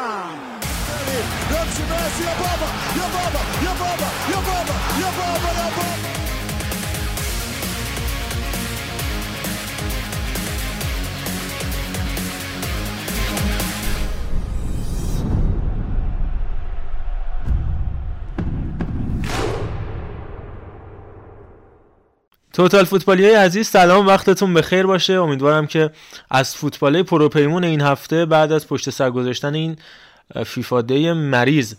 فوتبال اصلا یا بابا یا بابا یا بابا یا توتال فوتبالی های عزیز سلام وقتتون بخیر باشه. امیدوارم که از فوتبال پروپیمون این هفته بعد از پشت سر گذاشتن این فیفا دی مریض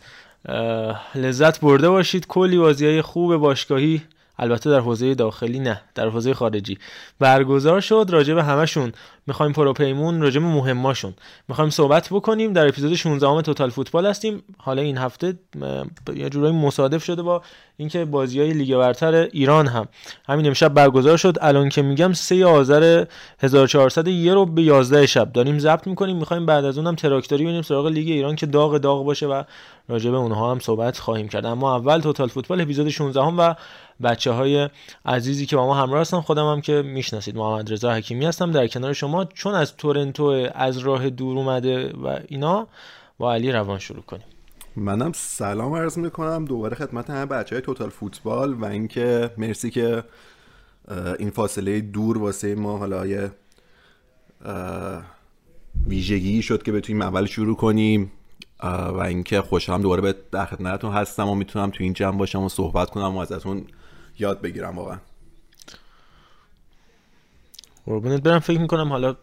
لذت برده باشید. کلی بازی های خوب باشگاهی البته در حوزه داخلی نه در حوزه خارجی. برگزار شد راجع به همشون می‌خوایم پروپیمون راجع به مهماشون می‌خوایم صحبت بکنیم. در اپیزود 16 توتال فوتبال هستیم. حالا این هفته یه جورایی مصادف شده با اینکه بازی های لیگ برتر ایران هم. همین امشب برگزار شد. الان که میگم 3 آذر 1400 یه رو به 11 شب داریم ضبط می‌کنیم. می‌خوایم بعد از اونم تراکتوری بریم سراغ لیگ ایران که داغ داغ باشه و راجع به اونها هم صحبت خواهیم کرد. اما اول توتال فوتبال اپیزود 16 هم و بچه های عزیزی که با ما همراه هستن خودم هم که می‌شناسید. محمد رضا حکیمی هستم. در کنار شما چون از تورنتو از راه دور اومده و اینا با علی روان شروع کنیم. منم سلام عرض می‌کنم. دوباره خدمت همه بچه های توتال فوتبال و اینکه مرسی که این فاصله دور واسه ما حالا یه ویژگی شد که بتونیم اول شروع کنیم. و اینکه خوشحالم دوباره به در خدمتتون هستم و می‌تونم تو این جمع باشم و صحبت کنم و ازتون یاد بگیرم واقعا. قربونت برم. فکر می‌کنم حالا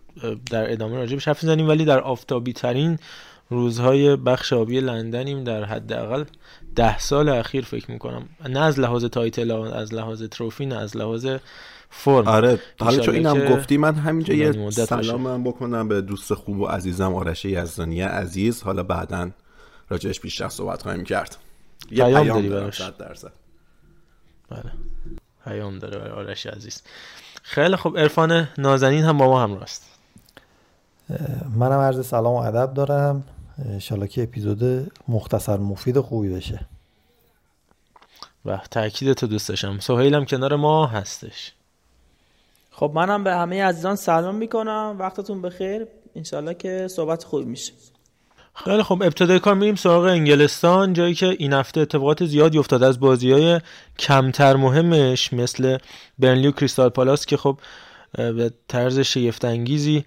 در ادامه راجع به حرف زنیم ولی در آفتابی ترین روزهای بخش آبی لندنیم در حداقل ده سال اخیر فکر می‌کنم. نه از لحاظ title از لحاظ trophy نه از لحاظ فرم. آره حالا چون اینم گفتی من همینجا یه سلام من بکنم به دوست خوب و عزیزم آرش یزدانی. عزیز حالا بعدا راجعش بیشتر صحبت خواهیم کرد. یه پیام داری براش. بله. پیام داره برای آرش عزیز. خیلی خوب عرفان نازنین هم با ما هم راست منم عرض سلام و ادب دارم. انشالله که اپیزود مختصر مفید خوبی بشه. و تاکید تو دوست داشتم. سهیلم کنار ما هستش. خب منم به همه عزیزان سلام می‌کنم. وقتتون بخیر. انشالله که صحبت خوب میشه. خیلی خب ابتدای کار میریم سراغ انگلستان جایی که این هفته اتفاقات زیادی افتاد از بازی های کمتر مهمش مثل برنلی و کریستال پالاس که خب به طرز شیفت انگیزی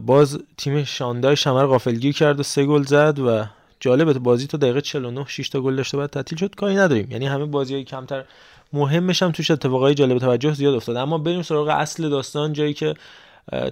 باز تیم شاندای شمر غافلگیر کرد و سه گل زد و جالبه بازی تا دقیقه 49 6 تا گل داشته بعد تعطیل شد کاری نداریم. یعنی همه بازی های کمتر مهمش هم توش اتفاقای جالب توجه زیاد افتاد اما بریم سراغ اصل داستان جایی که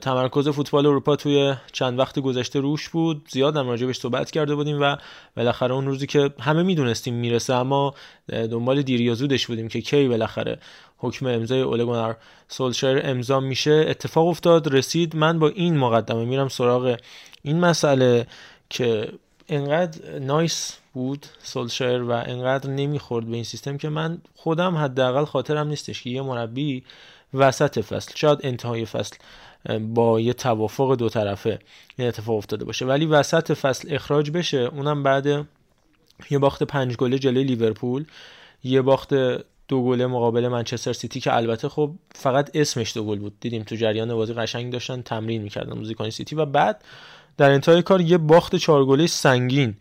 تمرکز فوتبال اروپا توی چند وقت گذشته روش بود. زیاد هم راجبش صحبت کرده بودیم و بالاخره اون روزی که همه می‌دونستیم می‌رسه اما دنبال دیر یا زودش بودیم که کی بالاخره حکم امضای اولگونار سولشر امضا میشه. اتفاق افتاد رسید. من با این مقدمه میرم سراغ این مسئله که انقدر nice بود سولشایر و انقدر نمی‌خورد به این سیستم که من خودم حداقل خاطرم نیستش که یه مربی وسط فصل شاید انتهای فصل با یه توافق دو طرفه این اتفاق افتاده باشه. ولی وسط فصل اخراج بشه اونم بعد یه باخت پنج گله جلوی لیورپول یه باخت دو گله مقابل منچستر سیتی که البته خب فقط اسمش دو گل بود. دیدیم تو جریان بازی قشنگ داشتن تمرین می‌کردن بازیکنای سیتی و بعد در انتهای کار یه باخت چهار گله سنگین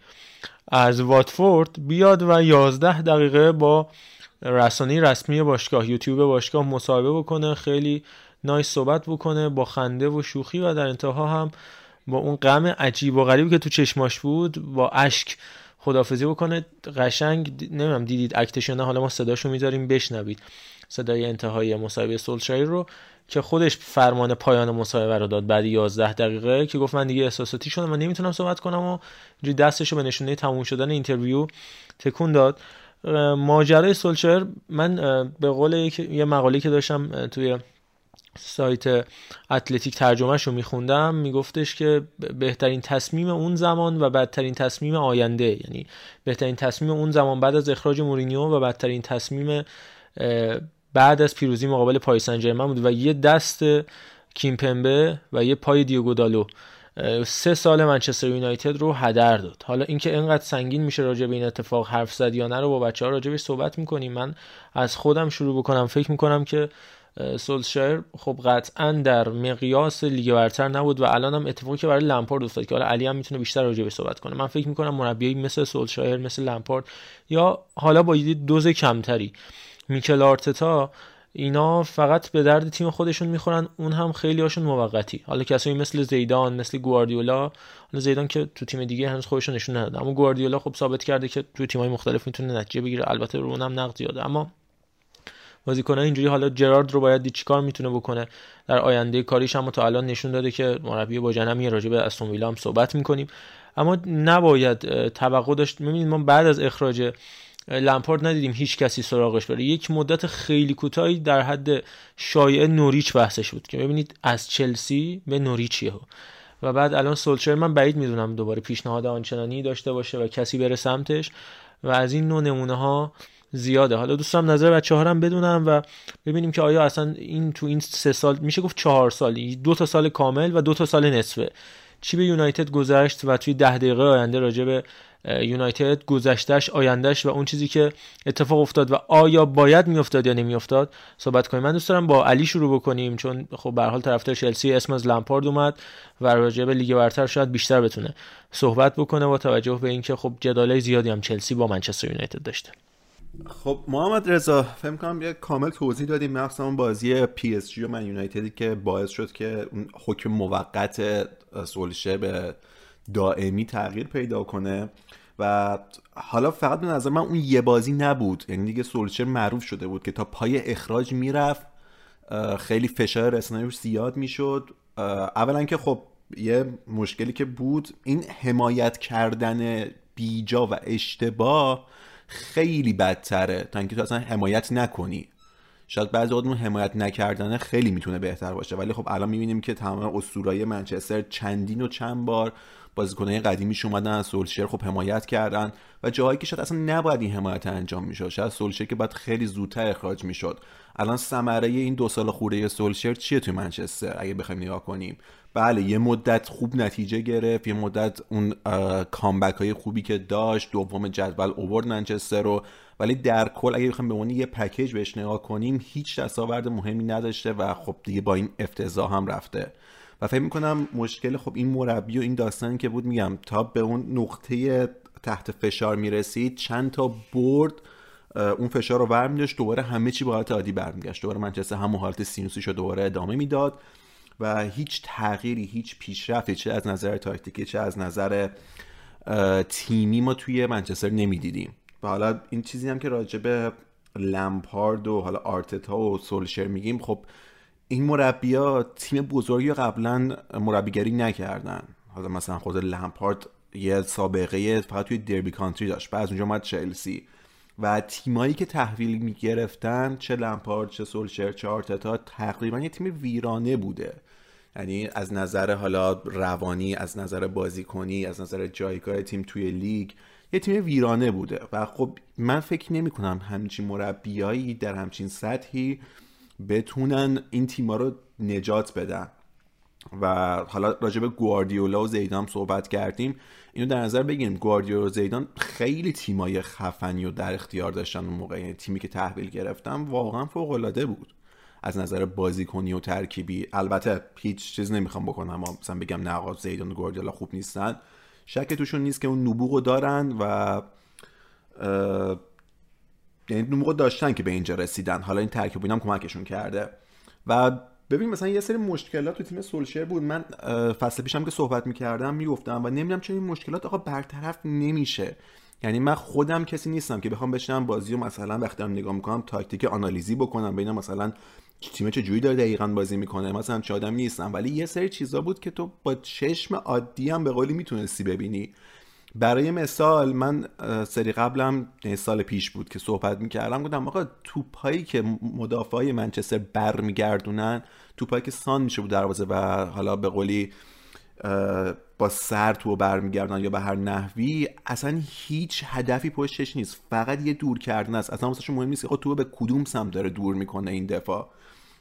از واتفورد بیاد و 11 دقیقه با رسانه رسمی باشگاه یوتیوب باشگاه مصاحبه بکنه. خیلی نایس صحبت بکنه با خنده و شوخی و در انتها هم با اون غم عجیب و غریبی که تو چشماش بود با اشک خدافزی بکنه. قشنگ نمی‌دونم دیدید اکتش نه؟ حالا ما صداشو می‌ذاریم بشنوید صدای انتهای مصاحبه سولشایر رو که خودش فرمان پایان مصاحبه رو داد بعد 11 دقیقه که گفت من دیگه احساساتی شدم من نمی‌تونم صحبت کنم و دستشو به نشونه تموم شدن interview تکون داد. ماجرای سولشایر من به قول یه مقاله که داشتم توی سایت اتلتیک ترجمهش رو میخوندم میگفتش که بهترین تصمیم اون زمان و بدترین تصمیم آینده. یعنی بهترین تصمیم اون زمان بعد از اخراج مورینیو و بدترین تصمیم بعد از پیروزی مقابل پاریس سن ژرمن بود و یه دست کیمپمبه و یه پای دیوگو دالو سه سال منچستر یونایتد رو هدر داد. حالا اینکه اینقدر سنگین میشه راجع به این اتفاق حرف زد یا نه رو با بچه ها راجع صحبت می‌کنیم. من از خودم شروع بکنم. فکر می‌کنم که سولشایر خب قطعا در مقیاس لیگ برتر نبود و الان هم اتفاقی که برای لمپارد افتاد که حالا علی هم می‌تونه بیشتر راجع به صحبت کنه. من فکر می‌کنم مربیایی مثل سولشایر مثل لمپارد یا حالا با یه دوز کمتری میکل آرتتا اینا فقط به درد تیم خودشون می‌خورن. اون هم خیلی هاشون موقتی. حالا کسایی مثل زیدان مثل گواردیولا حالا زیدان که تو تیم دیگه هنوز خودشون نشون نداده اما گواردیولا خب ثابت کرده که تو تیم‌های مختلف می‌تونه نتیجه بگیره. البته رو اونم نقد زیاده. اما بازیکنان اینجوری حالا جرارد رو باید دید چیکار می‌تونه بکنه؟ در آینده کاریش هم تا الان نشون داده که مربی با جنمی راجع به استون ویلا هم صحبت می‌کنیم. اما نباید توقع داشت. می‌بینید ما بعد از اخراج لمپارد ندیدیم هیچ کسی سراغش بره. یک مدت خیلی کوتاهی در حد شایعه نوریچ بحثش بود که ببینید از چلسی به نوریچیه و بعد الان سولچر من بعید می‌دونم دوباره پیشنهاد آنچنانی داشته باشه و کسی بره سمتش. و از این نوع نمونه ها زیاده. حالا دوستم نظر بچه ها هم بدونم و ببینیم که آیا اصلا این تو این سه سال میشه گفت چهار سالی دو تا سال کامل و دو تا سال نصفه. چی به یونایتد گذشت و توی ده دقیقه آینده راجع به یونایتد گذشتهش آیندهش و اون چیزی که اتفاق افتاد و آیا باید میافتاد یا نمیافتاد صحبت کنیم. من دوست دارم با علی شروع بکنیم چون خب به حال طرفدار چلسی اسم از لمپارد اومد و راجع به لیگ برتر شاید بیشتر بتونه صحبت بکنه با توجه به اینکه خب جدالای زیادی هم چلسی با منچستر یونایتد داشته. خب محمد رضا فکر کنم یه کامل توضیح دادیم مخصوصا اون بازی پی اس جی و من یونایتدی که باعث شد که اون حکم موقت سولشه به دائمی تغییر پیدا کنه و حالا فقط به نظر من اون یه بازی نبود. یعنی دیگه سولشر معروف شده بود که تا پای اخراج می‌رفت خیلی فشار رسانه‌ای زیاد می‌شد. اولا که خب یه مشکلی که بود این حمایت کردن بیجا و اشتباه خیلی بدتره تا اینکه تو اصلا حمایت نکنی. شاید بعضی اون حمایت نکردن خیلی می‌تونه بهتر باشه ولی خب الان می‌بینیم که تمام اسطورای منچستر چندین و چند بار بازیکنهای قدیمیش اومدن از سولشر خب حمایت کردن و جاهایی که شاید اصلا نباید این حمایت انجام می‌شد. شاید سولشر که باید خیلی زودتر اخراج می‌شد. الان ثمره این دو سال خوره سولشر چیه توی منچستر؟ اگه بخوایم نگاه کنیم. بله یه مدت خوب نتیجه گرفت یه مدت اون کامبک های خوبی که داشت دوم جدول اوورد منچستر رو. ولی در کل اگه بخوایم به عنوان یه پکیج بهش نگاه کنیم هیچ دستاورد مهمی نداشته و خب دیگه با این افتضاح هم رفته. و فکر می‌کنم مشکل خب این مربی و این داستانی که بود میگم تا به اون نقطه تحت فشار می‌رسید چند تا برد اون فشار رو برمیداشت دوباره همه چی به حالت عادی برمیگشت. دوباره منچستر همون حالت سینوسی رو دوباره ادامه می‌داد. و هیچ تغییری هیچ پیشرفتی چه از نظر تاکتیکی چه از نظر تیمی ما توی منچستر نمی‌دیدیم. و حالا این چیزی هم که راجع به لمپارد و حالا آرتتا و سولشر میگیم خب این مربیا تیم بزرگی قبلا مربیگری نکردن. حالا مثلا خود لمپارد یه سابقه فقط توی دربی کانتری داشت. بعد از اونجا اومد چلسی. و تیمایی که تحویل می‌گرفتن چه لمپارد چه سولشر چه آرتتا تقریبا یه تیم ویرانه بوده. یعنی از نظر حالا روانی از نظر بازیکنی از نظر جایگاه تیم توی لیگ یه تیم ویرانه بوده. و خب من فکر نمی کنم همچین مربیایی در همچین سطحی بتونن این تیما رو نجات بدن. و حالا راجع به گواردیولا و زیدان صحبت کردیم. اینو در نظر بگیریم. گواردیولا و زیدان خیلی تیمای خفنی و در اختیار داشتن اون موقع. یعنی تیمی که تحویل گرفتن واقعا فوق العاده بود. از نظر بازیکنی و ترکیبی البته هیچ چیز نمی‌خوام بکنم. اما مثلا بگم نه آقا زیدان و خوب نیستن. شک توشون نیست که اون نبوغ دارن و یعنی موقع داشتن که به اینجا رسیدن. حالا این ترکیب اینم کمکشون کرده. و ببین مثلا یه سری مشکلات تو تیم سولشر بود. من فصل پیشم که صحبت می‌کردم می‌گفتم و نمی‌دونم چرا این مشکلات آقا برطرف نمیشه. یعنی من خودم کسی نیستم که بخوام بشنم بازی و مثلا وقتی هم نگاه می‌کنم تاکتیک آنالیزی بکنم ببینم مثلا تیم چه جوری داره دقیقا بازی می‌کنه. مثلا چه آدم نیستم ولی یه سری چیزا بود که تو با چشم عادی هم به قولی می‌تونستی ببینی. برای مثال من سری قبلم یعنی سال پیش بود که صحبت می‌کردم گفتم آقا توپایی که مدافعای منچستر برمیگردونن توپایی که سان میشه بود دروازه و حالا به قولی با سر تو برمیگردن یا به هر نحوی اصلا هیچ هدفی پشتش نیست. فقط یه دور کردن است. اصلا واسه مهم نیست که تو به کدوم سمت داره دور می‌کنه این دفاع.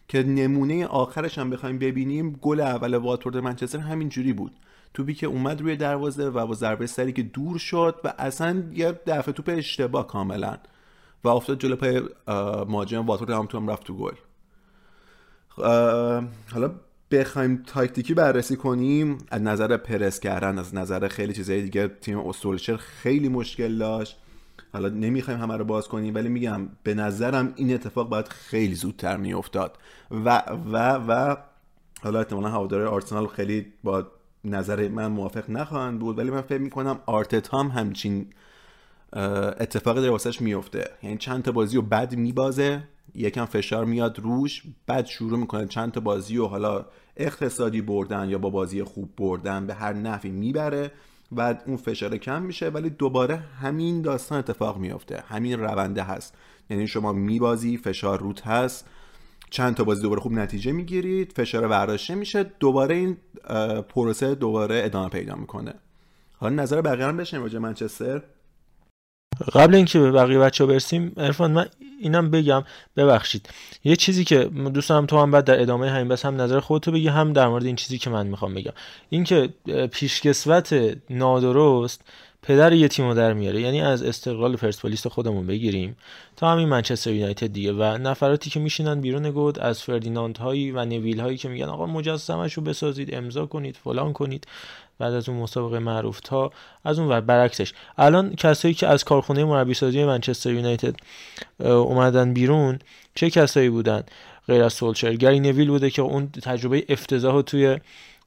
که نمونه آخرش هم بخوایم ببینیم گل اول واتفورد منچستر همین جوری بود. توپی که اومد روی دروازه و با ضربه سری که دور شد و اصلا یه دفعه توپ اشتباه کاملا. و افتاد جلو پای مهاجم واتفورد هم تو هم رفت تو گل. حالا بخوایم تاکتیکی بررسی کنیم از نظر پرس کردن از نظر خیلی چیزهای دیگه تیم استولشر خیلی مشکل داشت. حالا نمی‌خوایم همه رو باز کنیم ولی میگم به نظرم این اتفاق باید خیلی زودتر میافتاد. و و و حالا احتمالا هواداره آرسنال خیلی با نظر من موافق نخواهند بود ولی من فکر می‌کنم آرتت هم همچین اتفاقی داره واسش میفته یعنی چند تا بازی رو بد میبازه. یکم فشار میاد روش بعد شروع می‌کنه. چند تا بازی و حالا اقتصادی بردن یا با بازی خوب بردن به هر نفی می‌بره بعد اون فشار کم میشه ولی دوباره همین داستان اتفاق میفته همین رونده هست. یعنی شما میبازی فشار روت هست. چند تا بازی دوباره خوب نتیجه می‌گیرید فشار ورداشته میشه دوباره این پروسه دوباره ادامه پیدا می‌کنه. حالا نظر بقیه هم بشنیم راجع منچستر. قبل اینکه به بقیه بچه ها برسیم ارفان من اینم بگم ببخشید. یه چیزی که دوست دارم تو هم بعد در ادامه همین بس هم نظر خودتو بگی هم در مورد این چیزی که من می‌خوام بگم. اینکه پیشکسوت نادرست پدر یه تیمو در میاره. یعنی از استقلال پرسپولیس خودمون بگیریم تا همین منچستر یونایتد دیگه. و نفراتی که میشینن بیرون گود از فردیناند هایی و نویل هایی که میگن آقا مجسمش رو بسازید امضا کنید فلان کنید. بعد از اون مسابقه معروف تا از اون و برعکسش. الان کسایی که از کارخونه مربی سازی منچستر یونایتد اومدن بیرون چه کسایی بودن؟ غیر از سولشر. گری نویل بوده که اون تجربه افتضاح توی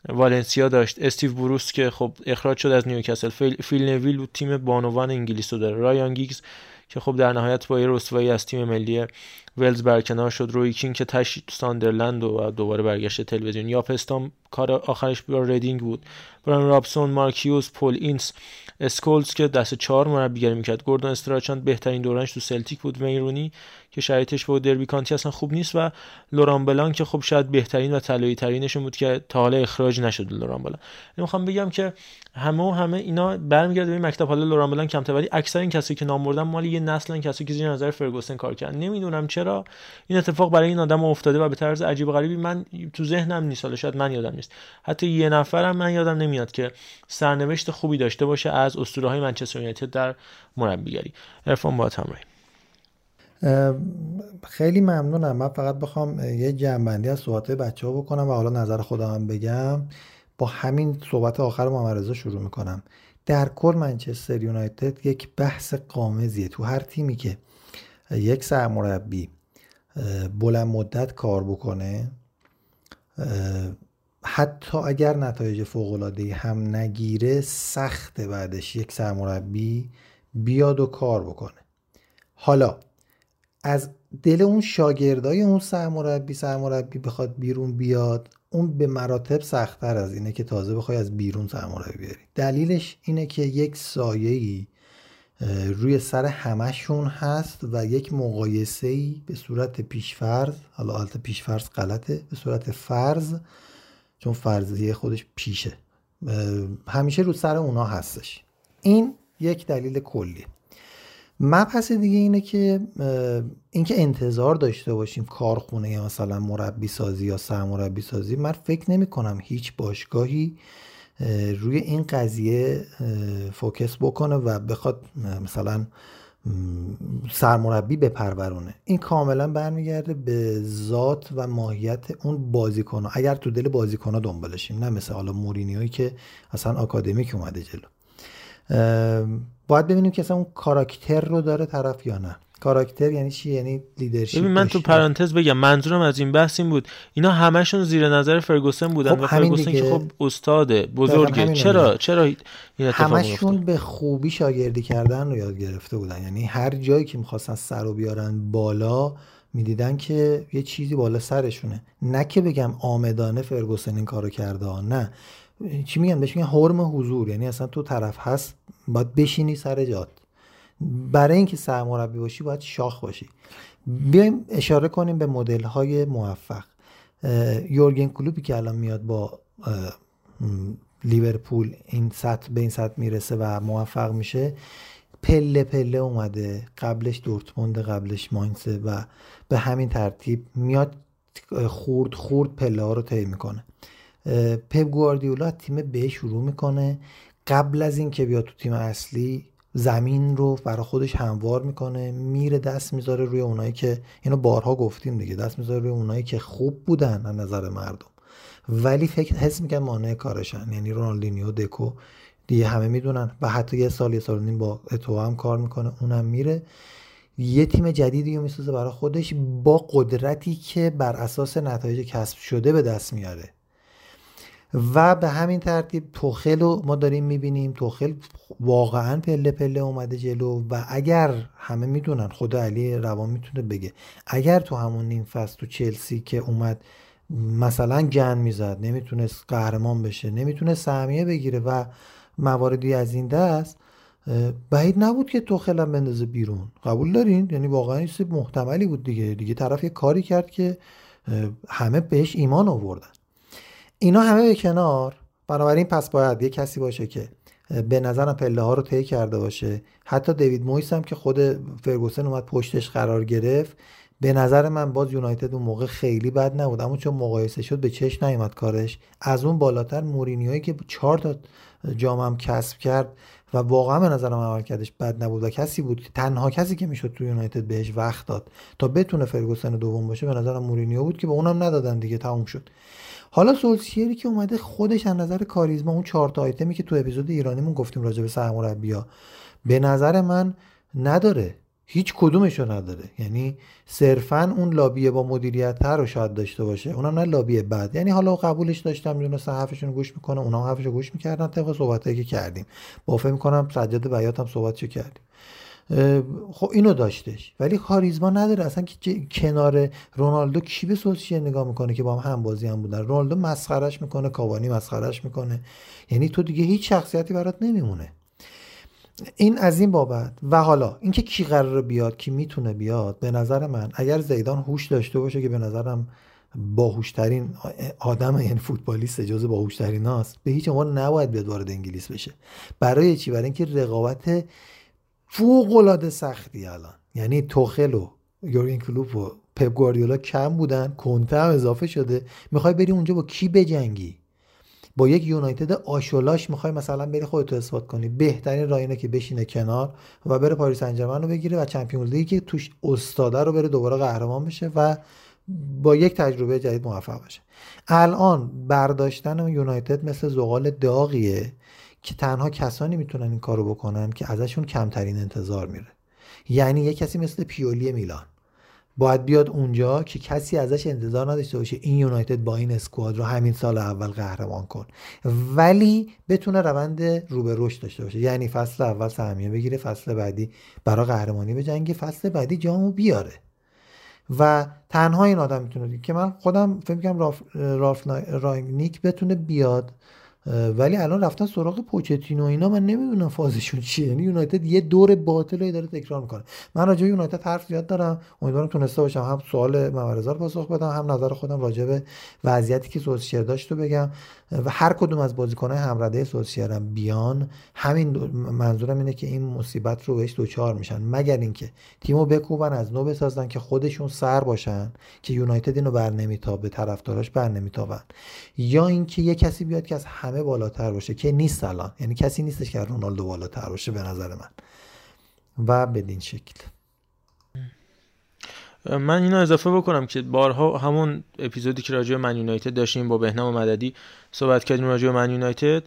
والنسیا داشت. استیو بروس که خب اخراج شد از نیوکاسل. فیل نویل بود تیم بانوان انگلیس رو داره. رایان گیگز که خب در نهایت با یه رسوایی از تیم ملی ولز برکنار شد. روی کین که تش ساندرلند و دوباره برگشت تلویزیون. یاپ استام کار آخرش بر ریدینگ بود. برایان رابسون مارک هیوز پل اینس اسکولز که دست چهار مربیگری می‌کرد. گوردون استراچاند بهترین دورانش تو سلتیک بود. وین رونی که شرایطش با دربی کانتی اصلا خوب نیست و لوران بلان که خب شاید بهترین و طلایی ترینشون بود که تا حالا اخراج نشد لوران بلان می‌خوام بگم که همه و همه اینا برمیگرده به مکتب. حالا لوران بلان کمتر ولی اکثر این کسی که نام بردن مال یه نسلن کسی که زیر نظر فرگوسن کار کردن. نمی‌دونم چرا این اتفاق برای این آدم افتاده و به طرز عجیب و غریبی من تو ذهنم نیست. حالا شاید من یادم نیست. حتی یه نفرم من یادم نمیاد که سرنوشت خوبی داشته باشه از اسطوره های منچستر یونایتد در مربیگری. عرفان با همراهی. خیلی ممنونم. من فقط بخوام یه جنبندی از صحبت بچه ها بکنم و حالا نظر خودم بگم. با همین صحبت آخر محمد شروع می‌کنم. در کل منچستر یونایتد یک بحث قامزیه تو هر تیمی که یک سرمربی بلند مدت کار بکنه حتی اگر نتایج فوق هم نگیره سخت بعدش یک سرمربی بیاد و کار بکنه. حالا از دل اون شاگردای اون سرمربی سرمربی بخواد بیرون بیاد اون به مراتب سختتر از اینه که تازه بخوای از بیرون سرمربی بیاری. دلیلش اینه که یک سایه‌ای روی سر همشون هست و یک مقایسه ای به صورت پیشفرض حالا حالت پیشفرض غلطه به صورت فرض چون فرضیه خودش پیشه. همیشه رو سر اونا هستش. این یک دلیل کلیه. مبحث دیگه اینه که اینکه انتظار داشته باشیم کارخونه یا مثلا مربی سازی یا سرمربی سازی من فکر نمی کنم هیچ باشگاهی روی این قضیه فوکس بکنه و بخواد مثلا سرمربی بپرورونه. این کاملا برمیگرده به ذات و ماهیت اون بازیکن اگر تو دل بازیکن دنبالشیم نه مثل حالا مورینیوی که اصلا آکادمیک اومده جلو. باید ببینیم که اصلا اون کاراکتر رو داره طرف یا نه. کاراکتر یعنی چی؟ یعنی لیدرشپ ببین من تو پرانتز بگم منظورم از این بحث این بود. اینا همشون زیر نظر فرگوسن بودن خب و فرگوسن که خب استاده بزرگه. چرا چرا این همشون به خوبی شاگردی کردن رو یاد گرفته بودن. یعنی هر جایی که می‌خواستن سر رو بیارن بالا می‌دیدن که یه چیزی بالا سرشونه. نه که بگم آمدانه فرگوسن این کارو کرده نه. چی میگن؟ بهش میگن حرم حضور. یعنی اصلا تو طرف هست باید بشینی سر جات. برای اینکه سرمربی باشی باید شاخ باشی. بیایم اشاره کنیم به مدل های موفق یورگن کلوبی که الان میاد با لیورپول این سطح به این سطح می‌رسه و موفق میشه پله پله اومده. قبلش دورتموند قبلش ماینسه و به همین ترتیب میاد خورد خورد پله ها رو طی می‌کنه. پپ گواردیولا تیم به شروع می‌کنه. قبل از اینکه بیاد تو تیم اصلی زمین رو برای خودش هموار می‌کنه. میره دست می‌ذاره روی اونایی که اینو بارها گفتیم دیگه دست می‌ذاره روی اونایی که خوب بودن از نظر مردم. ولی فکر حس میگن مانع کارشن. یعنی رونالدینیو دکو دیگه همه می‌دونن. و حتی یه سال یه سال نیم با اتو هم کار می‌کنه. اونم میره. یه تیم جدیدی رو می‌سازه برای خودش با قدرتی که بر اساس نتایج کسب شده به دست میاره. و به همین ترتیب توخل رو ما داریم می‌بینیم. توخل واقعا پله پله اومده جلو و اگر همه می‌دونن خدا علی روان می‌تونه بگه. اگر تو همون نیم فصل تو چلسی که اومد مثلا گن می‌زد نمی‌تونست قهرمان بشه نمی‌تونست سهمیه بگیره و مواردی از این دست بعید نبود که توخل هم بندازه بیرون. قبول دارین؟ یعنی واقعا چیز محتملی بود دیگه. دیگه طرف یه کاری کرد که همه بهش ایمان آوردن. اینا همه به کنار. بنابراین پس باید یه کسی باشه که به نظرم پله ها رو طی کرده باشه. حتی دیوید مویس هم که خود فرگوسن اومد پشتش قرار گرفت. به نظر من باز یونایتد اون موقع خیلی بد نبود. اما چون مقایسه شد به چش نیومد کارش. از اون بالاتر مورینیوی که چهار تا جام هم کسب کرد و واقعا به نظرم عمل کردش بد نبود و کسی بود که تنها کسی که می‌شد تو یونایتد بهش وقت داد تا بتونه فرگوسن دوم باشه به نظرم مورینیو بود که به اونم ندادن دیگه تموم شد. حالا سولسیری که اومده خودش از نظر کاریزما اون چهار تا آیتمی که تو اپیزود ایرانیمون گفتیم راجع به سرمربی‌ها به نظر من نداره. هیچ کدومشو نداره. یعنی صرفا اون لابی با مدیریت تر رو شاید داشته باشه. اونم نه لابی بد یعنی حالا قبولش داشتم می‌دونستن حرفشون رو گوش می‌کنه اونا هم حرفشو گوش می‌کردن طبق صحبتایی که کردیم. با فکر می‌کنم سجاد بیات هم صحبتشو کردیم خب اینو داشتش. ولی کاریزما نداره. اصلا که کنار رونالدو کی به سوسیه نگاه می‌کنه که با هم هم بازی هم بودن؟ رونالدو مسخرش می‌کنه کاوانی مسخرش می‌کنه. یعنی تو دیگه هیچ شخصیتی برات نمیمونه. این از این بابت. و حالا اینکه کی قرار بیاد کی می‌تونه بیاد به نظر من اگر زیدان هوش داشته باشه که به نظرم باهوشترین آدم یعنی فوتبالیست جز باهوشترین هاست به هیچ عنوان نباید بیاد وارد انگلیس بشه. برای چی؟ برای اینکه رقابت فوق سختی الان. یعنی توخل و یورگن کلوپ و پپ گواردیولا کم بودن کنته هم اضافه شده. می‌خوای بری اونجا با کی بجنگی؟ با یک یونایتد آشولاش می‌خوای مثلا بری خودتو اثبات کنی. بهترین راه که بشینه کنار و بره پاریس انجرمن رو بگیره و چمپیونز لیگی که توش استاده رو بره دوباره قهرمان بشه و با یک تجربه جدید موفق بشه. الان برداشتن یونایتد مثل زغال داغیه. که تنها کسانی می‌تونن این کارو بکنن که ازشون کمترین انتظار میره. یعنی یه کسی مثل پیولی میلان. باید بیاد اونجا که کسی ازش انتظار نداشته باشه این یونایتد با این اسکواد رو همین سال اول قهرمان کن. ولی بتونه روند رو به رشد داشته باشه. یعنی فصل اول سهمیه بگیره فصل بعدی برای قهرمانی به فصل بعدی جامو بیاره. و تنها این آدم می‌تونه که من خودم فکر کنم راف, راف رانگنیک بتونه بیاد ولی الان رفتن سراغ پوچتینو اینا من نمی‌دونم فازشون چیه. یعنی یونایتد یه دور باطل داره تکرار می‌کنه. من راجع یونایتد حرف زیاد دارم. امیدوارم تونسته باشم هم سوال ممرزا رو پاسخ بدم هم نظر خودم راجع به وضعیتی که سوسییر داشت رو بگم. و هر کدوم از بازیکن‌های همرده سوسییر هم بیان همین منظورم اینه که این مصیبت رو بهش دوچار میشن. مگر اینکه تیمو بکوبن از نو بسازن که خودشون سر باشن که یونایتد اینو بر نمیتابه طرفداراش بر نمیتابن. یا اینکه یه کسی بیاد که از همه بالاتر باشه که نیست الان. یعنی کسی نیستش که رونالدو بالاتر باشه به نظر من. و بدین شکل. من اینو اضافه بکنم که بارها همون اپیزودی که راجع به من یونایتد داشتیم با بهنام مددی صحبت کردیم راجع به من یونایتد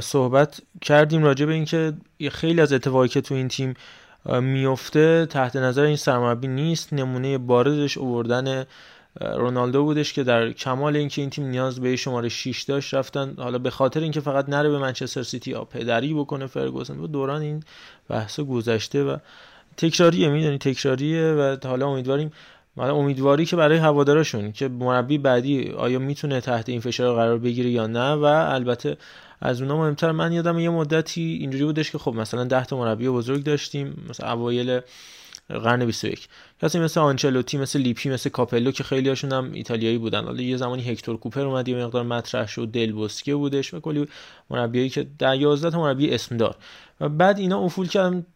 صحبت کردیم راجع به اینکه خیلی از اتفاقی که تو این تیم میفته تحت نظر این سرمربی نیست نمونه بارزش اووردن رونالدو بودش که در کمال اینکه این تیم نیاز به شماره 6 داشت رفتن حالا به خاطر اینکه فقط نره به منچستر سیتی یا پدری بکنه فرگوسن و دوران این بحث گذشته و تکراریه می‌دونی؟ تکراریه و حالا امیدواریم حالا امیدواری که برای هوادارشون که مربی بعدی آیا می‌تونه تحت این فشار قرار بگیره یا نه و البته از اونها مهمتر من یادم یه مدتی اینجوری بودش که خب مثلا 10 تا مربی بزرگ داشتیم مثلا اوایل قرن 21 کسی مثل آنچلوتی مثل لیپی مثل کاپلو که خیلی هاشون هم ایتالیایی بودن. حالا یه زمانی هکتور کوپر اومد یه مقدار مطرح شد دل بوسکه بودش و کلی مربیایی که در 11 تا مربی اسم دار. و بعد اینا افول کردن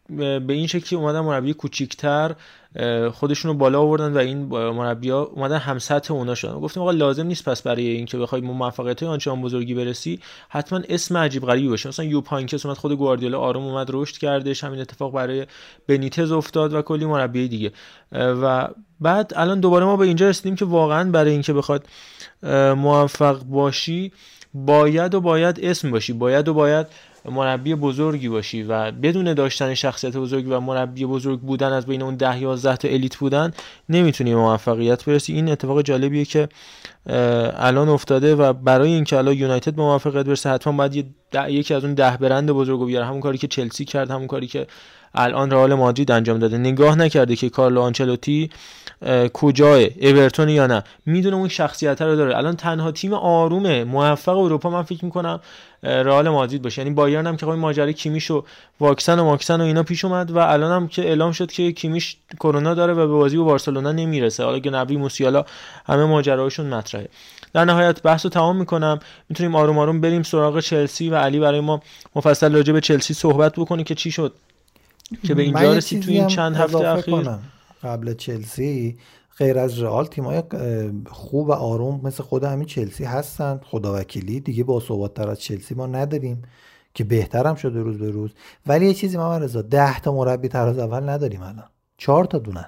به این شکلی اومدن مربی کوچیکتر خودشون رو بالا آوردن و این مربی ها اومدن هم سطح اونا شدن. گفتیم آقا لازم نیست پس برای اینکه بخوای موفقیت های آنچنان بزرگی برسی حتما اسم عجیب غریبی باشه. مثلا یو پانکس اومد خود گواردیولا آروم اومد رشد کردش همین اتفاق برای بنیتز افتاد و کلی مربی دیگه. و بعد الان دوباره ما به اینجا رسیدیم که واقعا برای اینکه بخواد موفق باشی باید و باید اسم باشی. باید و باید مربی بزرگی باشی و بدون داشتن شخصیت بزرگی و مربی بزرگ بودن از بین اون ده 11 تا الیت بودن نمی‌تونی موفقیت برسی. این اتفاق جالبیه که الان افتاده و برای اینکه الان یونایتد موفقیت برسه حتما باید یکی از اون ده برند بزرگ رو بیاره. همون کاری که چلسی کرد همون کاری که الان رئال مادرید انجام داده. نگاه نکرده که کارلو آنچلوتی کجاه اورتون یا نه؟ می‌دونه اون شخصیت رو داره. الان تنها تیم آروم موفق اروپا من فکر می‌کنم رئال مادرید باشه. یعنی بایرن هم که خب ماجرای کیمیش و واکسن و واکسن و اینا پیش اومد و الان هم که اعلام شد که کیمیش کرونا داره و به بازی با بارسلونا نمی‌رسه. حالا گنبری موسیالا همه ماجراهاشون مطرحه. در نهایت بحث رو تمام می‌کنم. می‌تونیم آروم آروم بریم سراغ چلسی و علی برای ما مفصل راجع به چلسی صحبت بکنی که چی شد. که به اینجا رسید تو این چند هفته اخیر؟ قبل چلسی غیر از رئال تیمای خوب و آروم مثل خود همین چلسی هستن. خدا وکیلی دیگه با ثبات تر از چلسی ما نداریم که بهترم شده روز به روز. ولی یه چیزی ما رضا 10 تا مربی تراز اول نداریم الان. 4 تا دونن.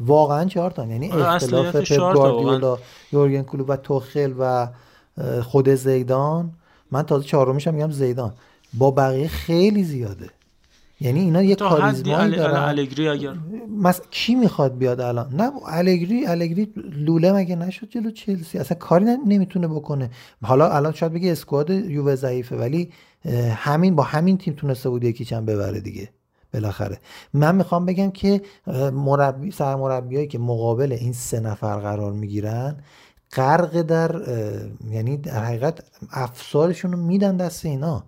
واقعا 4 تا. یعنی آره، اختلاف پپ گواردیولا یورگن کلوپ و توخل و خود زیدان. من تازه چهارمیشم میگم زیدان. با بقیه خیلی زیاده. یعنی اینا یه کاریزمایی دارن. الگری اگر. مس... کی می‌خواد بیاد الان؟ نه الگری الگری لوله مگه نشد جلو چلسی؟ اصلا کاری نمی‌تونه بکنه. حالا الان شاید بگه اسکواد یووه ضعیفه ولی همین با همین تیم تونسته بود یکی چند ببره دیگه بالاخره. من می‌خوام بگم که مربی سرمربیایی که مقابل این سه نفر قرار می‌گیرن غرق در یعنی در حقیقت افسارشون رو میدن دست اینا.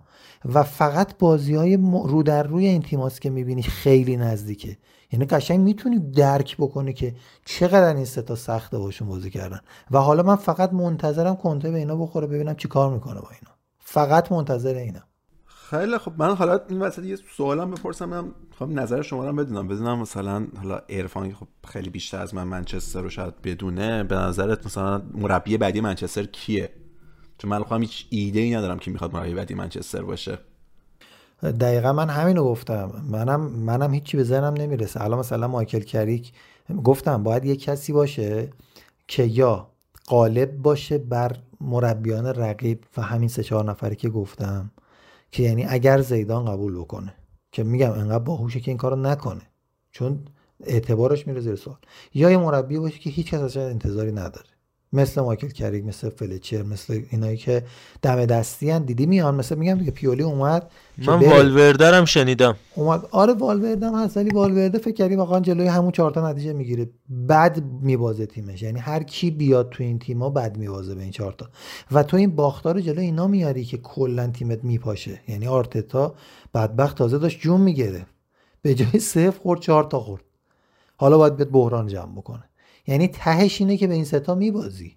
و فقط بازی های رو در روی این تیماست که می‌بینی خیلی نزدیکه. یعنی قشنگ می‌تونی درک بکنی که چقدر این ستا سخته باشون بازی کردن. و حالا من فقط منتظرم کنته به اینا بخوره ببینم چی کار می‌کنه با اینا. فقط منتظر اینا. خیلی خب من حالا این وسط یه سوالم بپرسم من خب نظر شما رو بدونم. بدونم مثلا حالا عرفان خب خیلی بیشتر از من منچستر رو شاید بدونه. به نظرت مثلا مربی بعدی منچستر کیه؟ چون من خودم هیچ ایده ای ندارم که می‌خواد مربی بعدی منچستر باشه. دقیقا من همینو گفتم. منم منم هیچی به ذهنم نمی‌رسه. الان مثلا مایکل کریک گفتم باید یه کسی باشه که یا قالب باشه بر مربیان رقیب و همین سه چهار نفری که گفتم که یعنی اگر زیدان قبول بکنه. که میگم انقدر باهوشه که این کارو نکنه. چون اعتبارش میره زیر سوال. یا یه مربی باشه که هیچ کس ازش انتظاری نداره. مثل مایکل کریگ مثل فلچر مثل اینایی که دم دستی هن. دیدی میان؟ مثل میگم دیگه پیولی اومد من والوردرم شنیدم. اومد. آره والوردم هست ولی والورده فکر کردی واقعا جلوی همون چهار تا نتیجه می‌گیره. بد میبازه تیمش. یعنی هر کی بیاد تو این تیما بد میبازه به این چهار تا. و تو این باختار جلو اینا میاری که کلا تیمت میپاشه. یعنی آرتتا بدبخت تازه داشت جون می‌گرفت. به جای صفر خورد چهار تا خورد. حالا باید بیاد بحران جمع بکنه. یعنی تهش اینه که به این ستا میبازی.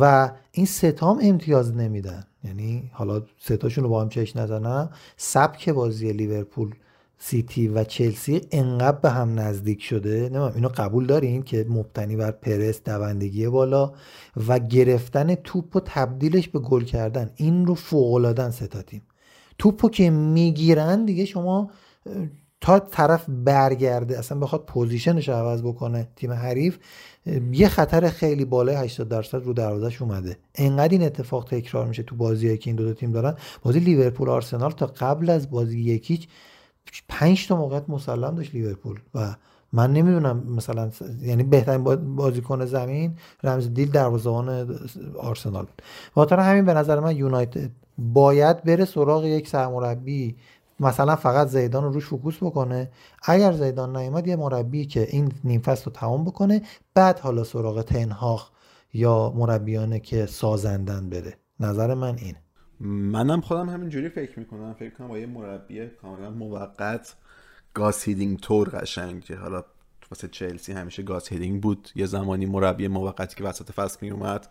و این ستام امتیاز نمیدن. یعنی حالا ستاشون رو با هم چش نزنم سبک بازی لیورپول سیتی و چلسی انقدر به هم نزدیک شده. نمیم اینو قبول دارین که مبتنی بر پرس دوندگی بالا و گرفتن توپ و تبدیلش به گل کردن. این رو فوق ستا تیم. توپو که می‌گیرن دیگه شما تا طرف برگرده اصلا بخواد position ش عوض بکنه تیم حریف یه خطر خیلی بالای 80 درصد رو دروازش اومده. انقدر این اتفاق تکرار میشه تو بازیایی که این دو, دو تیم دارن؟ بازی لیورپول آرسنال تا قبل از بازی یکیچ پنج تا موقعیت مسلم داشت لیورپول و من نمی‌دونم مثلا یعنی بهترین بازیکن زمین رمز دیل دروازه‌بان آرسنال بود. همین به نظر من یونایتد باید بره سراغ یک سرمربی مثلا فقط زیدان رو روش فوکوس بکنه. اگر زیدان نیومد یه مربی که این نیم فصل رو تمام بکنه بعد حالا سراغ تنهاخ یا مربیانه که سازندن بره. نظر من این منم خودم همینجوری فکر می‌کنم. فکر کنم با یه مربی کاملا موقت گاس هیدینک تور قشنگ که حالا واسه چلسی همیشه گاس هیدینک بود. یه زمانی مربی موقتی که وسط فصل میومد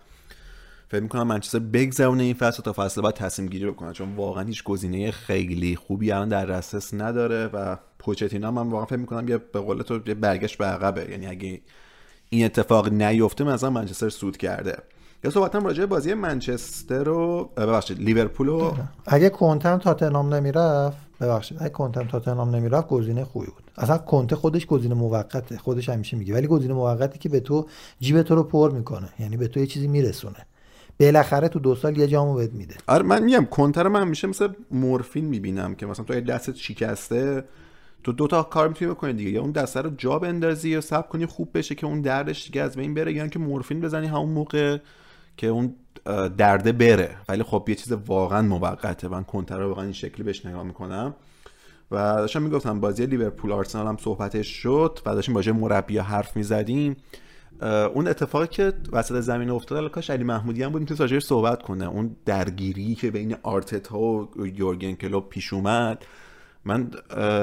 فکر می‌کنم منچستر بگذرونه این فصل تا فصل بعد تصمیم گیری بکنه چون واقعا هیچ گزینه خیلی خوبی الان در دسترس نداره و پوچتینو من واقعا فکر می‌کنم یه به قول تو یه برگشت به عقبه. یعنی اگه این اتفاق نیفته مثلا منچستر سود کرده. یا صحبتم راجع بازی منچستر رو ببخشید لیورپول رو. اگه کنتم تاتنهام نمی‌رفت ببخشید اگه کنتم تاتنهام نمی‌رفت گزینه خوبی بود. اصلا کنته خودش گزینه موقته خودش همیشه میگه. ولی گزینه موقتی که به تو جیب تو رو پر می‌کنه. یعنی به تو یه چیزی میرسونه. بالاخره تو دو سال یه جامو بهت میده. آره من میگم کنتر من همیشه مثل مورفین می‌بینم که مثلا تو دستت شکسته تو دو تا کار می‌تونی بکنی دیگه. یا اون دسته رو جا بندازی یا سب کنی خوب بشه که اون دردش دیگه از بین بره. یا که مورفین بزنی همون موقع که اون درده بره. ولی خب یه چیز واقعا موقته. من کنتر رو واقعا این شکلی بهش نگاه می‌کنم. و داشتم می‌گفتم بازی لیورپول آرسنال هم صحبتش شد و داشتیم باشه مربی حرف می‌زدیم. اون اتفاقی که وسط زمین افتاد کاش علی محمودی هم بود می‌تونست صحبت کنه. اون درگیری که بین آرتتا و یورگن کلوب پیش اومد. من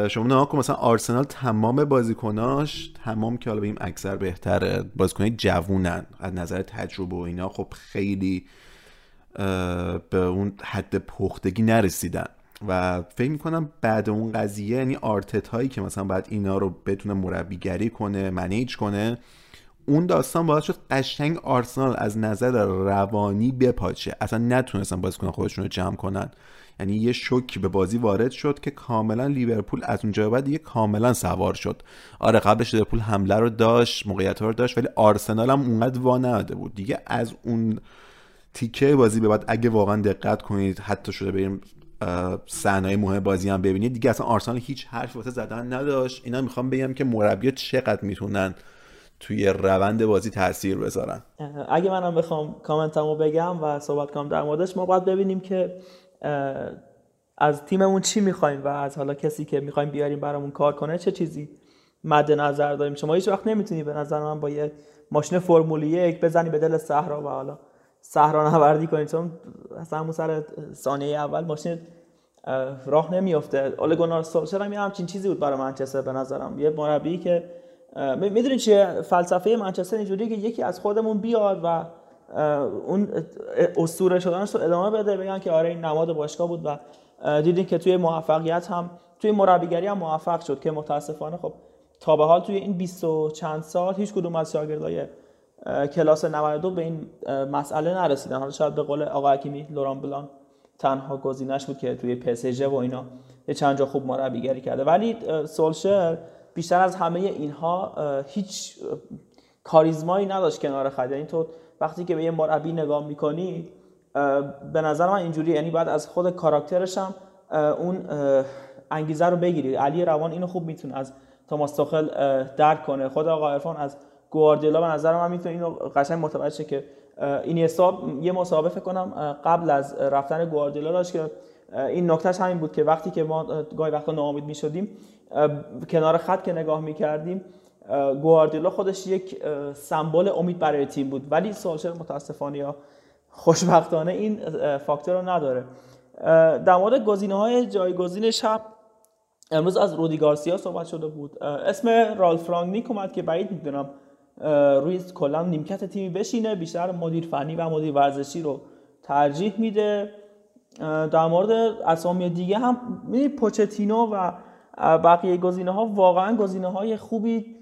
شما نها کن مثلا آرسنال تمام بازیکناش تمام که حالا بگیم اکثر بهتره بازیکنای جوونن. از نظر تجربه و اینا خب خیلی به اون حد پختگی نرسیدن. و فکر می‌کنم بعد اون قضیه یعنی آرتت هایی که مثلا بعد اینا رو بتونه مربیگری کنه منیج کنه اون داستان باعث شد قشنگ آرسنال از نظر روانی بپاچه. اصلا نتونستن بازیکن خودشون رو جمع کنن. یعنی یه شوکی به بازی وارد شد که کاملا لیورپول از اونجا بعد دیگه کاملا سوار شد. آره قبلش لیورپول حمله رو داشت موقعیت رو داشت ولی آرسنال هم اونقدر وا نداده بود. دیگه از اون تیکه بازی به بعد اگه واقعا دقت کنید حتی شده بریم صحنه مهم بازی هم ببینید دیگه اصلا آرسنال هیچ حرفی واسه زدن نداشت. اینا می‌خوام بگم که مربی چقدر می‌تونن توی روند بازی تاثیر بذارن. اگه منم بخوام کامنتمو بگم و صحبت کنم در موردش ما باید ببینیم که از تیممون چی می‌خوایم و از حالا کسی که می‌خوایم بیاریم برامون کار کنه چه چیزی مد نظر داریم. شما هیچ وقت نمی‌تونی به نظر من با یه ماشین فرمول یک بزنی به دل صحرا و حالا صحرا نوردی کنی. چون اصلا همون سر ثانیه اول ماشین راه نمیافته. اول گونار سولشر هم همچین چیزی بود برای منچستر به نظرم. یه مربی که می‌دونین چیه؟ فلسفه منچستر اینجوریه که یکی از خودمون بیاد و اون اسطوره شدنش رو ادامه بده. بگن که آره این نماد باشگاه بود و دیدین که توی موفقیت هم توی مربیگری هم موفق شد که متاسفانه خب تا به حال توی این 20 و چند سال هیچ کدوم از شاگردای کلاس 92 به این مسئله نرسیدن. حالا شاید به قول آقا حکیمی لوران بلان تنها گزینش بود که توی پسژ و اینا یه چند جا خوب مربیگری کرده. ولی سولشر بیشتر از همه اینها هیچ کاریزمایی نداشت کنار خط. یعنی تو وقتی که به یه مربی نگاه می‌کنی به نظر من اینجوری یعنی بعد از خود کاراکترش هم اون انگیزه رو بگیری. علی روان اینو خوب می‌تونه از توماس توخل درک کنه. خود آقا عرفان از گواردیولا به نظر من می‌تونه اینو قشنگ متوجه که این حساب یه مسابقه کنم قبل از رفتن گواردیولا داشت که این نکتهش همین بود که وقتی که ما گاهی وقتا ناامید می‌شدیم کنار خط که نگاه می‌کردیم گواردیولا خودش یک سمبل امید برای تیم بود. ولی سولشر متاسفانه یا خوشبختانه این فاکتور رو نداره. در مورد گزینه های جایگزین شب امروز از رودی گارسیا صحبت شده بود. اسم رالف رانگنیک اومد که بعید می‌دونم روی کلا نیمکت تیمی بشینه بیشتر مدیر فنی و مدیر ورزشی رو ترجیح میده. در مورد اسامی دیگه هم می‌دونی پوچتینو و بقیه گزینه ها واقعا گزینه های خوبی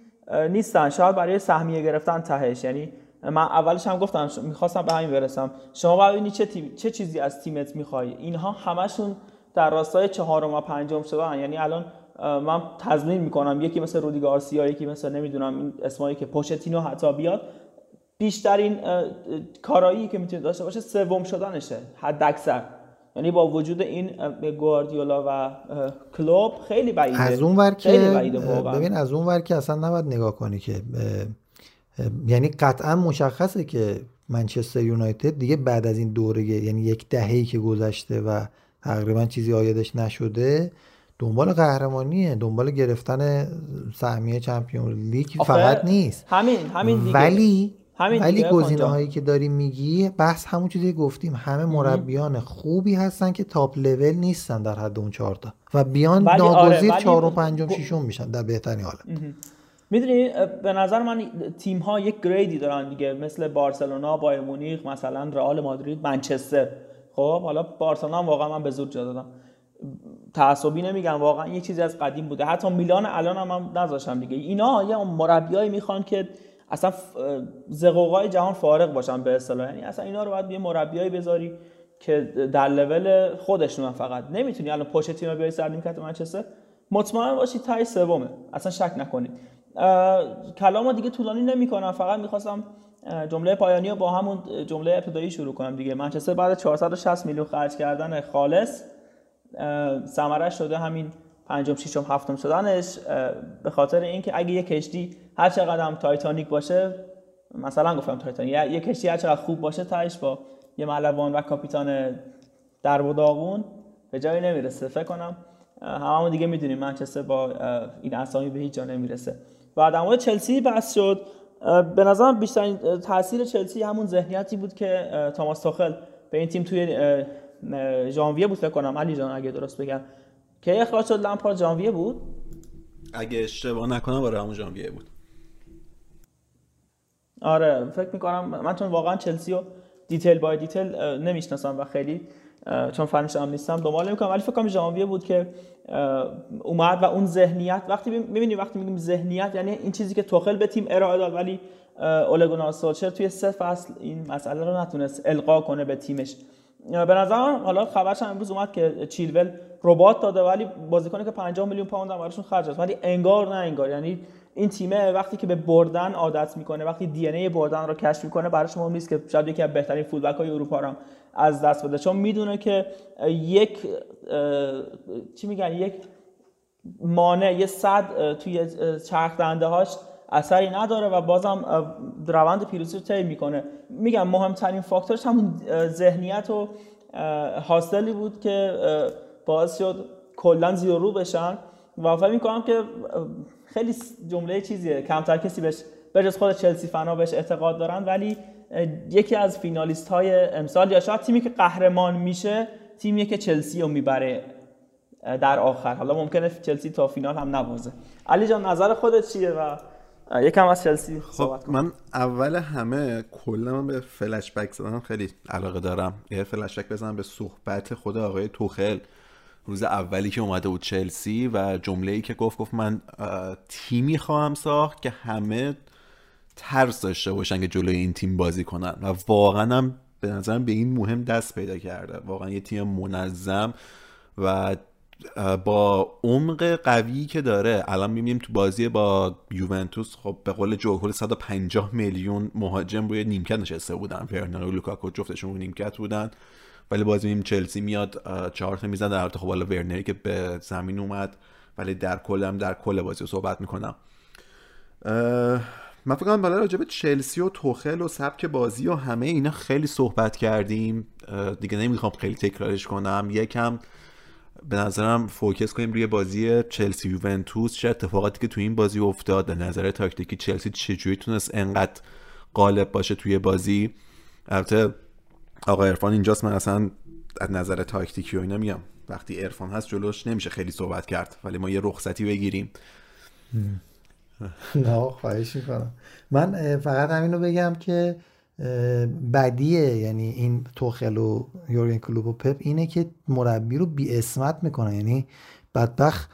نیستن. شاید برای سهمیه گرفتن تهش. یعنی من اولش هم گفتم می‌خواستم به همین برسم. شما باید چه, چه چیزی از تیمت می‌خوای. اینها همشون در راستای چهارم و پنجم شدن. یعنی الان من تضمین می‌کنم. یکی مثل رودی گارسیا یکی مثل نمی‌دونم این اسمایی که پوشتینو حتی بیاد. بیشترین کارایی که می‌تونه داشته باشه سوم شدنشه. حد اکثر یعنی با وجود این گواردیولا و کلوب خیلی بعیده. از اون ور که ببین از اون ور که اصلا نباید نگاه کنی که یعنی قطعا مشخصه که منچستر یونایتد دیگه بعد از این دوره یعنی یک دهه‌ای که گذشته و تقریبا چیزی آیدش نشده دنبال قهرمانیه دنبال گرفتن سهمیه چمپیون لیگ فقط نیست. همین همین دیگه. ولی همین ولی گزینه هایی که داری میگی بحث همون چیزی گفتیم همه مربیان خوبی هستن که تاپ لول نیستن در حد اون چهارتا و بیان ناگزیر آره، چهار و پنجم ششم میشن در بهترین حالت. می‌دونی به نظر من تیم ها یک گریدی دارن دیگه مثل بارسلونا بایر مونیخ مثلا رئال مادرید منچستر. خب حالا بارسلونا واقعا من به زور جا دادم. تعصبی نمیگم واقعا یه چیزی از قدیم بوده. حتی میلان الان هم, هم نذاشتم دیگه. اینا یه مربیایی می‌خوان که اصلا زقوقای جهان فارغ باشن به اصطلاح. یعنی اصلا اینا رو باید یه مربیایی بذاری که در لول خودشون فقط. نمی‌تونی الان پوچتینو بیای سر نیمکت منچستر. مطمئن باشی تای سومه. اصلا شک نکنید. کلامو دیگه طولانی نمی‌کنم. فقط می‌خواستم جمله پایانی رو با همون جمله ابتدایی شروع کنم دیگه. منچستر بعد 460 میلیون خرج کردن خالص ثمرش شده همین پنجم ششم هفتم شدنش. به خاطر اینکه اگه یه کشتی هر چقدر هم تایتانیک باشه مثلا گفتم تایتانیک یه کشتی هر چقدر خوب باشه تاش با یه ملوان و کاپیتان در و داغون به جایی نمی‌رسه. فکر کنم هممون دیگه می‌دونیم منچستر با این اسامی به هیچ جا نمی‌رسه. و در چلسی بحث شد. به نظرم بیشترین تاثیر چلسی همون ذهنیتی بود که تاماس توخل به این تیم توی ژانویه بود فکر کنم. علی جان اگه درست بگم. که اخراج شد لامپارد ژانویه بود؟ اگه اشتباه نکنم برای همون ژانویه بود. آره فکر می‌کنم من چون واقعا چلسی رو detail by detail نمی‌شناسم و خیلی چون فنش هم نیستم دنبال نمی‌کنم. ولی فکر کنم ژانویه بود که اومد و اون ذهنیت وقتی می‌بینی وقتی میگیم ذهنیت یعنی این چیزی که توخل به تیم ارائه داد ولی اوله گونار سولشر توی سه فصل این مسئله رو نتونست القا کنه به تیمش. به نظر حالا خبرش امروز اومد که چیلول رباط داده ولی بازیکنی که 50 میلیون پوند هم براشون خرج ولی انگار نه انگار. یعنی این تیمه وقتی که به بردن عادت می‌کنه وقتی DNA بردن رو کشف می‌کنه براش مهم نیست که شاید یکی از بهترین fullback های اروپا رو از دست بده. چون می‌دونه که یک چی میگن؟ یک مانع یه صد توی چرخ دنده هاش اثری نداره و بازم روند پیروزی رو طی می‌کنه. میگم مهمترین فاکتورش همون ذهنیت و حاصلی بود که باعث شد کلا زیرو رو بشن. و فکر می‌کنم که خیلی جمله چیزیه. کمتر کسی بهش بجز خود چلسی فنا بهش اعتقاد دارن ولی یکی از فینالیست های امسال یا شاید تیمی که قهرمان میشه تیمی که چلسی رو می‌بره در آخر. حالا ممکنه چلسی تا فینال هم نوازه علی جان نظر خودت چیه و یکم از چلسی خب من اول همه کلا من به فلش بک زدن خیلی علاقه دارم. یه فلش بک بزنم به صحبت خود آقای توخل. روز اولی که اومده بود چلسی و جمله ای که گفت گفت من تیمی خواهم ساخت که همه ترس داشته باشن که جلوی این تیم بازی کنن. و واقعا هم به نظرم به این مهم دست پیدا کرده. واقعا یه تیم منظم و با عمق قوی که داره. الان می‌بینیم تو بازی با یوونتوس خب به قول جوهر 150 میلیون مهاجم روی نیمکت نشسته بودن. ورنر و لوکاکو جفتشون روی نیمکت بودن. ولی بازی می‌بینیم چلسی میاد چهار تا می‌زنه. در خب حالا ورنری که به زمین اومد ولی در کل هم در کل بازی صحبت می‌کنم. من فکر کنم راجع به چلسی و توخل و سبک بازی و همه اینا خیلی صحبت کردیم. دیگه نمی‌خوام خیلی تکرارش کنم. یکم به نظرم فوکس کنیم روی بازی چلسی یوونتوس. چه اتفاقاتی که تو این بازی افتاد. به نظر تاکتیکی چلسی چجوری تونست انقدر غالب باشه توی بازی. البته آقا ارفان اینجاست من اصلا از نظر تاکتیکی و اینا میگم. وقتی ارفان هست جلوش نمیشه خیلی صحبت کرد ولی ما یه رخصتی بگیریم. نه خواهش می‌کنم. من فقط همین رو بگم که بدیه یعنی این توخل و یورگن کلوب و پپ اینه که مربی رو بی اسمت می‌کنه. یعنی بدبخت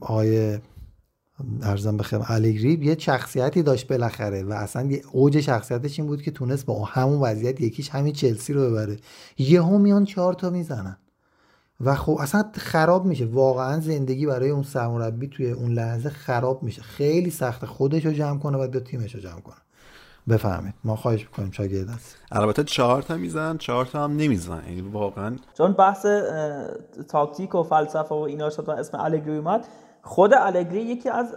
آقای ارزم بخیرم الگری یه شخصیتی داشت بالاخره و اصلا یه اوج شخصیتش این بود که تونست با همون وضعیت یکیش همین چلسی رو ببره. یهو میان چهار تا می‌زنن. و خب اصلا خراب میشه. واقعا زندگی برای اون سرمربی توی اون لحظه خراب میشه. خیلی سخت. خودش رو جمع کنه و دو تیمش رو جمع کنه. بفهمید. ما خواهش می‌کنیم شاگرد است. البته چهار تا میزن چهار تا هم نمیزن یعنی واقعا چون بحث تاکتیک و فلسفه و اینا شد و اسم الگری اومد. خود الگری یکی از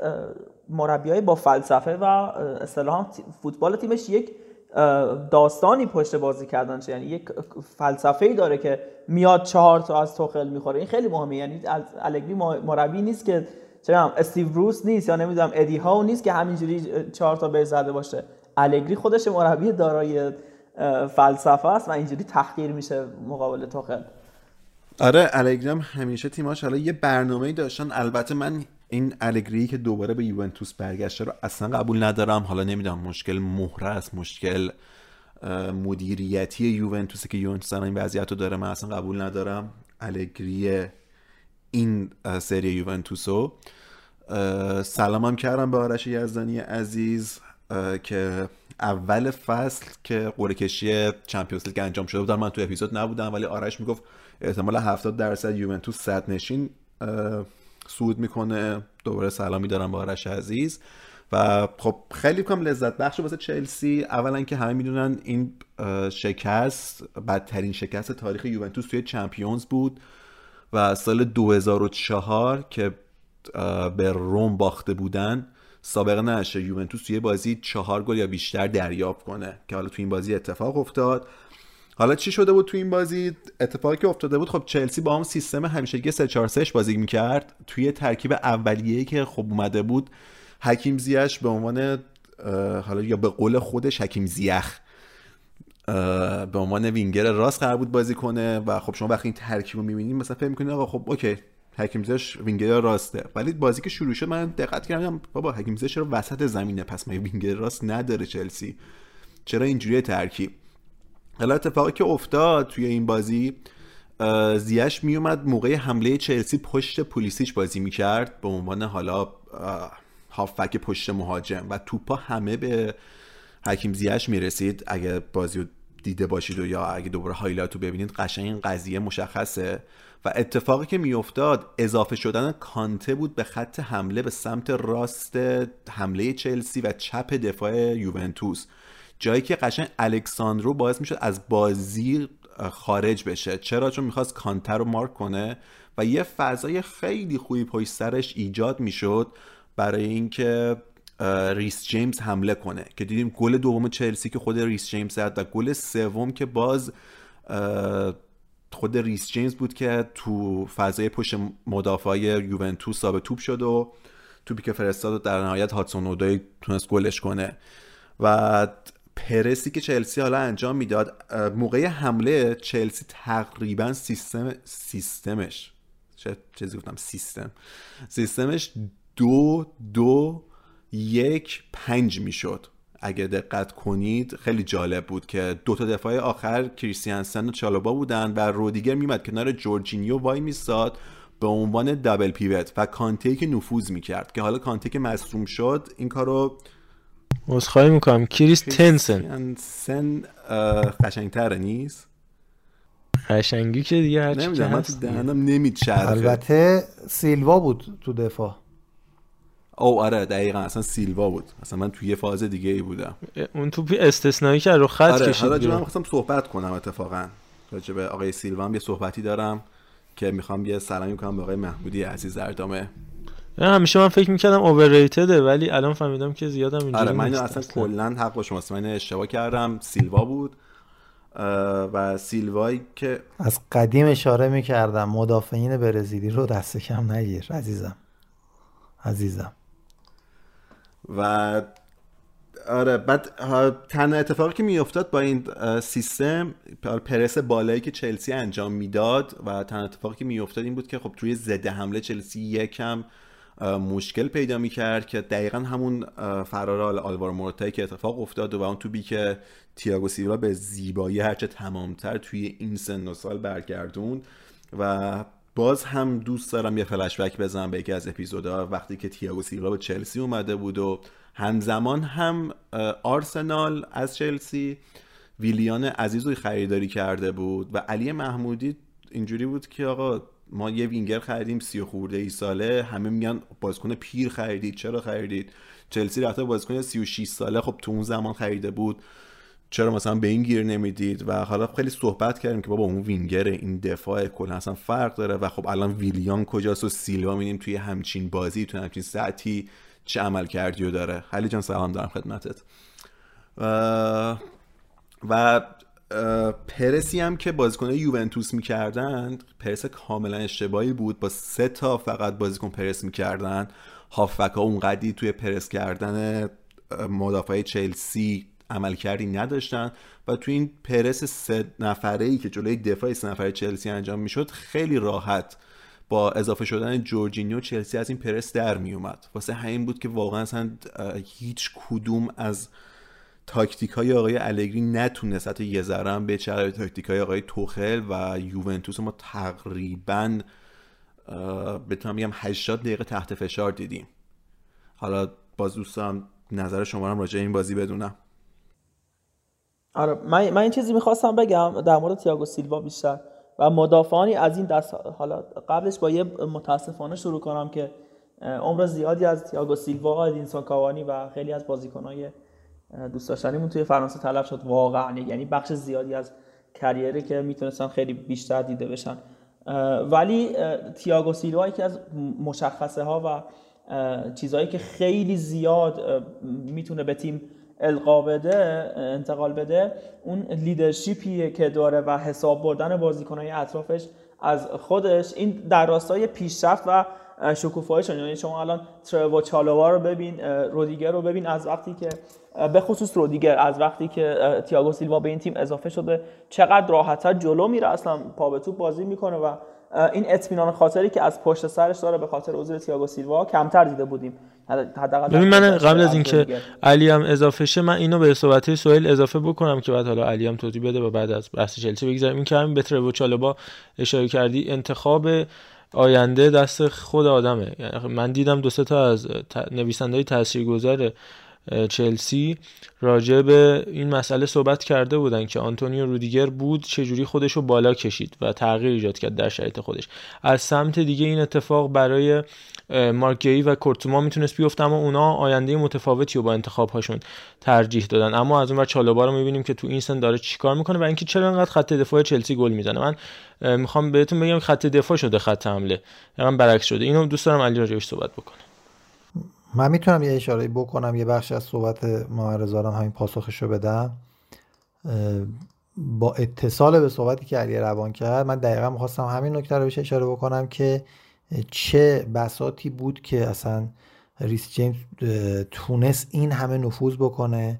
مربیای با فلسفه و اصطلاحا فوتبال تیمش یک داستانی پشت بازی کردن یعنی یک فلسفه ای داره که میاد چهار تا از توخل می‌خوره. این خیلی مهمه. یعنی الگری مربی نیست که چه استیو بروس نیست یا نمی‌دونم ادی هاو نیست که همینجوری چهار تا به زده باشه. الگری خودش مربی دارای فلسفه است و اینجوری تحقیر میشه مقابل توخل. آره الگری هم همیشه تیماش حالا یه برنامه‌ای داشتن. البته من این الگری که دوباره به یوونتوس برگشته رو اصلا قبول ندارم. حالا نمی‌دونم مشکل مهره است مشکل مدیریتی یوونتوس که یوونتوس این وضعیت رو داره من اصلا قبول ندارم. الگری این سری یوونتوسو. سلامم کردم به آرش یزدانی عزیز که اول فصل که قرعه کشی چمپیونز لیگ انجام شده بودم من تو اپیزود نبودم ولی آرش می‌گفت احتمال 70 درصد یوونتوس صد نشین صعود می‌کنه. دوباره سلامی دارم به آرش عزیز. و خب خیلی کم لذت بخش واسه چلسی. اولا که همه می‌دونن این شکست بدترین شکست تاریخ یوونتوس توی چمپیونز بود و سال 2004 که به روم باخته بودن سابقه نشه یوونتوس توی بازی چهار گل یا بیشتر دریافت کنه که حالا توی این بازی اتفاق افتاد. حالا چی شده بود تو این بازی؟ اتفاقی که افتاده بود خب چلسی با هم سیستم همیشگی 3 4 3 بازی می‌کرد. توی ترکیب اولیه‌ای که خب اومده بود حکیم زیش به عنوان حالا یا به قول خودش حکیم زیخ به عنوان وینگر راست قرار بود بازی کنه و خب شما وقتی این ترکیب رو می‌بینید مثلا فکر می‌کنید آقا خب OK حکیم زیش وینگر راسته. ولی بازی که شروع شد من دقت کردم بابا حکیم زیش چرا وسط زمینه پس مگه وینگر راست نداره چلسی؟ چرا اینجوری ترکیب؟ حالا اتفاقی که افتاد توی این بازی زیش میومد موقع حمله چلسی پشت پولیسیچ بازی می‌کرد به عنوان حالا هافبک پشت مهاجم و توپا همه به حکیم زیش می‌رسید. اگه بازی رو دیده باشید و یا اگه دوباره highlight رو ببینید قشنگ این قضیه مشخصه. و اتفاقی که میافتاد اضافه شدن کانته بود به خط حمله به سمت راست حمله چلسی و چپ دفاع یوونتوس. جایی که قشنگ الکساندرو باعث می‌شد از بازی خارج بشه. چرا؟ چون می‌خواست کانته رو مارک کنه و یه فضای خیلی خوبی پشت سرش ایجاد می‌شد برای اینکه ریس جیمز حمله کنه. که دیدیم گل دوم چلسی که خود ریس جیمز زد و گل سوم که باز خود ریس جیمز بود که تو فضای پشت مدافع یوونتوس ثابت توپ شد و توپی که فرستاد و در نهایت هادسون اودوی تونست گلش کنه. و پرسی که چلسی حالا انجام می‌داد موقع حمله چلسی تقریبا سیستم سیستمش چه چیزی گفتم؟ سیستم. سیستمش دو دو یک پنج می‌شد. اگه دقت کنید خیلی جالب بود که دو تا دفاع آخر کریستیانسن و چالوبا بودن و رودیگر میمد کنار جورجینیو وای میستاد به عنوان دابل پیوت و کانته که نفوذ می‌کرد. که حالا کانته که مصروم شد این کارو عذرخواهی می‌کنم. کریس تنسن. سن قشنگتره نیست؟ قشنگی که دیگه هرچی که نمی‌دونم من تو دهنم نمیچرخه. البته سیلوا بود تو دفاع. او آره دقیقا. اصلا سیلوا بود. اصلا من توی یه فاز دیگه ای بودم. اون توپی استثنایی که رو خط آره کشید حالا بیرون. من خواستم صحبت کنم اتفاقا. راجع به آقای سیلوا هم یه صحبتی دارم که می‌خوام یه سلامی کنم به آقای محمودی عزیز اردامه همیشه من فکر می‌کردم اوورریتده ولی الان فهمیدم که زیادم اینجوری آره من اصلا کلا حق با شماست. من اشتباه کردم. سیلوا بود. و سیلوایی که از قدیم اشاره می‌کردم. مدافعین برزیلی رو دست کم نگیر عزیزم. عزیزم. و آره بعد ها، تنها اتفاقی که میافتاد با این سیستم پرس بالایی که چلسی انجام می‌داد و تنها اتفاقی که میافتاد این بود که خب توی زده حمله چلسی یکم مشکل پیدا می‌کرد که دقیقا همون فرار آل- آلوارو مورتایی که اتفاق افتاد و اون توبی که تییاگو سیلوا به زیبایی هرچه تمامتر توی این سن و سال برگردون و باز هم دوست دارم یه فلشبک بزنم به یکی از اپیزودها. وقتی که تییاگو سیلوا به چلسی اومده بود و همزمان هم آرسنال از چلسی ویلیان عزیز رو خریداری کرده بود و علی محمودی اینجوری بود که آقا ما یه وینگر خریدیم سی خورده ای ساله. همه میگن بازیکن پیر خریدید چرا خریدید؟ چلسی رفته بازیکن 36 ساله. خب تو اون زمان خریده بود. چرا مثلا به این گیر نمی‌دید؟ و حالا خیلی صحبت کردیم که بابا اون وینگره این دفاع کلا اصلا فرق داره. و خب الان ویلیان کجاست و سیلوا میدیم توی همچین بازی توی همچین ساعتی چه عمل کردی و داره. خلی جان سلام دارم خدمتت. و و پرسی هم که بازیکن یوونتوس می‌کردن پرس کاملا اشتباهی بود. با سه تا فقط بازیکن پرس می‌کردن. هافبک ها اونقدی توی پرس کردن مدافع چلسی عمل کردی نداشتن. و توی این پرس سه نفره ای که جلوی دفاع سه نفره چلسی انجام می‌شد خیلی راحت با اضافه شدن جورجینیو چلسی از این پرس در می اومد واسه همین بود که واقعا اصلا هیچ کدوم از تاکتیک های آقای الگری نتونست حتی یه ذره هم به تاکتیک های آقای توخل و یوونتوس ما تقریبا بتونم بگم 80 دقیقه تحت فشار دیدیم. حالا باز دوستان نظر شما هم راجع این بازی بدونم. آره من, من این چیزی می‌خواستم بگم در مورد تییاگو سیلوا بیشتر و مدافعانی از این دست حالا قبلش با یه متاسفانه شروع کنم که عمر زیادی از تییاگو سیلوا ادینسون کاوانی و خیلی از بازیکنهای دوست داشتنیمون توی فرانسه طلب شد. واقعا. یعنی بخش زیادی از کریری که می‌تونستن خیلی بیشتر دیده بشن. ولی تییاگو سیلوا یکی از مشخصه ها و چیزهایی که خیلی زیاد می‌تونه به تیم القا بده انتقال بده اون لیدرشیپیه که داره و حساب بردن بازیکنهای اطرافش از خودش. این در راستای پیشرفت و شکوفاییشون یعنی شما الان ترو چالووا رو ببین رودیگر رو ببین از وقتی که به خصوص رودیگر از وقتی که تییاگو سیلوا به این تیم اضافه شده چقدر راحتتر جلو میره اصلا پا به توپ بازی می‌کنه و این اطمینان خاطری که از پشت سرش داره به خاطر حضور تییاگو سیلوا کمتر دیده بودیم. ببین من قبل از اینکه علی هم اضافه شه من اینو به صحبت سوئیل اضافه بکنم که بعد حالا علی هم توضیح بده و بعد از بحث چلسی بگذاریم. این که همین به ترو چالوبا اشاره کردی انتخاب آینده دست خود آدمه. یعنی من دیدم دو سه تا از نویسندهای تاثیرگذار چلسی راجع به این مسئله صحبت کرده بودن که آنتونیو رودیگر بود چجوری خودش رو بالا کشید و تغییر ایجاد کرد در شرایط خودش. از سمت دیگه این اتفاق برای مارکگی و کورتوما می‌تونست بیفته اما اونا آینده متفاوتی رو با انتخاب هاشون ترجیح دادن. اما از اون ور چالوبا رو می‌بینیم که تو این سن داره چیکار می‌کنه و اینکه چرا انقدر خط دفاع چلسی گل می‌زنه. من می‌خوام بهتون بگم خط دفاع شده خط حمله. یعنی برعکس شده. اینو دوست دارم علی راجعش صحبت بکنه. من می‌تونم یه اشاره بکنم یه بخش از صحبت محمد همین پاسخش رو بدم با اتصال به صحبتی که علی روان کرد من دقیقا می‌خواستم همین نکته رو بهش اشاره بکنم که چه بساتی بود که اصلا ریس جیمز تونست این همه نفوذ بکنه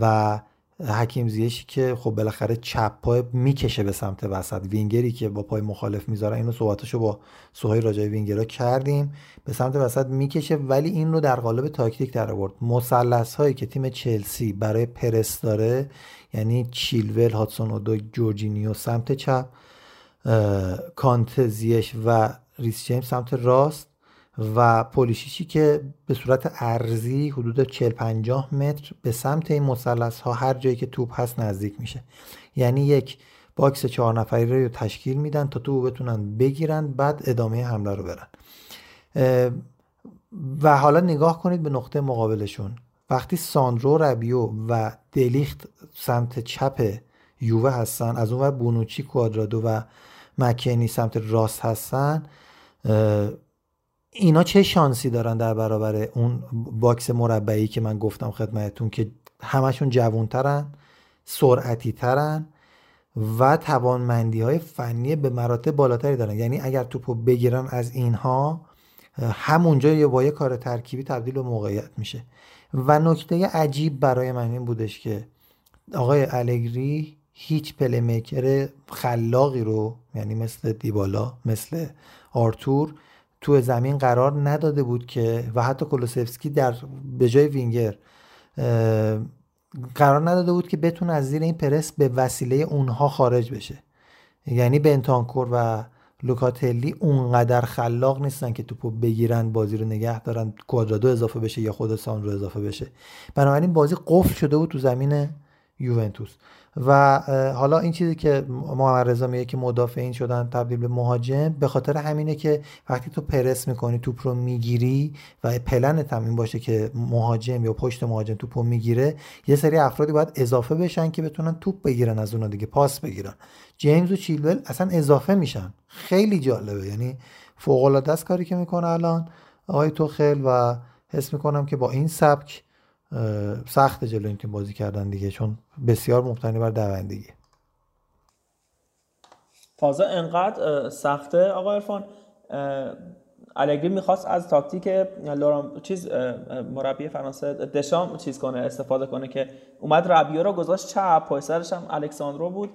و حکیم زیشی که خب بالاخره چپ پای می‌کشه به سمت وسط. وینگری که با پای مخالف می‌ذاره اینو صحبتشو با سوهای راجای وینگرها کردیم. به سمت وسط می‌کشه ولی این رو در قالب تاکتیک در آورد. مثلث هایی که تیم چلسی برای پرس داره یعنی چیلول هادسون و جورجینیو سمت چپ کانته زیش و ریس جیمز سمت راست. و پولیشیچی که به صورت عرضی حدود 40 50 متر به سمت این مثلث ها هر جایی که توپ هست نزدیک میشه. یعنی یک box چهار نفری رو تشکیل میدن تا توپ بتونن بگیرن بعد ادامه حمله رو برن. و حالا نگاه کنید به نقطه مقابلشون. وقتی ساندرو ربیو و دلیخت سمت چپ یووه هستن از اون ور بونوچی کوادرادو و مکنی سمت راست هستن اینا چه شانسی دارن در برابر اون box مربعی که من گفتم خدمتتون که همشون جوانترن سرعتی ترن و توانمندی های فنی به مراتب بالاتری دارن. یعنی اگر توپو بگیرن از اینها همونجا یه با کار ترکیبی تبدیل به موقعیت میشه. و نکته عجیب برای من این بودش که آقای الگری هیچ playmaker خلاقی رو یعنی مثل دیبالا مثل آرتور تو زمین قرار نداده بود که و حتی کولوسفسکی در به جای وینگر قرار نداده بود که بتونه از زیر این پرس به وسیله اونها خارج بشه. یعنی بنتانکور و لوکاتلی اونقدر خلاق نیستن که توپو بگیرن بازی رو نگه دارن کوادرادو اضافه بشه یا خود رو اضافه بشه. بنابراین بازی قفل شده بود تو زمین یوونتوس. و حالا این چیزی که محمد رضا میگه که مدافعین شدن تبدیل به مهاجم به خاطر همینه که وقتی تو پرس می‌کنی توپ رو می‌گیری و پلنت هم این باشه که مهاجم یا پشت مهاجم توپ رو می‌گیره یه سری افرادی باید اضافه بشن که بتونن توپ بگیرن از اونا دیگه پاس بگیرن. جیمز و چیلول اصلا اضافه میشن. خیلی جالبه. یعنی فوق العاده است کاری که می‌کنه الان آقای توخل و حس می‌کنم که با این سبک سخت جلو این تیم بازی کردن دیگه چون بسیار مبتنی بر دوندگی. تازه انقدر سخته آقا عرفان الگری می‌خواست از تاکتیک لورام چیز مربی فرانسه دشام چیز کنه استفاده کنه که اومد ربیو رو گذاشت چپ پشت سرش هم الکساندرو بود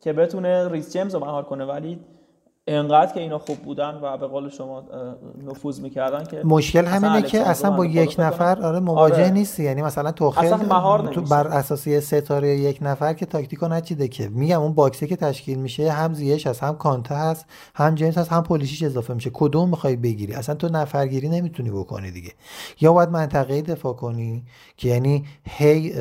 که بتونه ریس جیمز رو مهار کنه. ولی انقدر که اینا خوب بودن و به قول شما نفوذ می‌کردن که مشکل همینه که اصلا با یک نفر آره مواجه آره. نیستی. یعنی مثلا توخل تو بر اساس ستاره یک نفر که تاکتیکو نچیده که میگم اون box ی که تشکیل میشه هم زیش هست هم کانته هست هم جیمز هست هم پولیشیچ اضافه میشه. کدوم می‌خوای بگیری؟ اصلا تو نفرگیری نمی‌تونی بکنی دیگه. یا باید منطقه دفاع کنی که یعنی هی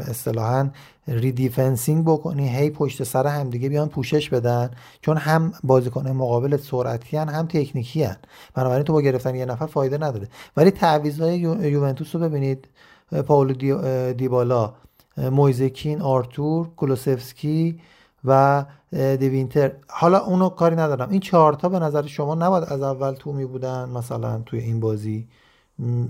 اصطلاحا redefensing بکنی هی پشت سر هم دیگه بیان پوشش بدن چون هم بازیکن مقابل سرعتی هن هم تکنیکی هن. بنابراین تو با گرفتن یه نفر فایده نداره. ولی تعویضای یوونتوس رو ببینید. پاولو دی... دیبالا مویزکین آرتور کولوسفسکی و دیوینتر حالا اونو کاری ندارم. این چهارتا به نظر شما نباید از اول تو می بودن مثلا توی این بازی؟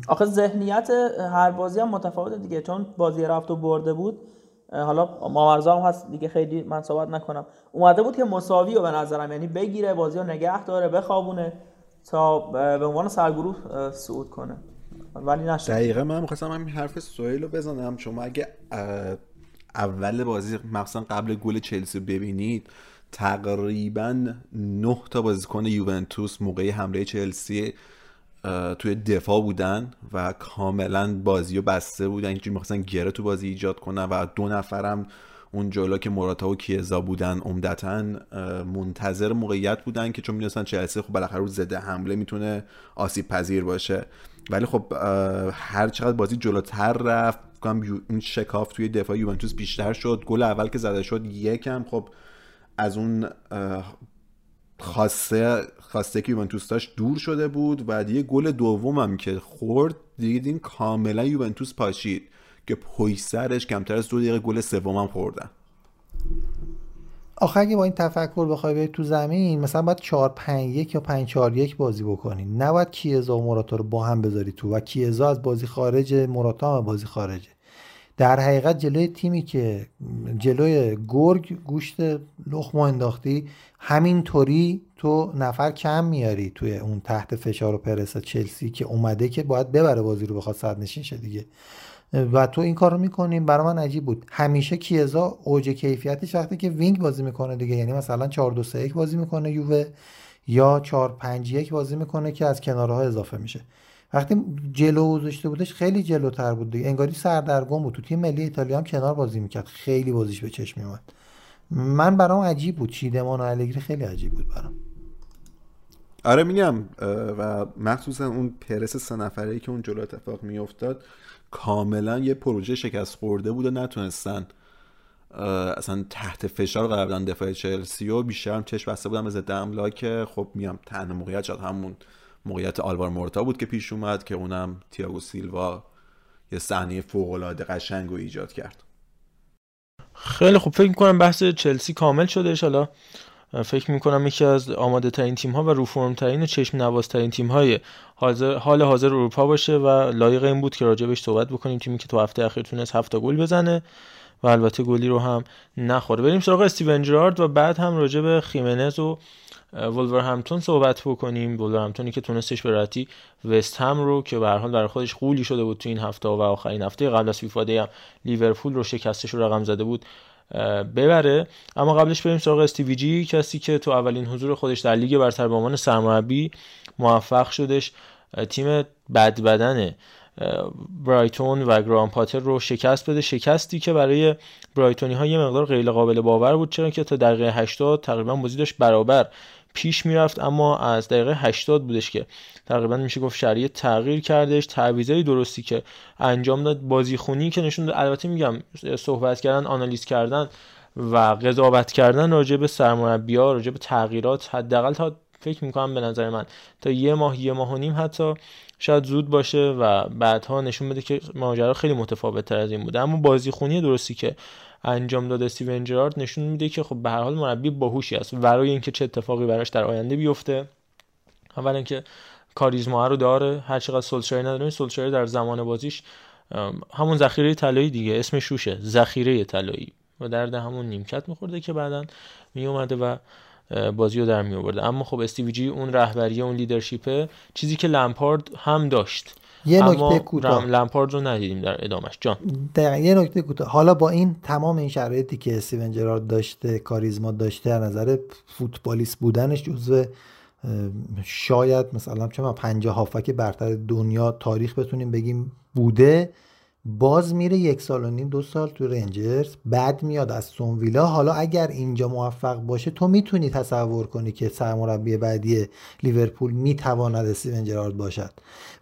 آخه ذهنیت هر بازی هم متفاوته دیگه. چون بازی رفت و برده بود. حالا مامرزا هم هست دیگه خیلی من صحبت نکنم. اومده بود که مساوی رو به نظرم یعنی بگیره بازی رو نگه داره بخوابونه تا به عنوان سرگروه صعود کنه. ولی نشد. دقیقا من می‌خواستم همین حرف سویل رو بزنم. شما اگه اول بازی مخصوصا قبل گل چلسی ببینید تقریبا نه تا بازیکن یوونتوس موقع حمله چلسی توی دفاع بودن و کاملا بازی رو بسته بودن. اینجوری می‌خواستن گره تو بازی ایجاد کنن و دو نفرم اون جلو که موراتا و کیزا بودن عمدتا منتظر موقعیت بودن که چون می‌دونستن چلسی خب بالاخره رو زده حمله می‌تونه آسیب پذیر باشه. ولی خب هر چقدر بازی جلوتر رفت اون شکاف توی دفاع یوونتوس بیشتر شد. گل اول که زده شد یکم خب از اون خواسته خواسته که یوونتوس داشت دور شده بود و دیگه گل دومم که خورد دیگه دین کاملا یوونتوس پاشید که پشت سرش کمتر از دو دقیقه گل سومم خوردن. آخه اگه با این تفکر بخوای بری تو زمین مثلا باید 4 5 1 یا 5 4 1 بازی بکنی. نباید کیزا و موراتا رو با هم بذاری تو و کیزا از بازی خارجه موراتا هم بازی خارجه. در حقیقت جلوی تیمی که جلوی گرگ گوشت لخم انداختی همینطوری تو نفر کم میاری توی اون تحت فشار و پرس چلسی که اومده که باید ببره بازی رو بخواد صد نشین شه دیگه. و تو این کار رو می‌کنیم برای من عجیب بود. همیشه کیزا اوج کیفیتش وقتی که وینگ بازی می‌کنه دیگه یعنی مثلا 4 2 3 1 بازی می‌کنه یووه یا 4 5 1 بازی می‌کنه که از کنارها اضافه میشه. وقتی جلو گذاشته بودش خیلی جلوتر بود دیگه. انگاری سردرگم بود. تو تیم ملی ایتالیا هم کنار بازی می‌کرد. خیلی بازیش به چشم میومد من برام عجیب بود. چیدمان و الگری خیلی عجیب بود برام. آره میگم و مخصوصا اون پرس سه نفره که اون جلو اتفاق میافتاد کاملا یه پروژه شکست خورده بود و نتونستن اصلا تحت فشار قرار بدن دفاع چلسی و بیشتر هم چشم بسته بودن به ضد که خب میام تنها موقعیت شد همون موقعیت آلوار مورتا بود که پیش اومد که اونم تیاگو سیلوا یه صحنه فوق العاده قشنگ رو ایجاد کرد. خیلی خوب. فکر می‌کنم بحث چلسی کامل شده. حالا فکر می‌کنم یکی از آماده ترین تیم ها و رو فرم ترین و چشم نواز ترین تیم های حال حاضر اروپا باشه و لایق این بود که راجع صحبت بکنیم. تیمی که تو هفته اخیر تونست هفت گل بزنه و البته گلی رو هم نخوره. بریم سراغ استیون جرارد و بعد هم راجع به خیمنز و همتون صحبت بکنیم. همتونی که تونستش به راحتی وست هم رو که به حال برای خودش قولی شده بود تو این هفته و آخرین هفته قبل از فیفا هم لیورپول رو شکستش رو رقم زده بود ببره. اما قبلش بریم سراغ استیوی جی کسی که تو اولین حضور خودش در لیگ برتر به عنوان سرمربی موفق شدش تیم بد بدن برایتون و گرام پاتر رو شکست بده. شکستی که برای برایتونی ها یه مقدار غیر قابل باور بود چرا که تا دقیقه 80 تقریبا بازی داشت برابر پیش می‌رفت اما از دقیقه 80 بودش که تقریبا میشه گفت شرایط تغییر کردش. تعویضای درستی که انجام داد بازی خونی که نشون داد البته میگم صحبت کردن آنالیز کردن و قضاوت کردن راجع به سرمربی‌ها راجع به تغییرات حداقل تا فکر می‌کنم به نظر من تا یه ماه یه ماه و نیم حتی شاید زود باشه و بعدها نشون بده که ماجرا خیلی متفاوت تر از این بوده. اما بازی خونی درستی که انجام داده استیون جرارد نشون میده که خب به هر حال مربی باهوشی است. برای اینکه چه اتفاقی براش در آینده بیفته. اولا که کاریزما رو داره هر چقدر سولشاری نداره سولشاری در زمان بازیش همون ذخیره طلایی دیگه اسمش روشه ذخیره طلایی. و درد همون نیمکت میخورده که بعدا میومده و بازی رو در می اما خب استیوی جی اون رهبری اون لیدرشیپه چیزی که لمپارد هم داشت. یه نکته کوتاه. لمپارد رو ندیدیم در ادامش. جان. دقیقا یه نکته کوتاه. حالا با این تمام این شرایطی که استیون جرارد داشته کاریزما داشته از نظر فوتبالیست بودنش جزو شاید مثلا چه من 50 هافک برتر دنیا تاریخ بتونیم بگیم بوده. باز میره یک سال و نیم دو سال تو رنجرز بعد میاد از سون ویلا حالا اگر اینجا موفق باشه تو می‌تونی تصور کنی که سرمربی بعدی لیورپول می‌تواند استیون جرارد باشد.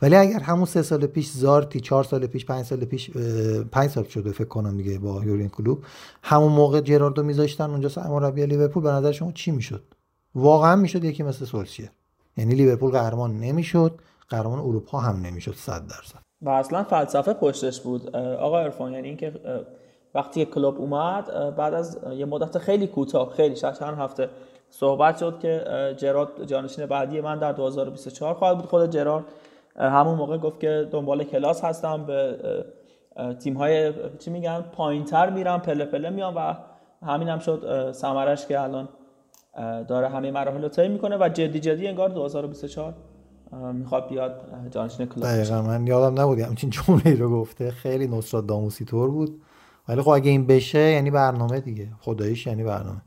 ولی اگر همون سه سال پیش زارتی چهار سال پیش پنج سال پیش پنج سال شده فکر کنم دیگه با یورین کلوب همون موقع جراردو میذاشتن اونجا سرمربی لیورپول به نظر شما چی می‌شد؟ واقعا می‌شد یکی مثل سولشیر یعنی لیورپول قهرمان نمی‌شد قهرمان اروپا هم نمی‌شد 100 درصد. و اصلا فلسفه پشتش بود. آقا ارفان یعنی اینکه وقتی کلوب اومد بعد از یه مدت خیلی کوتاه خیلی شاید چند هفته صحبت شد که جرارد جانشین بعدی من در 2024 خواهد بود. خود جرارد همون موقع گفت که دنبال کلاس هستم به تیم های چی میگن پایینتر میرم پله پله میام و همین هم شد اه، ثمرش که الان داره همه مراحل رو طی می‌کنه و جدی جدی انگار 2024 اه، می‌خواد بیاد جانشین کلوب بشه. دقیقا من یادم نبود همچین جمله رو گفته. خیلی نصرت داموسی طور بود. ولی خب اگه این بشه یعنی برنامه دیگه. خداییش یعنی برنامه.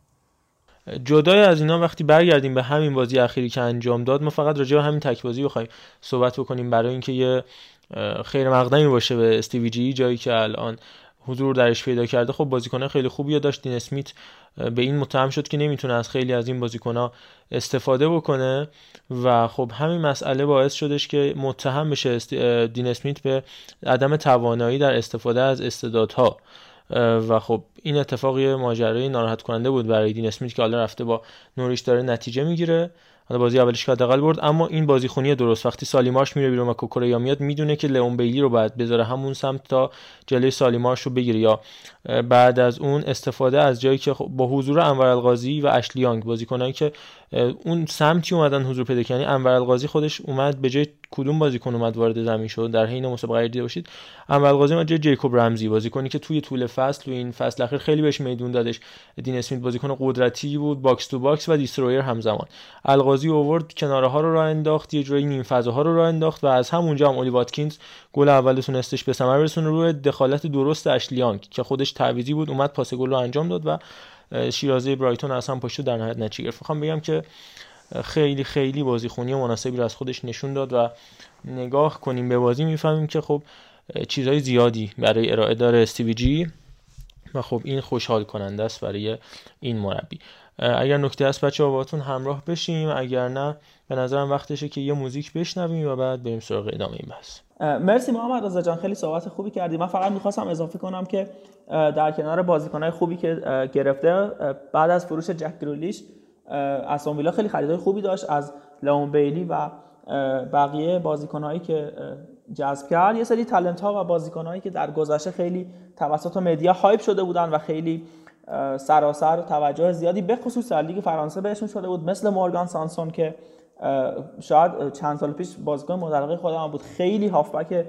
جدای از اینا وقتی برگردیم به همین بازی اخیری که انجام داد ما فقط راجع به همین تک بازی بخوایم صحبت بکنیم برای اینکه یه خیر مقدمی باشه به استیوی جی جایی که الان حضور درش پیدا کرده خب بازیکنه خیلی خوبی داشت. دین اسمیت به این متهم شد که نمی‌تونه از خیلی از این بازیکنها استفاده بکنه و خب همین مسئله باعث شدش که متهم بشه دین اسمیت به عدم توانایی در استفاده از استعدادها. و خب این اتفاق یه ماجرای ناراحت کننده بود برای دین اسمیت که حالا رفته با نوریش داره نتیجه می‌گیره. حالا بازی اولش که حداقل برد اما این بازی خونی درست. وقتی سالیمارش میره بیرون و کوکوریا میاد می‌دونه که لئون بیلی رو باید بذاره همون سمت تا جلوی سالیمارش رو بگیره. یا بعد از اون استفاده از جایی که خب با حضور انور القاضی و اشلیانگ بازیکنایی که اه، اون سمتی اومدن حضور پیدا کردن. انور القاضی خودش اومد به جای کدوم بازیکن اومد وارد زمین شد؟ در حین مسابقه دیده باشید. انور القاضی اومد جای جیکوب رمزی بازیکنی که توی طول فصل توی این فصل اخیر خیلی بهش میدون دادش. دین اسمیت بازیکن قدرتی بود box to box و destroyer همزمان. القاضی اوورد کناره ها رو راه انداخت یه جوری نیم فضاها رو راه انداخت و از همونجا هم اولی واتکینز گل اول تونستش به ثمر برسونه روی دخالت درست اشلی یانگ که خودش تعویضی بود اومد پاس گل رو انجام داد و اه، شیرازه برایتون از هم پاشید در نهایت نتیجه گرفت. می‌خوام بگم که خیلی خیلی بازیخونی مناسبی رو از خودش نشون داد و نگاه کنیم به بازی می‌فهمیم که خب چیزهای زیادی برای ارائه داره استیوی جی و خب این خوشحال کننده است برای این مربی. اگر نکته هست بچه باهاتون همراه بشیم. اگر نه به نظرم وقتشه که یه موزیک بشنویم و بعد بریم سراغ ادامه این بحث. مرسی محمد رضا جان. خیلی صحبت خوبی کردی. من فقط می‌خواستم اضافه کنم که در کنار بازیکنهای خوبی که گرفته بعد از فروش جک گرولیش استون ویلا خیلی خریدهای خوبی داشت از لئون بیلی و بقیه بازیکنهایی که جذب کرد. یه سری talent ها و بازیکنهایی که در گذشته خیلی توسط media hype شده بودن و خیلی سراسر توجه زیادی به خصوص در لیگ فرانسه بهشون شده بود. مثل مورگان سانسون که شاید چند سال پیش بازیکن علاقه خودم بود. خیلی هافبک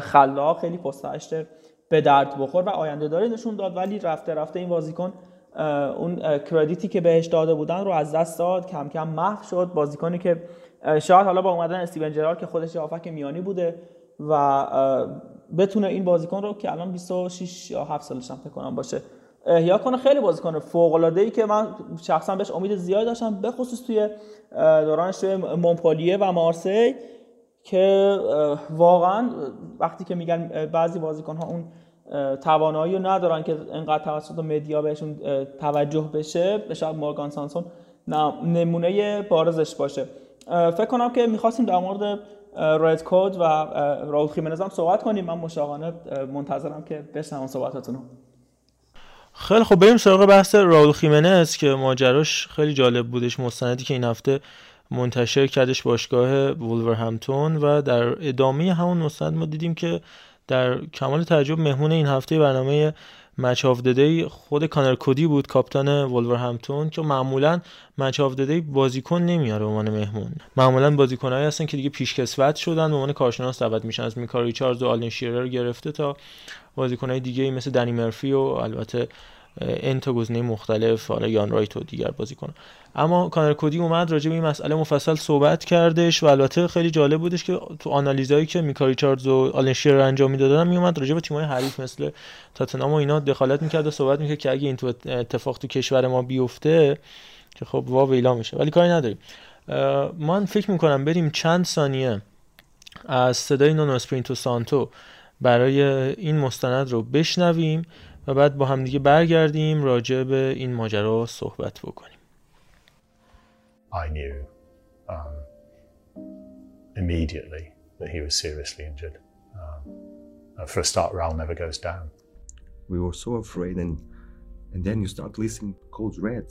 خلاق خیلی پست به درد بخور و آینده داری نشون داد. ولی رفته رفته این بازیکن اون کردیتی که بهش داده بودن رو از دست داد. کم کم محو شد. بازیکنی که شاید حالا با اومدن استیون جرارد که خودش هافک میانی بوده و بتونه این بازیکن رو که الان 26 یا 7 سالش هم فکر کنم باشه احیا کنه خیلی بازیکن فوق العاده ای که من شخصا بهش امید زیاد داشتم به خصوص توی دورانش توی مونپلیه و مارسی که واقعا وقتی که میگن بعضی بازیکن ها اون توانایی رو ندارن که انقدر توسط مدیا بهشون توجه بشه شاید مورگان سانسون نم- نمونه بارزش باشه. فکر کنم که می‌خواستیم در مورد رد کود و راول خیمنز هم صحبت کنیم. من مشتاقانه منتظرم که بشنوم صحبتاتون رو. خیلی خب بریم سراغ بحث راول خیمنز که ماجراش خیلی جالب بودش مستندی که این هفته منتشر کردش باشگاه وولورهمپتون و در ادامه همون مستند ما دیدیم که در کمال تعجب مهمون این هفته برنامه Match of the Day خود کانر کودی بود کاپیتان وولورهمپتون که معمولا Match of the Day بازیکن نمیاره به عنوان مهمون. معمولا بازیکنایی هستن که دیگه پیشکسوت شدن به عنوان کارشناس دعوت میشن. از میکا ریچاردز و آلن شیرر گرفته تا بازیکنهای دیگه مثل دنی مرفی و البته انت گزینه مختلف حالا یان رایت و دیگر بازیکنا. اما کانر کودی اومد راجع به این مسئله مفصل صحبت کردش و البته خیلی جالب بودش که تو آنالیزایی که میکا ریچاردز و آلن شیرر انجام می‌دادن میومد راجع به تیم‌های حریف مثل تاتنهام و اینا دخالت می‌کرد و صحبت می‌کرد که اگه این تو اتفاق تو کشور ما بیفته که خب وا ویلا میشه. ولی کاری نداریم. من فکر می‌کنم بریم چند ثانیه از صدای نونو اسپرینتو سانتو برای این مستند رو بشنویم. و بعد با همدیگه برگردیم راجع به این ماجرا صحبت بکنیم I knew um, immediately that he was seriously injured. Um, for a start, Raul never goes down. We were so afraid, and and then you start listening code red,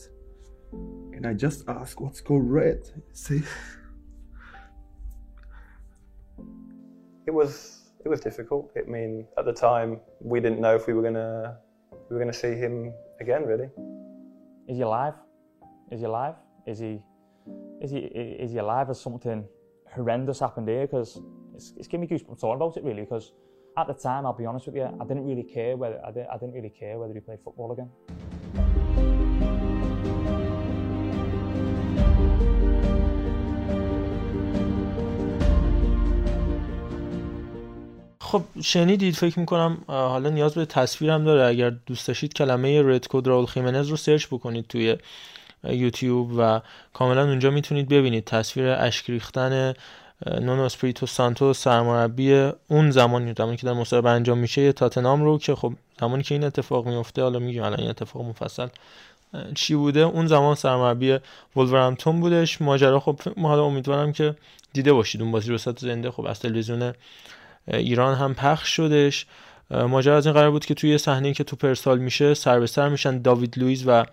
and I just ask, "What's code red?" Say, it was it was difficult. I mean, at the time, we didn't know if we were gonna we were gonna see him again. Really, Is he alive? Is he alive? Is he is he is he alive? Has something horrendous happened here? Because it's, it's giving me goosebumps talking about it really. Because at the time, I'll be honest with you, I didn't really care whether I, did, I didn't really care whether he played football again. خب شنیدید فکر می‌کنم حالا نیاز به تصویرم داره. اگر دوست داشتید کلمه رد کد راول خیمنز رو سرچ بکنید توی یوتیوب و کاملا اونجا می‌تونید ببینید. تصویر اشک ریختن نونو اسپریتو سانتو سرمربی اون زمانی زمانی که در مصاحبه انجام میشه تاتنام رو که خب زمانی که این اتفاق میفته حالا میگم الان این اتفاق مفصل چی بوده؟ اون زمان سرمربی ولورهمپتون بودش. ماجرا خب ما حالا امیدوارم که دیده باشید. اون بازی رو زنده. خب از تلویزیون ایران هم پخش شدش. ماجرا از این قرار بود که توی صحنه که توپ ارسال میشه سر به سر میشن داوید لوئیس و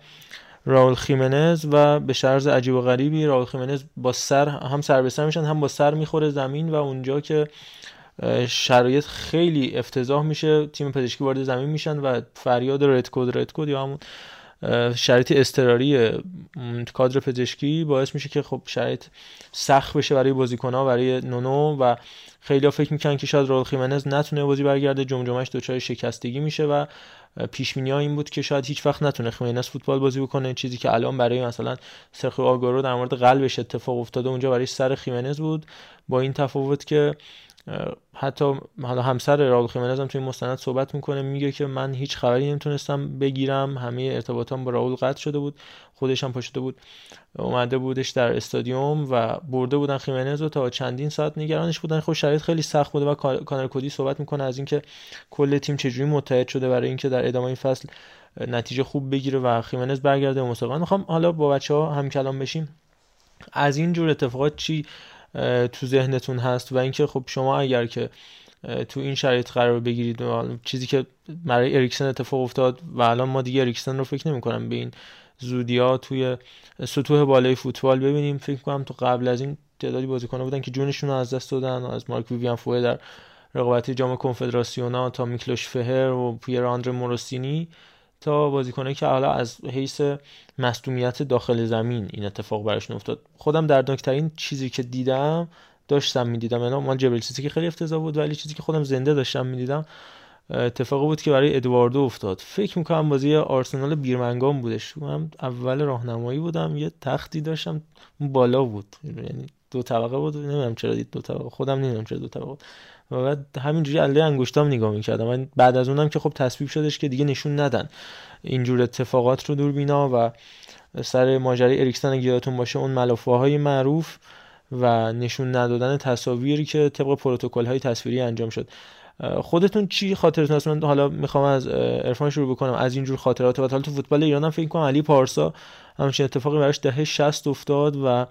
راول خیمنز و به شرز عجیب و غریبی راول خیمنز با سر هم سر به سر میشن هم با سر می‌خوره زمین و اونجا که شرایط خیلی افتضاح میشه تیم پزشکی وارد زمین میشن و فریاد رد کد رد کد یا همون شرایط استراری کادر پزشکی باعث میشه که خب شرایط سخت بشه برای بازیکن‌ها برای نونو و خیلی فکر می‌کنن که شاید رول خیمنز نتونه بازی برگرده جمجمش دچار شکستگی میشه و پیش ها این بود که شاید هیچ وقت نتونه خیمنز فوتبال بازی بکنه. چیزی که الان برای مثلا سرخیو آگورو در مورد قلبش اتفاق افتاده اونجا برای سر خیمنز بود. با این تفاوت که حتی حالا همسر راول خیمنز هم توی مستند صحبت می‌کنه میگه که من هیچ خبری نمی‌تونستم بگیرم همه ارتباطام با راول قطع شده بود خودش هم پاشده بود اومده بودش در استادیوم و برده بودن خیمنز رو تا چندین ساعت نگرانش بودن. خب شرایط خیلی سخت بوده و کانر کودی صحبت می‌کنه از اینکه کل تیم چجوری متحد شده برای اینکه در ادامه این فصل نتیجه خوب بگیره و خیمنز برگرده مسابقه. می‌خوام حالا با بچه ها هم کلام بشیم. از این جور اتفاقات چی تو ذهنتون هست و اینکه خب شما اگر که تو این شرایط قرار بگیرید چیزی که برای اریکسن اتفاق افتاد و الان ما دیگه اریکسن رو فکر نمی کنم به این زودی ها توی سطوح بالای فوتبال ببینیم. فکر کنم تو قبل از این تعدادی بازیکن‌ها بودن که جونشون رو از دست دادن از مارک ویویان فوه در رقابت جام کنفدراسیونا تا میکلوش فهر و پیر آندر موروسینی تا بازیکنه که حالا از حیث مصدومیت داخل زمین این اتفاق براشون افتاد. خودم دردناکترین چیزی که دیدم داشتم می‌دیدم. یعنی من جبل چیزی که خیلی افتضاح بود ولی چیزی که خودم زنده داشتم می‌دیدم اتفاقی بود که برای ادواردو افتاد. فکر می‌کنم بازی آرسنال بیرمنگام بودش. من اول راهنمایی بودم یه تختی داشتم بالا بود. یعنی دو طبقه بود. نمی‌دونم چرا دید دو طبقه. خودم نمی‌دونم چرا دو طبقه بود. و بعد همینجوری علی انگشتام نگاه می‌کردم. من بعد از اونم که خب تصویب شدش که دیگه نشون ندن. اینجور اتفاقات رو دوربینا و سر ماجرای اریکسن اگه یادتون باشه اون ملافه معروف و نشون ندادن تصاویری که طبق پروتکل های تصویری انجام شد. خودتون چی خاطرتون هست؟ من حالا می‌خوام از عرفان شروع بکنم. از اینجور خاطرات و حالا تو فوتبال ایران هم فکر کنم علی پارسا همچین اتفاقی براش دهه 60 افتاد و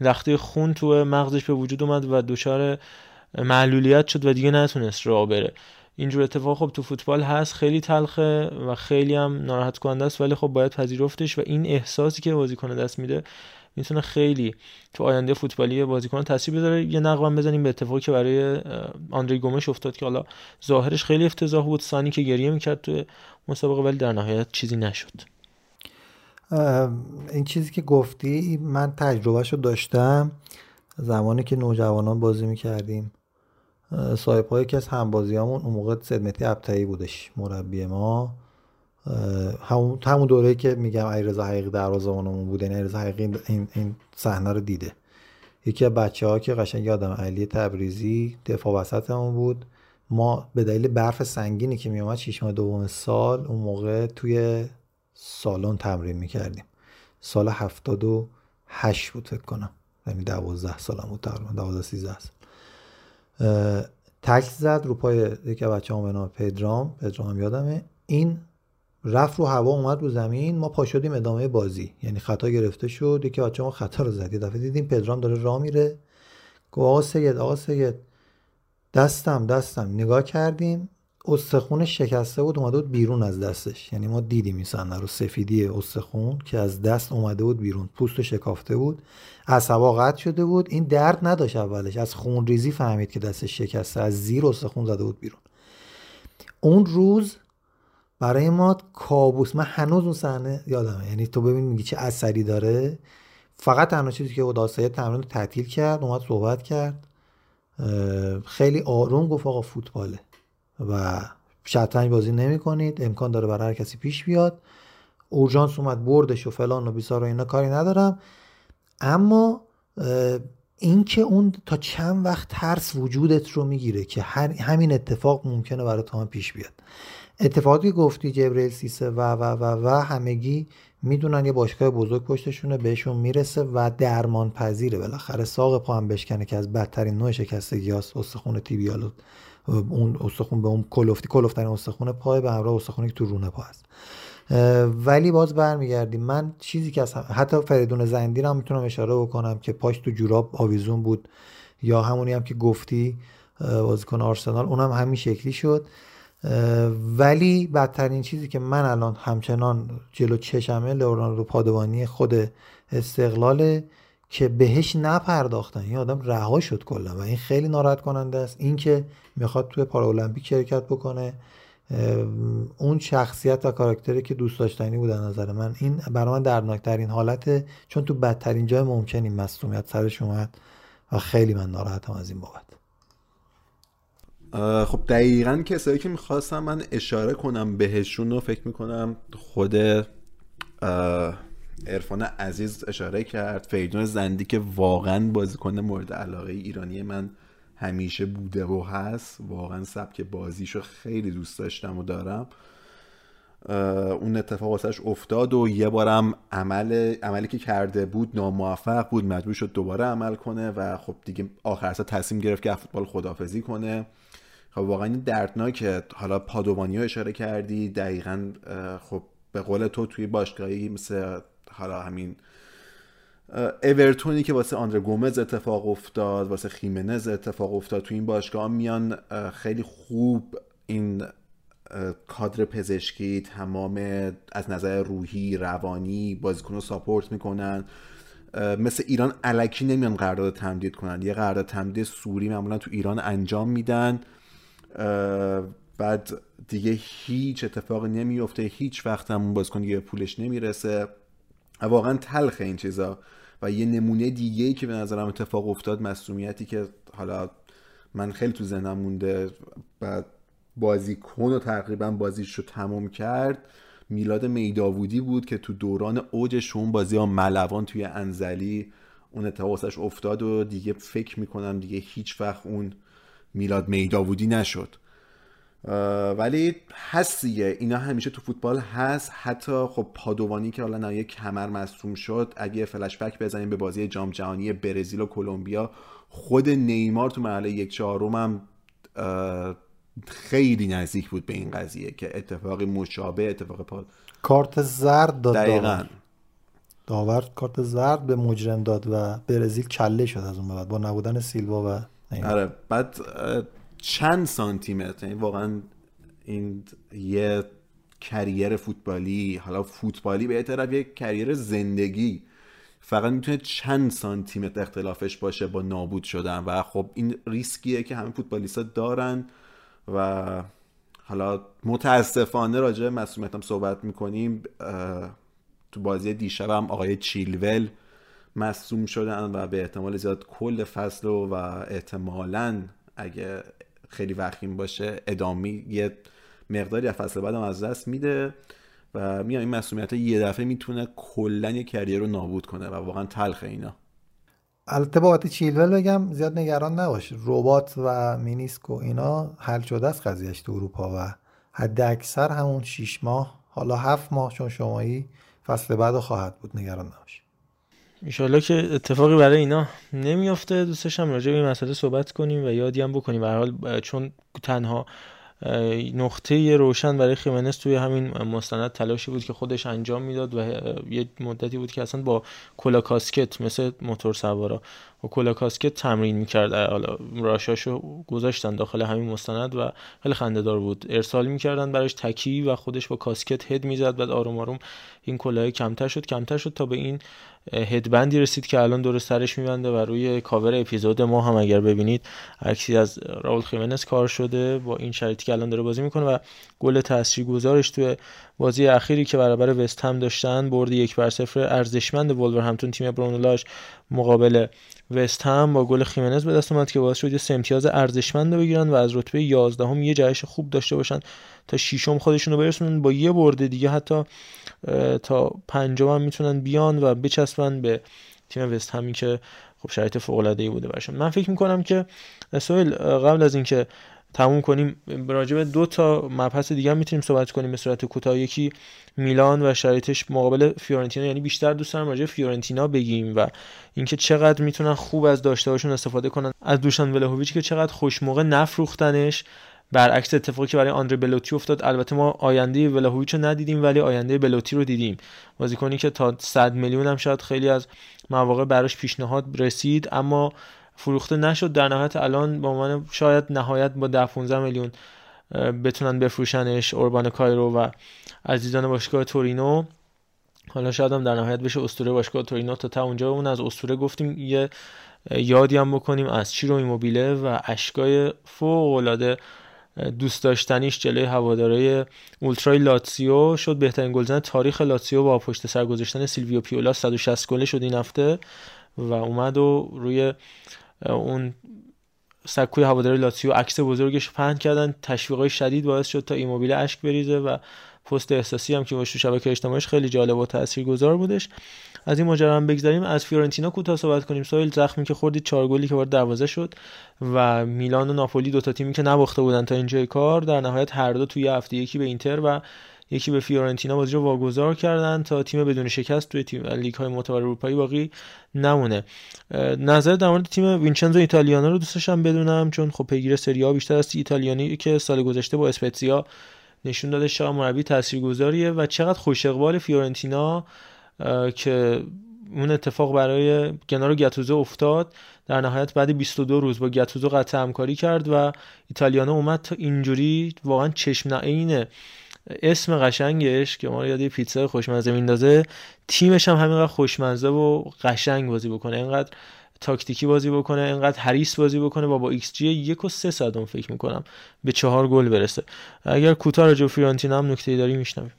لخته خون تو مغزش به وجود اومد و دچار معلولیت شد و دیگه نتونست راه بره. اینجور اتفاق خب تو فوتبال هست خیلی تلخه و خیلی هم ناراحت کننده است ولی خب باید پذیرفتش و این احساسی که بازیکن دست میده می‌تونه خیلی تو آینده فوتبالی بازیکن تاثیر بذاره. یه نقبم بزنیم به اتفاقی که برای آندری گومش افتاد که حالا ظاهرش خیلی افتضاح بود سانی که گریه می‌کرد تو مسابقه ولی در نهایت چیزی نشد. این چیزی که گفتی من تجربهش رو داشتم زمانی که نوجوانان بازی می‌کردیم. صاحب یکی از همبازیامون اون موقع سدمتی ابتایی بودش مربی ما. همون همون دوره که میگم علیرضا حقیقی دروازه‌بانمون بود یعنی علیرضا حقیقی این این صحنه رو دیده. یکی از بچه ها که قشنگ یادم علی تبریزی دفاع وسطمون بود. ما به دلیل برف سنگینی که میومد شیش ماه دوم سال اون موقع توی سالن تمرین می‌کردیم. سال هفتاد و هشت بود فکر کنم. یعنی دوازده سالم بود تقریبا دوازده سیزده سال. تکل زد رو پای یکی بچه هم به نام پدرام. پدرام هم یادمه. این رفت رو هوا اومد رو زمین. ما پا شدیم ادامه بازی. یعنی خطا گرفته شد. یکی بچه ما خطا رو زد. یه دفعه دیدیم پدرام داره راه میره. گفت آقا سید آقا سید. دستم دستم. نگاه کردیم. استخون شکسته بود اومده بود بیرون از دستش. یعنی ما دیدیم این صحنه رو سفیدی استخون که از دست اومده بود بیرون. پوست شکافته بود. عصبا قطع شده بود. این درد نداشت اولش. از خون ریزی فهمید که دستش شکسته از زیر استخون زده بود بیرون. اون روز برای ما کابوس. من هنوز اون صحنه یادمه. یعنی تو ببین میگی چه اثری داره. فقط تنها چیزی که داستای تمرین تعطیل کرد اومد صحبت کرد. خیلی آروم گفت آقا فوتباله. و شطرنج بازی نمی کنید. امکان داره برای هر کسی پیش بیاد. اورژانس اومد بردش و فلان و بیسار و اینا کاری ندارم. اما اینکه اون تا چند وقت ترس وجودت رو می‌گیره که هر همین اتفاق ممکنه برای تو هم پیش بیاد. اتفاقی گفتی جبریل سیسه و و و و همگی می‌دونن یه باشگاه بزرگ پشتشونه بهشون می‌رسه و درمان پذیره بالاخره ساق پا هم بشکنه که از بدترین نوع شکستگی هاست استخون تیبیال اون استخون به اون کلفتی کلفترین استخون پای به همراه استخونی که تو رونه پا هست. ولی باز برمیگردیم. من چیزی که از حتی فریدون زندی هم می‌تونم اشاره بکنم که پاش تو جوراب آویزون بود. یا همونی هم که گفتی بازیکن آرسنال اونم همین شکلی شد. ولی بدترین چیزی که من الان همچنان جلو چشمه لورانو پادوانی خود استقلاله. که بهش نپرداختن. این آدم رها شد کلا و این خیلی ناراحت کننده است اینکه می‌خواد توی پارالمپیک شرکت بکنه اون شخصیت و کاراکتری که دوست داشتنی بود نظر من این برای من دردناکترین حالته. چون تو بدترین جای ممکن این مصومیت سرش اومد و خیلی من ناراحتم از این بابت. خب دقیقا کسایی که می‌خواستم من اشاره کنم بهشون رو فکر می‌کنم خود ارفان عزیز اشاره کرد فریدون زندی که واقعا بازیکن مورد علاقه ایرانی من همیشه بوده و هست. واقعا سبک بازیشو خیلی دوست داشتم و دارم. اون اتفاق واسش افتاد و یه بارم عمل عملی که کرده بود ناموفق بود مجبور شد دوباره عمل کنه و خب دیگه آخر تصمیم گرفت که فوتبال خدافزی کنه. خب واقعا دردناکه حالا پادوانی ها اشاره کردی دقیقا خب به قول تو توی باشگاهی مثل حالا همین اورتونی که واسه آندر گومز اتفاق افتاد واسه خیمنز اتفاق افتاد تو این باشگاه میان خیلی خوب این کادر پزشکی تمام از نظر روحی روانی بازیکن رو ساپورت می‌کنن. مثل ایران علکی نمیان قرارداد تمدید کنن. یه قرارداد تمدید سوری معمولا تو ایران انجام میدن. بعد دیگه هیچ اتفاقی نمیفته هیچ وقت هم بازیکن دیگه پولش نمی‌رسه. واقعا تلخه این چیزا. و یه نمونه دیگه که به نظرم اتفاق افتاد مسئولیتی که حالا من خیلی تو ذهنم مونده بعد بازیکن و تقریبا بازیش رو تمام کرد میلاد میداوودی بود که تو دوران اوجش اون بازی ها ملوان توی انزلی اون اتفاق افتاد و دیگه فکر می‌کنم دیگه هیچ وقت اون میلاد میداوودی نشد. ولی هست دیگه. اینا همیشه تو فوتبال هست. حتی خب پادوانی که حالا نه کمر مصوم شد اگه فلش بک بزنیم به بازی جام جهانی برزیل و کلمبیا خود نیمار تو مرحله یک چهارم هم خیلی نزدیک بود به این قضیه که اتفاقی مشابه اتفاق پاد کارت زرد داد دقیقا. داور. کارت زرد به مجرم داد و برزیل کله شد از اون بعد با نبودن سیلوا و آره بعد چند سانتیمتر. یعنی واقعا این یه کریر فوتبالی حالا فوتبالی به طرف یه کریر زندگی. فقط می‌تونه چند سانتیمتر اختلافش باشه با نابود شدن. و خب این ریسکیه که همه فوتبالیستا دارن. و حالا متاسفانه راجع به هم صحبت می‌کنیم تو بازی دیشب هم آقای چیلول مصوم شدن و به احتمال زیاد کل فصل و احتمالا اگه خیلی وخیم باشه ادامی یه مقداری از فصل بعدم از دست میده و میگم این مسئولیت یه دفعه می‌تونه کلا یه کریر رو نابود کنه و واقعا تلخ اینا. البته بابت چیلول بگم زیاد نگران نباش. ربات و مینیسک و اینا حل شده است قضیهش تو اروپا و حد اکثر همون 6 ماه حالا هفت ماه چون شمایی فصل بعد خواهد بود. نگران نباش. ایشالله که اتفاقی برای اینا نمیافته. دوستش هم راجع به این مسئله صحبت کنیم و یادی هم بکنیم. به حال چون تنها نقطه روشن برای خیمنس توی همین مستند تلاشی بود که خودش انجام می‌داد و یه مدتی بود که اصلا با کلا کاسکت مثل موتور سوارا با کلا کاسکت تمرین می‌کرد. حالا راشاشو گذاشتن داخل همین مستند و خیلی خندهدار بود. ارسال می‌کردن براش تکی و خودش با کاسکت هد می‌زد. بعد آروم آروم این کلاه کمتر شد. کمتر شد تا به این هدبندی رسید که الان دور سرش میبنده و روی کاور اپیزود ما هم اگر ببینید عکسی از راول خیمنس کار شده با این شرایطی که الان داره بازی می‌کنه و گل تاثیرگذارش توی بازی اخیری که برابر وست هم داشتن برد یک بر صفر ارزشمند همتون تیم برونولاش مقابل وست هم با گل خیمنز به دست اومد که باعث شد یه امتیاز ارزشمند بگیرن و از رتبه 11 هم یه جهش خوب داشته باشن تا ششم خودشون رو برسونن با یه برد دیگه حتی تا پنجم هم می‌تونن بیان و بچسبن به تیم وست همی که خب شرایط فوق العاده ای بوده برشون من فکر می‌کنم که سویل قبل از اینکه تموم کنیم. راجع به دو تا مبحث دیگه هم می‌تونیم صحبت کنیم به صورت کوتاه یکی میلان و شرایطش مقابل فیورنتینا یعنی بیشتر دوست دارم راجع فیورنتینا بگیم و اینکه چقدر می‌تونن خوب از داشته استفاده کنن. از دوشان ولهویچ که چقدر خوش موقع نفروختنش برعکس اتفاقی که برای آندره بلوتی افتاد. البته ما آینده ولهویچ رو ندیدیم ولی آینده بلوتی رو دیدیم. بازیکنی که تا 100 میلیون هم شاید خیلی از مواقع براش پیشنهاد رسید اما فروخته نشد در نهایت الان با عنوان شاید نهایت با 10 15 میلیون بتونن بفروشنش اوربان کایرو و عزیزان باشگاه تورینو. حالا شاید هم در نهایت بشه اسطوره باشگاه تورینو. تا تا اونجا اون از اسطوره گفتیم یه یادی هم بکنیم از چیرو ایموبیله و اشکای فوق العاده دوست داشتنیش جلوی هواداره اولترای لاتسیو شد. بهترین گلزن تاریخ لاتسیو با پشت سر گذاشتن سیلویو پیولا 160 گله شد این هفته و اومد و روی اون سکوی هواداری لاتسیو عکس بزرگش پهن کردن. تشویقای شدید باعث شد تا ایموبیل اشک بریزه و پست احساسی هم که باش تو شبکه اجتماعیش خیلی جالب و تاثیرگذار بودش. از این ماجرا هم بگذریم از فیورنتینا کوتاه صحبت کنیم. سوای زخمی که خوردید چهار گلی که وارد دروازه شد و میلان و ناپولی دو تا تیمی که نباخته بودن تا اینجای کار در نهایت هر دو توی هفته یکی به اینتر و یکی به فیورنتینا بازی رو واگذار کردن تا تیم بدون شکست توی تیم لیگ های معتبر اروپایی باقی نمونه. نظر در مورد تیم وینچنزو ایتالیانا رو دوست داشتم بدونم چون خب پیگیر سری بیشتر از ایتالیانی که سال گذشته با اسپتزیا نشون داده چقدر مربی تاثیرگذاریه و چقدر خوش اقبال فیورنتینا که اون اتفاق برای گنارو گتوزو افتاد. در نهایت بعد 22 روز با گتوزو قطع همکاری کرد و ایتالیانا اومد تا اینجوری واقعا چشم نعینه اسم قشنگش که ما رو یاد یه پیتزا خوشمزه میندازه. تیمش هم همینقدر خوشمزه و قشنگ بازی بکنه. اینقدر تاکتیکی بازی بکنه اینقدر حریص بازی بکنه. و با ایکس جی یک و سه صدم فکر می‌کنم به چهار گل برسه. اگر کوتاه راجع فیورنتینا هم نکته داری میشنویم.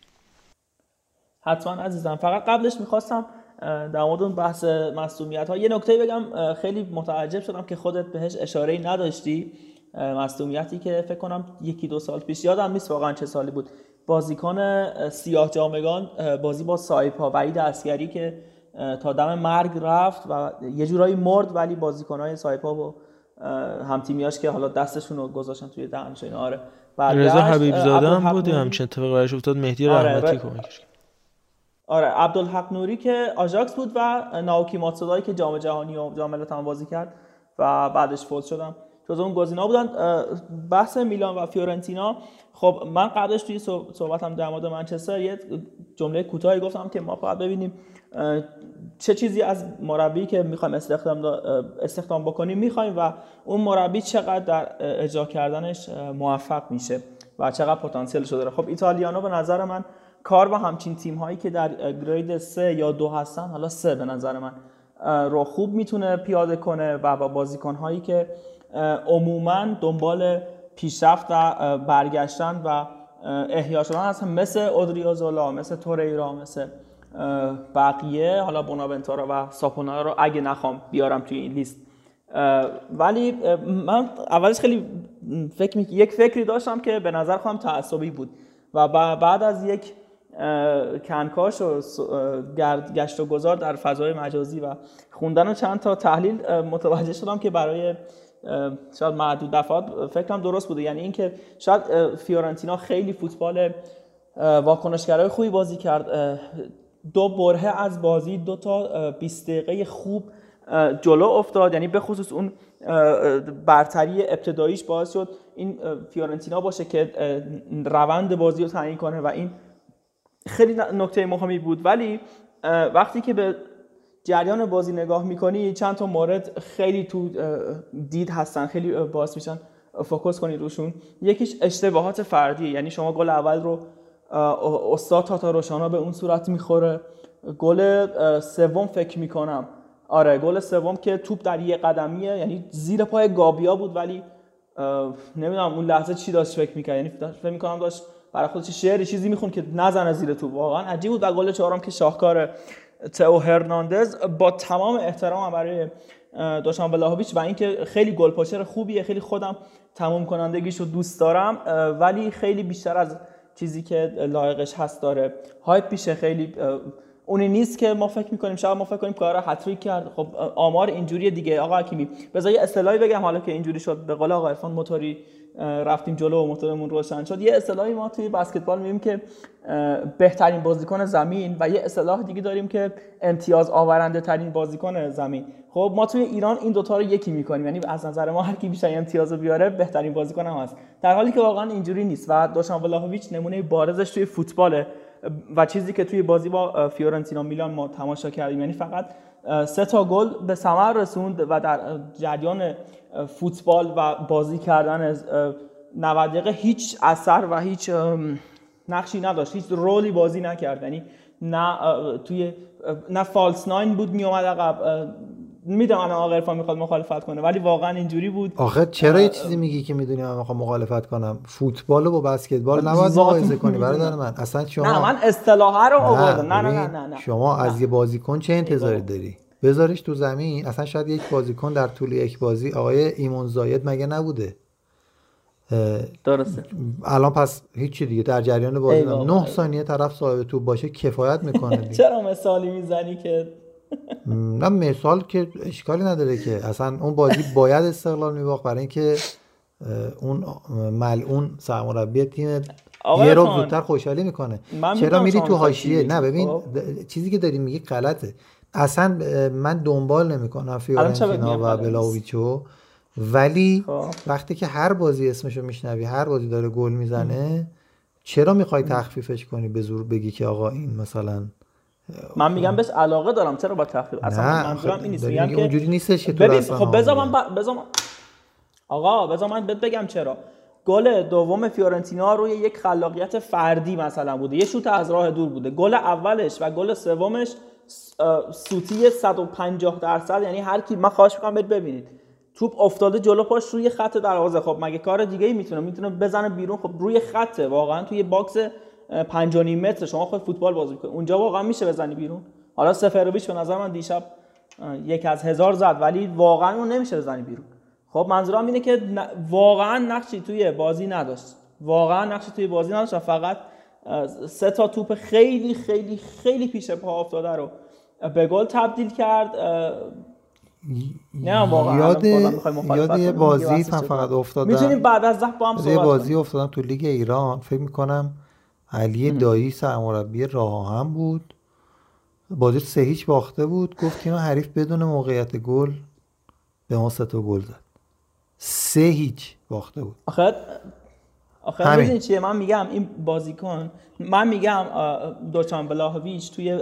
حتما عزیزم. فقط قبلش می‌خواستم در مورد اون بحث مصومیت ها یه نکته بگم. خیلی متعجب شدم که خودت بهش اشاره نداشتی. مصومیتی که فکر کنم یکی دو سال پیش یادم نیست واقعا چه سالی بود. بازیکن سیاه جامگان بازی با سایپا وحید اسکری که تا دم مرگ رفت و یه جورایی مرد ولی بازیکنهای سایپا و هم تیمیاش که حالا دستشون رو گذاشتن توی دهنش اینا آره. رضا حبیب زاده هم بود همچین اتفاقی براش افتاد مهدی آره رحمتی کمکش آره عبدالحق نوری که آژاکس بود و ناوکی ماتسودایی که جام جهانی و جام ملت‌ها بازی کرد و بعدش فوت شدم جز اون گزینا بودن بحث میلان و فیورنتینا. خب من قبلش توی صحبتم در مورد منچستر یه جمله کوتاهی گفتم که ما فقط ببینیم چه چیزی از مربی که می‌خوایم استخدام استخدام بکنیم می‌خوایم و اون مربی چقدر در اجرا کردنش موفق میشه و چقدر پتانسیلش داره خب ایتالیانو به نظر من کار با همچین تیم هایی که در گرید سه یا دو هستن حالا سه به نظر من رو خوب می‌تونه پیاده کنه و با بازیکن هایی که عموما دنبال پیشرفت و برگشتن و احیا شدن هستن مثل اودریوزولا مثل توریرا مثل بقیه. حالا بوناونتورا و ساپونا رو اگه نخوام بیارم توی این لیست. ولی من اولش خیلی فکر یک فکری داشتم که به نظر خودم تعصبی بود و بعد از یک کنکاش و گشت و گذار در فضای مجازی و خوندن چند تا تحلیل متوجه شدم که برای شاید معدود دفعات فکرم درست بوده. یعنی اینکه شاید فیورنتینا خیلی فوتبال واکنشگرای خوبی بازی کرد. دو برهه از بازی دو تا اه، 20 دقیقه خوب جلو افتاد. یعنی به خصوص اون برتری ابتداییش باعث شد این فیورنتینا باشه که روند بازی رو تعیین کنه و این خیلی نکته مهمی بود. ولی وقتی که به جریان بازی نگاه می‌کنی چند تا مورد خیلی تو دید هستن خیلی باعث میشن فوکس کنی روشون. یکیش اشتباهات فردی یعنی شما گل اول رو استاد تاتا روشانا به اون صورت می‌خوره. گل سوم فکر می‌کنم. آره گل سوم که توپ در یه قدمیه یعنی زیر پای گابیا بود ولی نمی‌دونم اون لحظه چی داشت فکر می‌کرد. یعنی فکر می‌کنم داشت برای خودش شعری چیزی میخون که نزنه زیر توپ. واقعا عجیب بود. و گل چهارم که شاهکار تئو هرناندز با تمام احترام برای دوشان بلاهویچ و اینکه خیلی گل پاچر خوبیه خیلی خودم تموم کنندگیش رو دوست دارم ولی خیلی بیشتر از چیزی که لایقش هست داره. هایپ پیشه خیلی اونی نیست که ما فکر می‌کنیم شاید ما فکر کنیم کارا هتریک کرد. خب آمار اینجوری دیگه آقا حکیمی. بذار یه اصطلاحی بگم حالا که اینجوری شد. به قول آقا عرفان موتوری رفتیم جلو و موتورمون روشن شد. یه اصطلاحی ما توی بسکتبال میگیم که بهترین بازیکن زمین و یه اصطلاح دیگه داریم که امتیاز آورنده ترین بازیکن زمین. خب ما توی ایران این دوتا رو یکی می‌کنیم. یعنی از نظر ما هر کی بیشتر امتیاز رو بیاره بهترین بازیکن هم هست. در حالی که واقعا اینجوری نیست و دوشان ولاهویچ نمونه بارزش توی فوتباله. و چیزی که توی بازی با فیورنتینا میلان ما تماشا کردیم. یعنی فقط سه تا گل به ثمر رسوند و در جریان فوتبال و بازی کردن از اه، 90 دقیقه هیچ اثر و هیچ نقشی نداشت. هیچ رولی بازی نکرد. یعنی نه توی نه فالس ناین بود میومد عقب می‌دونم الان آقا عرفان می‌خواد مخالفت کنه ولی واقعا اینجوری بود. آخه چرا یه چیزی میگی که می‌دونی من می‌خوام مخالفت کنم؟ فوتبال با بسکتبال نباید مقایسه کنی. برادر من. اصلا شما نه من اصطلاح رو آوردم. نه نه نه نه نه. شما از یه بازیکن چه انتظاری داری؟ بذارش تو زمین. اصلا شاید یک بازیکن در طول یک بازی آقای ایمون زاید مگه نبوده؟ درسته. الان پس هیچی دیگه. در جریان بازی ای نه. بابا. نه ثانیه طرف صاحب توپ باشه کفایت می‌کنه. چرا مثالی می‌زنی که نه مثال که اشکالی نداره که. اصلا اون بازی باید استقلال میباخت برای اینکه اون ملعون سرمربی تیم یه رو زودتر خوشحالی می‌کنه. من چرا میری تو حاشیه؟ نه ببین خب. چیزی که داری میگی غلطه. اصلا من دنبال نمی‌کنم فیورنتینا و؟ بلاویچو. ولی خب. وقتی که هر بازی اسمشو میشنوی هر بازی داره گل می‌زنه چرا می‌خوای تخفیفش کنی به زور بگی که آقا این مثلا من میگم بهش علاقه دارم. چرا با تخفیف اصلا نه منظورم این نیست. میگم که اونجوری نیستش که ببین خب بذار من ب- من- آقا بذار من بهت بگم چرا. گل دوم فیورنتینا روی یک خلاقیت فردی مثلا بوده. یه شوت از راه دور بوده. گل اولش و گل سومش سوتی 150 درصد. یعنی هر کی من خواهش می‌کنم برید ببینید. توپ افتاده جلو پاش روی خط دروازه. خب مگه کار دیگه ای می‌تونه؟ می‌تونه بزنه بیرون. خب روی خطه. واقعا توی box اه، پنج و نیم متر شما خود فوتبال بازی کنید اونجا واقعا میشه بزنی بیرون. حالا سفرویچ به نظر من دیشب یک از هزار زد ولی واقعا اون نمیشه بزنی بیرون. خب منظورم اینه که واقعا نقشی توی بازی نداشت. واقعا نقشی توی بازی نداشت و فقط سه تا توپ خیلی خیلی خیلی پیش پا افتاده رو به گل تبدیل کرد. نه واقعا یاد یاد یه بازی فقط. افتادم می‌تونیم بعد از ده با هم یه صحبت بازی افتادم تو لیگ ایران. فکر می‌کنم علی دایی سرمربی راه هم بود. بازی سه هیچ باخته بود. گفت تیم حریف بدون موقعیت گل به ما سه تا گل زد. سه هیچ باخته بود. آخه آخه همین. می‌دونی چیه؟ من میگم این بازیکن من میگم دوچان بلاهویچ توی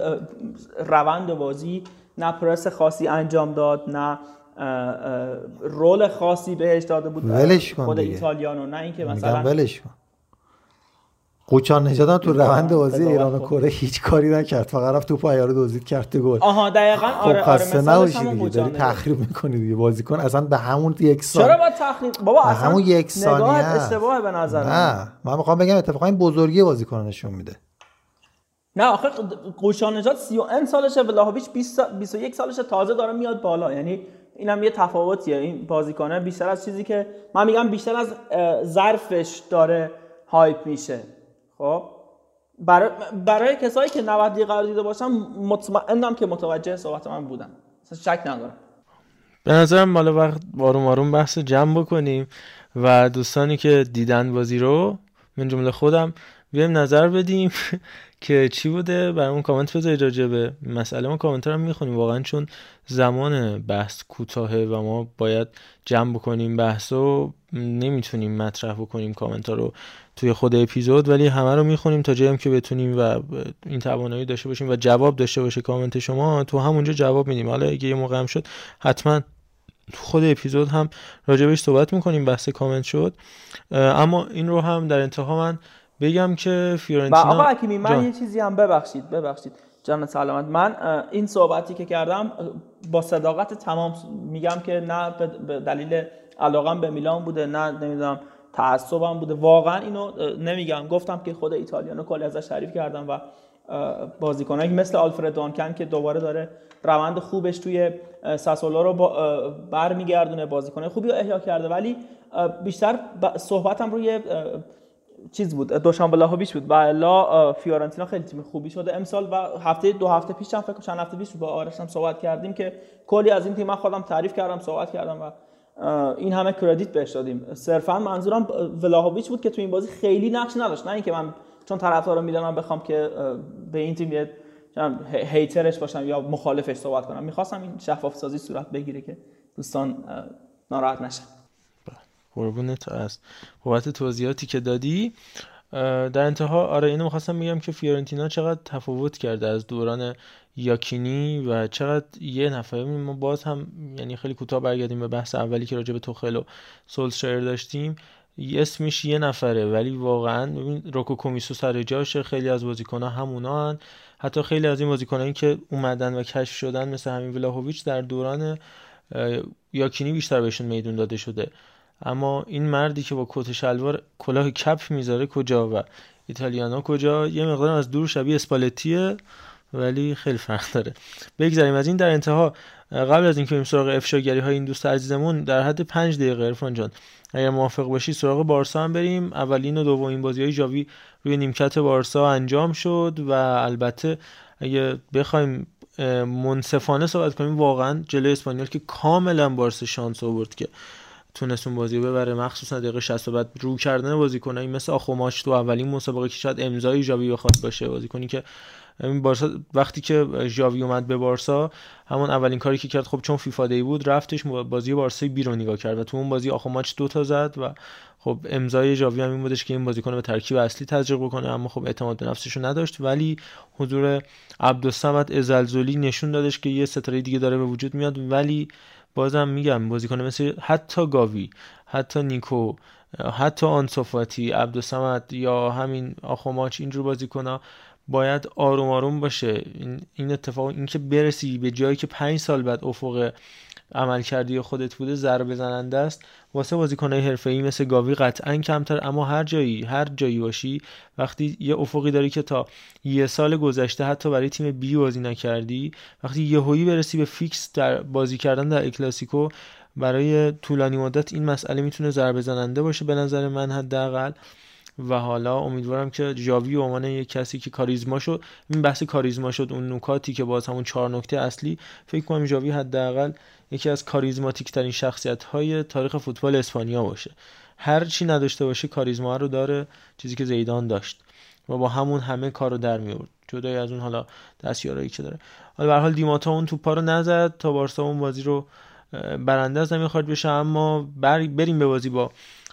روند بازی نه پرس خاصی انجام داد نه رول خاصی بهش داده بود. ولش کن خود دیگه. ایتالیانو نه اینکه مثلا ولش کن. قوچان هم تو روند بازی ایران و. کره هیچ کاری نکرد. فقط رفت تو پایارو دزدید کرد گل. آها دقیقا. خب آره آره همون دیگه قوچان داری. تخریب می‌کنی دیگه. بازیکن اصلا به همون یک سال چرا باید تخریب بابا اصلا همون یک است. اشتباهه به نظر نه. من می‌خوام بگم اتفاقا این بزرگی بازیکن نشون میده. نه آخه قوشان نژاد 30 سالشه ولاهویچ 20 سال- 21 سالشه تازه داره میاد بالا. یعنی اینم یه تفاوتیه. این بازیکنه بیشتر از چیزی که من میگم بیشتر از ظرفش داره هایپ میشه. خب؟ برای, برای کسایی که 90 دقیقه قرار دیده باشم مطمئنم که متوجه صحبت من بودن. شک ندارم. به نظرم مال وقت آروم آروم بحث جمع بکنیم و دوستانی که دیدن بازی رو من جمله خودم بیایم نظر بدیم که چی بوده برامون کامنت بذارید راجع به مسئله. ما کامنت رو می‌خونیم. واقعا چون زمان بحث کوتاهه و ما باید جمع بکنیم بحث و نمی‌تونیم مطرح بکنیم کامنت رو. توی خود اپیزود ولی همه رو می‌خونیم تا جایی که بتونیم و این توانایی داشته باشیم و جواب داشته باشه کامنت شما. تو همونجا جواب میدیم. حالا اگه یه موقع هم شد حتما تو خود اپیزود هم راجبش صحبت می‌کنیم بحث کامنت شد. اما این رو هم در انتها من بگم که فیورنتینا آقا حکیمی من یه چیزی هم ببخشید ببخشید. جان سلامت. من این صحبتی که کردم با صداقت تمام میگم که نه به دلیل علاقم به میلان بوده نه نمی‌دونم تعصبم بوده. واقعا اینو نمیگم. گفتم که خود ایتالیانو کلی ازش تعریف کردم و بازیکنایی مثل آلفرد دانکن که دوباره داره روند خوبش توی ساسولو رو برمیگردونه بازیکن خوبی رو احیا کرده. ولی بیشتر صحبتم روی چیز بود. دوشنبه لاهویچ بود. و الا فیورنتینا خیلی تیم خوبی شده. امسال و هفته دو هفته پیش هم فکر چند هفته پیش با آرش هم صحبت کردیم که کلی از این تیم من خودم تعریف کردم صحبت کردم و این همه کردیت بهش دادیم. صرفا منظورم ولاهویچ بود که تو این بازی خیلی نقش نداشت. نه اینکه من چون طرفدار میلانم بخوام که به این تیم یه هیترش باشم یا مخالفش صحبت کنم. می‌خواستم این شفاف سازی صورت بگیره که دوستان ناراحت نشن. قربونت از بابت توضیحاتی که دادی. در انتها آره اینو می‌خواستم بگم که فیورنتینا چقدر تفاوت کرده از دوران یاکینی و چقدر یه نفر ما باز هم یعنی خیلی کوتاه برگردیم به بحث اولی که راجع به توخل و سولشر داشتیم. اسمش یه نفره ولی واقعا ببین روکو کومیسو سر جاشه. خیلی از بازیکن‌ها همونا هن. حتی خیلی از این بازیکنایی که اومدن و کشف شدن مثل همین ولاهویچ در دوران یاکینی بیشتر بهشون میدون داده شده. اما این مردی که با کت شلوار کلاه کپ می‌ذاره کجا و ایتالیانا کجا؟ یه مقدار از دور شبیه اسپالتیه. ولی خیلی فرق داره. بگذاریم از این در انتها قبل از اینکه بریم سراغ افشاگری های این دوست عزیزمون در حد پنج دقیقه ارفان جان. اگر موافق باشی سراغ بارسا هم بریم. اولین و دومین بازی های جاوی روی نیمکت بارسا انجام شد و البته اگه بخوایم منصفانه صحبت کنیم واقعا جلوی اسپانیول که کاملا بارسا شانس آورد که تونست اون بازی ببره. مخصوصا دقیقه 60 بعد رو کردن بازیکنایی مثل آخوماش تو اولین مسابقه که شاید امضای جاوی بخواد باشه. بازیکنی که بارسا وقتی که ژاوی اومد به بارسا همون اولین کاری که کرد خب چون فیفا دی بود رفتش بازی بارسا بی رو نگاه کرد و تو اون بازی آخو ماچ دو تا زد و خب امضای ژاوی هم این بودش که این بازیکن به ترکیب اصلی تزریق بکنه اما خب اعتماد به نفسش نداشت. ولی حضور عبدالصمد ازلزولی نشون دادش که یه ستاره دیگه داره به وجود میاد. ولی بازم میگم بازیکن مثل حتی گاوی حتی نیکو حتی آنسوفاتی عبدالصمد یا همین آخوماچ اینجور بازیکنها باید آروم آروم باشه. این, اتفاق اینکه برسی به جایی که پنج سال بعد افق عمل کردی خودت بوده ضربه زننده است. واسه بازیکنهای حرفه‌ای مثل گاوی قطعا کمتر اما هر جایی هر جایی باشی وقتی یه افقی داری که تا یه سال گذشته حتی برای تیم بی بازی نکردی وقتی یهویی برسی به فیکس در بازی کردن در اکلاسیکو برای طولانی مدت این مسئله می‌تونه ضربه زننده باشه به نظر من حداقل. و حالا امیدوارم که جاوی به عنوان یک کسی که کاریزما شد این بحث کاریزما شد اون نکاتی که باز همون چهار نکته اصلی فکر کنم جاوی حداقل یکی از کاریزماتیک ترین شخصیت های تاریخ فوتبال اسپانیا باشه. هر چی نداشته باشه کاریزما رو داره چیزی که زیدان داشت و با همون همه کارو در میورد جدای از اون حالا دستیارایی که داره. حالا به حال دیماتا اون توپا رو نزد تا بارسا اون بازی رو برنده از نمی‌خواد بشه اما بریم به بازی با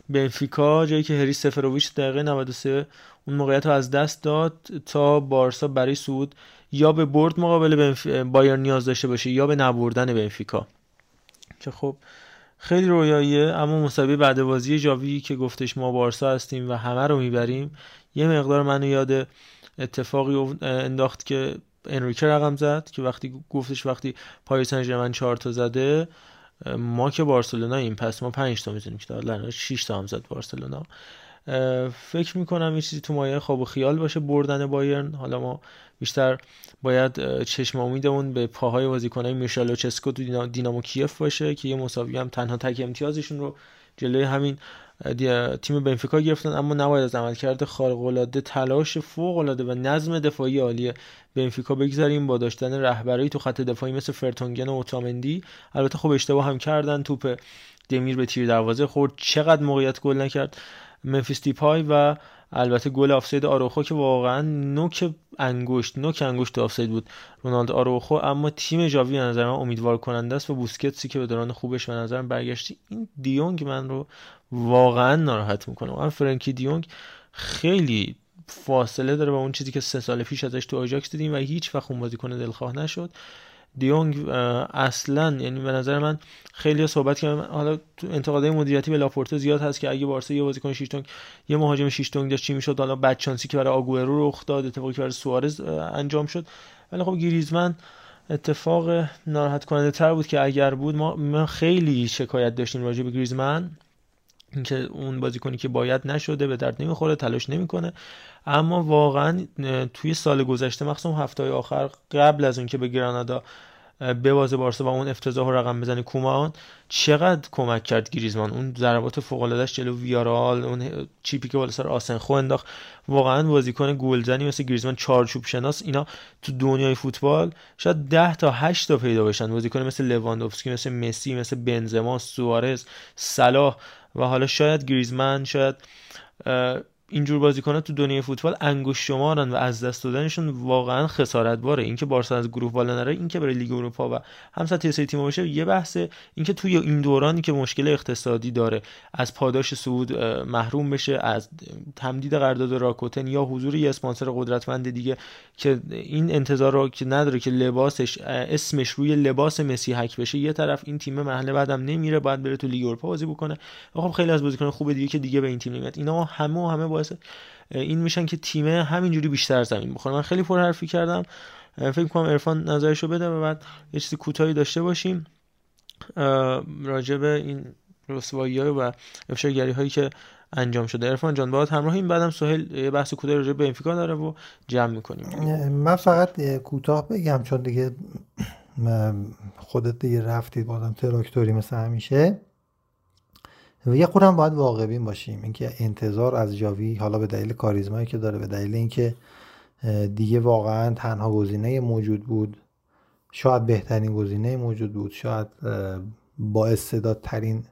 بنفیکا جایی که هری سفرویچ دقیقه 93 اون موقعیت رو از دست داد تا بارسا برای صعود یا به برد مقابل بنف... بایر نیاز داشته باشه یا به نبردن بنفیکا. که خب خیلی رویاییه اما مسابقه بعد بازی جاوی که گفتش ما بارسا هستیم و همه رو می‌بریم یه مقدار منو یاد اتفاقی انداخت که انریکه رقم زد که وقتی گفتش وقتی پاریس سن 4 تا زده ما که بارسلونا این پس ما 5 تا می‌تونیم که در 6 تا هم زد بارسلونا. فکر می‌کنم یه چیزی تو مایه خواب و خیال باشه بردن بایرن. حالا ما بیشتر باید چشم امیدمون به پاهای بازیکنای میشل چسکو تو دینامو کیف باشه که یه مساوی هم تنها تک امتیازشون رو جلوی همین تیم بنفیکا گرفتن اما نباید از عملکرد خارق العاده تلاش فوق العاده و نظم دفاعی عالی بنفیکا بگذاریم. با داشتن رهبری تو خط دفاعی مثل فرتونگن و اوتامندی البته خب اشتباه هم کردن. توپ دمیر به تیر دروازه خورد. چقدر موقعیت گل نکرد؟ ممفیس دیپای و البته گل آفساید آروخو که واقعا نوک انگشت نوک انگشت آفساید بود. رونالد آروخو اما تیم جاوی به نظر من امیدوار کننده است و بوسکتسی که به دوران خوبش به نظر برگشتی این دیونگ من رو واقعا ناراحت می‌کنه. من فرانکی دیونگ خیلی فاصله داره با اون چیزی که سه سال پیش ازش تو آژاکس دیدیم و هیچ وقت اون بازیکن دلخواه نشد. دیونگ اصلا یعنی به نظر من خیلی صحبت کردن حالا تو انتقادهای مدیریتی به لاپورته زیاد هست که اگه بارسا یه بازیکن شیشتونگ یه مهاجم شیشتونگ داشت چی می‌شد؟ حالا بدشانسی که برای آگورو رخ داد اتفاقی که برای سوارز انجام شد. ولی خب گریزمن اتفاق ناراحت کننده تر بود که اگر بود ما, ما خیلی شکایت داشتیم راجع به گریزمن. اینکه اون بازیکنی که باید نشده به درد نمی‌خوره تلاش نمی‌کنه. اما واقعا توی سال گذشته مخصوصا هفته آخر قبل از اینکه به گرانادا به بازه بارسا و اون افتضاح و رقم بزنه کومان. چقدر کمک کرد گریزمان؟ اون ضربات فوق العادهش جلو ویارال اون چیپی که بالا سر آسنخو انداخت. واقعا بازیکن گلزنی مثل گریزمان چارچوب شناس. اینا تو دنیای فوتبال شاید 10 تا 8 تا پیدا بشن. بازیکن مثل لواندوفسکی مثل مسی مثل بنزما سوارز صلاح. و حالا شاید گریزمن شاید اینجور بازیکن‌ها تو دنیای فوتبال انگشت شمارن و از دست دادنشون واقعا خسارت باره اینکه بارسا از گروه بالا نره اینکه برای لیگ اروپا و هم سطح تیم باشه یه بحثه. اینکه توی این دورانی که مشکل اقتصادی داره از پاداش صعود محروم بشه از تمدید قرارداد راکوتن یا حضور یه اسپانسر قدرتمند دیگه که این انتظار رو که نداره که لباسش اسمش روی لباس مسی هک بشه یه طرف این تیم مرحله بعدم نمیره باید بره تو لیگ اروپا بازی بکنه. خب خیلی از بازیکن خوب دیگه که دیگه به این تیم نمیاد. اینا همه و همه باعث این میشن که تیم همینجوری بیشتر زمین بخوره. من خیلی پر حرفی کردم. فکر کنم عرفان نظرشو بده و بعد یه چیزی کوتاهی داشته باشیم. راجع به این رسوایی و افشاگری هایی که انجام شده. عرفان جان باید همراه این بعدم سهیل یه بحث کوتاه راجع به بنفیکا داره و جمع می‌کنیم. من فقط کوتاه بگم چون دیگه خودت دیگه رفتید بازم تراکتوری مثل همیشه. یه خورم باید واقع باشیم. اینکه انتظار از جاوی حالا به دلیل کاریزمایی که داره به دلیل اینکه دیگه واقعا تنها گزینه موجود بود شاید بهترین گزینه موجود بود شاید با ترین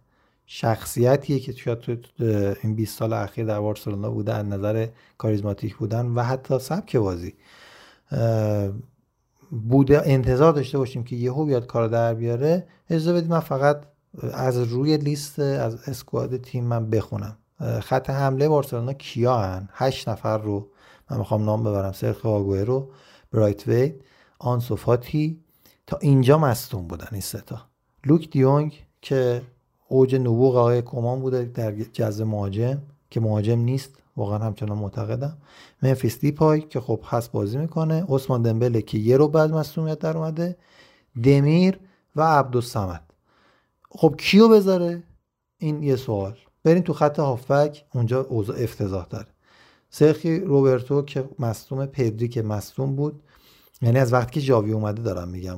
شخصیتیه که شاید تو این 20 سال اخیر در بارسلونا بوده از نظر کاریزماتیک بودن و حتی سبک بازی. بوده انتظار داشته باشیم که یهو بیاد کار در بیاره. اجازه بدید من فقط از روی لیست از اسکواد تیم من بخونم. خط حمله بارسلونا کیا هن؟ هشت نفر رو من می‌خوام نام ببرم. سرخ رو برایت وید آنسوفاتی تا اینجا مستون بودن این ستا لوک دیونگ که اوج نبوغ آقای کمان بوده در جذب مهاجم که مهاجم نیست واقعا همچنان معتقدم. منفیس دیپای که خب هست بازی می‌کنه. عثمان دمبله که یه رو بعد مصومیت در اومده. دمیر و عبدالسمد خب کیو بذاره؟ این یه سوال. بریم تو خط هافبک اونجا اوضاع افتضاح داره. سرخی روبرتو که مصوم پدری که مصوم بود. یعنی از وقتی که جاوی اومده دارم میگم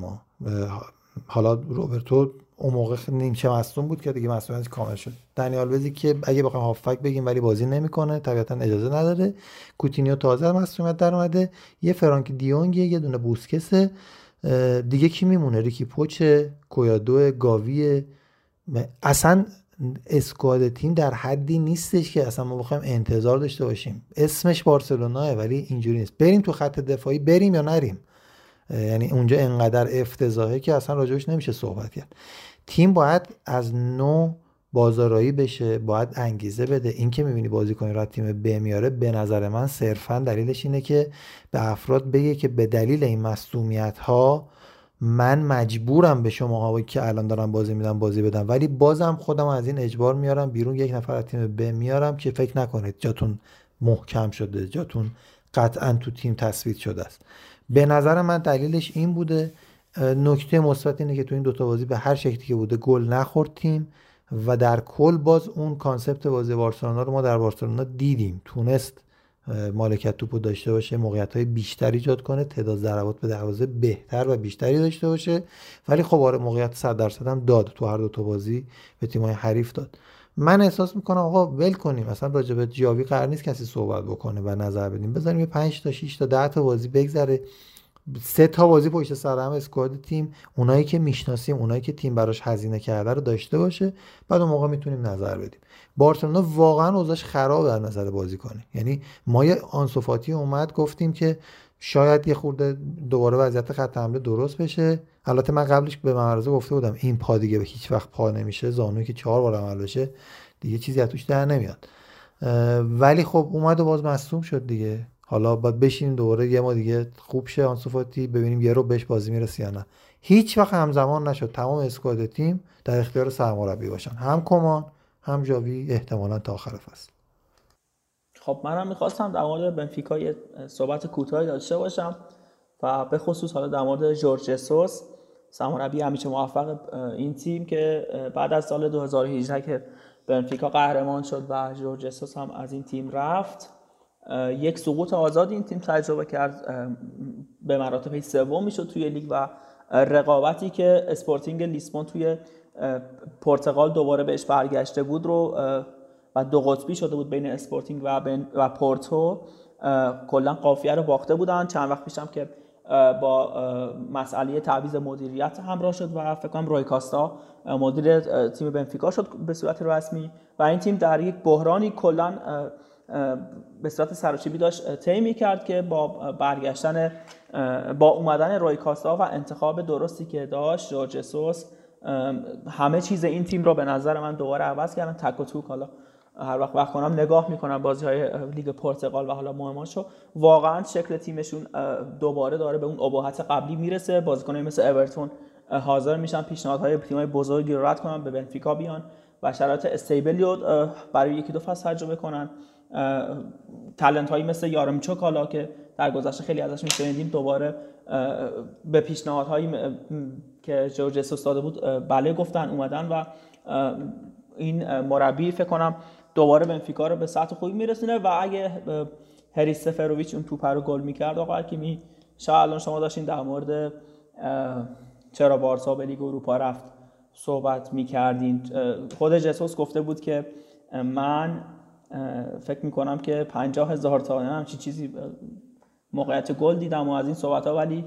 حالا روبرتو اون موقع نیمچه مصوم بود که دیگه مصومیت کامل شد. دنیال بزی که اگه بخوام هافبک بگیم ولی بازی نمی‌کنه طبیعتا اجازه نداره. کوتینیو تازه مصومیت در اومده. یه فرانک دیونگ یه دونه بوسکسه. دیگه کی میمونه؟ ریکی پوچه کویادو گاوی اصلا اسکواد تیم در حدی نیستش که اصلا ما بخوایم انتظار داشته باشیم. اسمش بارسلوناه ولی اینجوری نیست. بریم تو خط دفاعی بریم یا نریم؟ یعنی اونجا انقدر افتضاحه که اصلا راجبش نمیشه صحبت کرد. تیم باید از نو بازارایی بشه باید انگیزه بده. این که می‌بینی بازیکن را تیم ب میاره به نظر من صرفا دلیلش اینه که به افراد بگه که به دلیل این مصومیت ها من مجبورم به شما که الان دارم بازی میدم بازی بدم ولی بازم خودم از این اجبار میارم بیرون یک نفر از تیم ب میارم که فکر نکنید جاتون محکم شده جاتون قطعا تو تیم تصویت شده است. به نظر من دلیلش این بوده نکته مثبت اینه که تو این دوتا بازی به هر شکلی که بوده گل نخورد تیم و در کل باز اون کانسپت بازی بارسلونا رو ما در بارسلونا دیدیم تونست مالکیت توپو داشته باشه موقعیت های بیشتر ایجاد کنه تعداد ضربات به دروازه بهتر و بیشتری داشته باشه. ولی خب آره موقعیت 100 درصد هم داد تو هر دو تا بازی به تیمای حریف داد. من احساس می‌کنم آقا ول کنیم. مثلا راجع به جاوی قرار نیست کسی صحبت بکنه و نظر بدیم. بذاریم یه 5 تا 6 تا 10 تا بازی بگذره. سه تا بازی پشت سر هم اسکواد تیم. اونایی که می‌شناسیم اونایی که تیم براش هزینه کرده رو داشته باشه. بعد اون موقع می‌تونیم نظر بدیم. بارسلونا واقعا اوضاعش خراب در نظر بازی کنه یعنی ما یه آنسوفاتی اومد گفتیم که شاید یه خورده دوباره وضعیت خط حمله درست بشه. البته من قبلش به معرضه گفته بودم این پا دیگه به هیچ وقت پا نمیشه. زانوی که چهار بار عمل بشه دیگه چیزی از توش در نمیاد. ولی خب اومد و باز مصوم شد دیگه. حالا باید بشینیم دوباره یه ما دیگه خوب شه آنسوفاتی ببینیم یه رو بهش بازی می‌رسه یا نه. هیچ وقت همزمان نشد. تمام اسکواد تیم در اختیار سرمربی باشن. هم کمان هم جاوی احتمالا تا آخر فصل. خب منم می‌خواستم در مورد بنفیکا یه صحبت کوتاهی داشته باشم و به خصوص حالا در مورد جورج ژسوس سرمربی همیشه موفق این تیم که بعد از سال 2018 که بنفیکا قهرمان شد و جورج ژسوس هم از این تیم رفت یک سقوط آزاد این تیم تجربه کرد به مرتبه سوم می‌شد توی لیگ و رقابتی که اسپورتینگ لیسبون توی پرتغال دوباره بهش برگشته بود رو و دو قطبی شده بود بین اسپورتینگ و, و پورتو. کلا قافیه رو باخته بودن. چند وقت پیشم که با مسئله تعویض مدیریت همراه شد و فکر کنم روی کاستا مدیر تیم بنفیکا شد به صورت رسمی. و این تیم در یک بحرانی کلا به صورت سراشیبی داشت طی کرد که با برگشتن با اومدن روی کاستا و انتخاب درستی که داشت جورج ژسوس همه چیز این تیم رو به نظر من دوباره عوض کردن. تک و توک حالا هر وقت وقت کنم نگاه می‌کنم بازی های لیگ پرتغال و حالا مهماشو واقعا شکل تیمشون دوباره داره به اون ابهت قبلی می‌رسه. بازیکنای مثل اورتون حاضر میشن پیشنهادهای تیمای بزرگی رو رد کنن به بنفیکا بیان و شرایط استیبلی رو برای یکی دو فصل تجربه کنن. تلنت هایی مثل یارمچوک حالا که در گذشته خیلی ازش میشنیدیم دوباره به پیشنهادهایی که جورج استوس داده بود بله گفتن اومدن و این مربی فکر کنم دوباره بنفیکا رو به سطح خوبی میرسونه و اگه هری سفرویچ اون توپ رو گل می‌کرد آقا حکیمی شاید الان شما داشتین در مورد چرا بارسا به لیگ اروپا رفت صحبت می‌کردین. خود جسوس گفته بود که من فکر می‌کنم که پنجاه هزار تا همچی چیزی موقعیت گل دیدم و از این صحبت ها ولی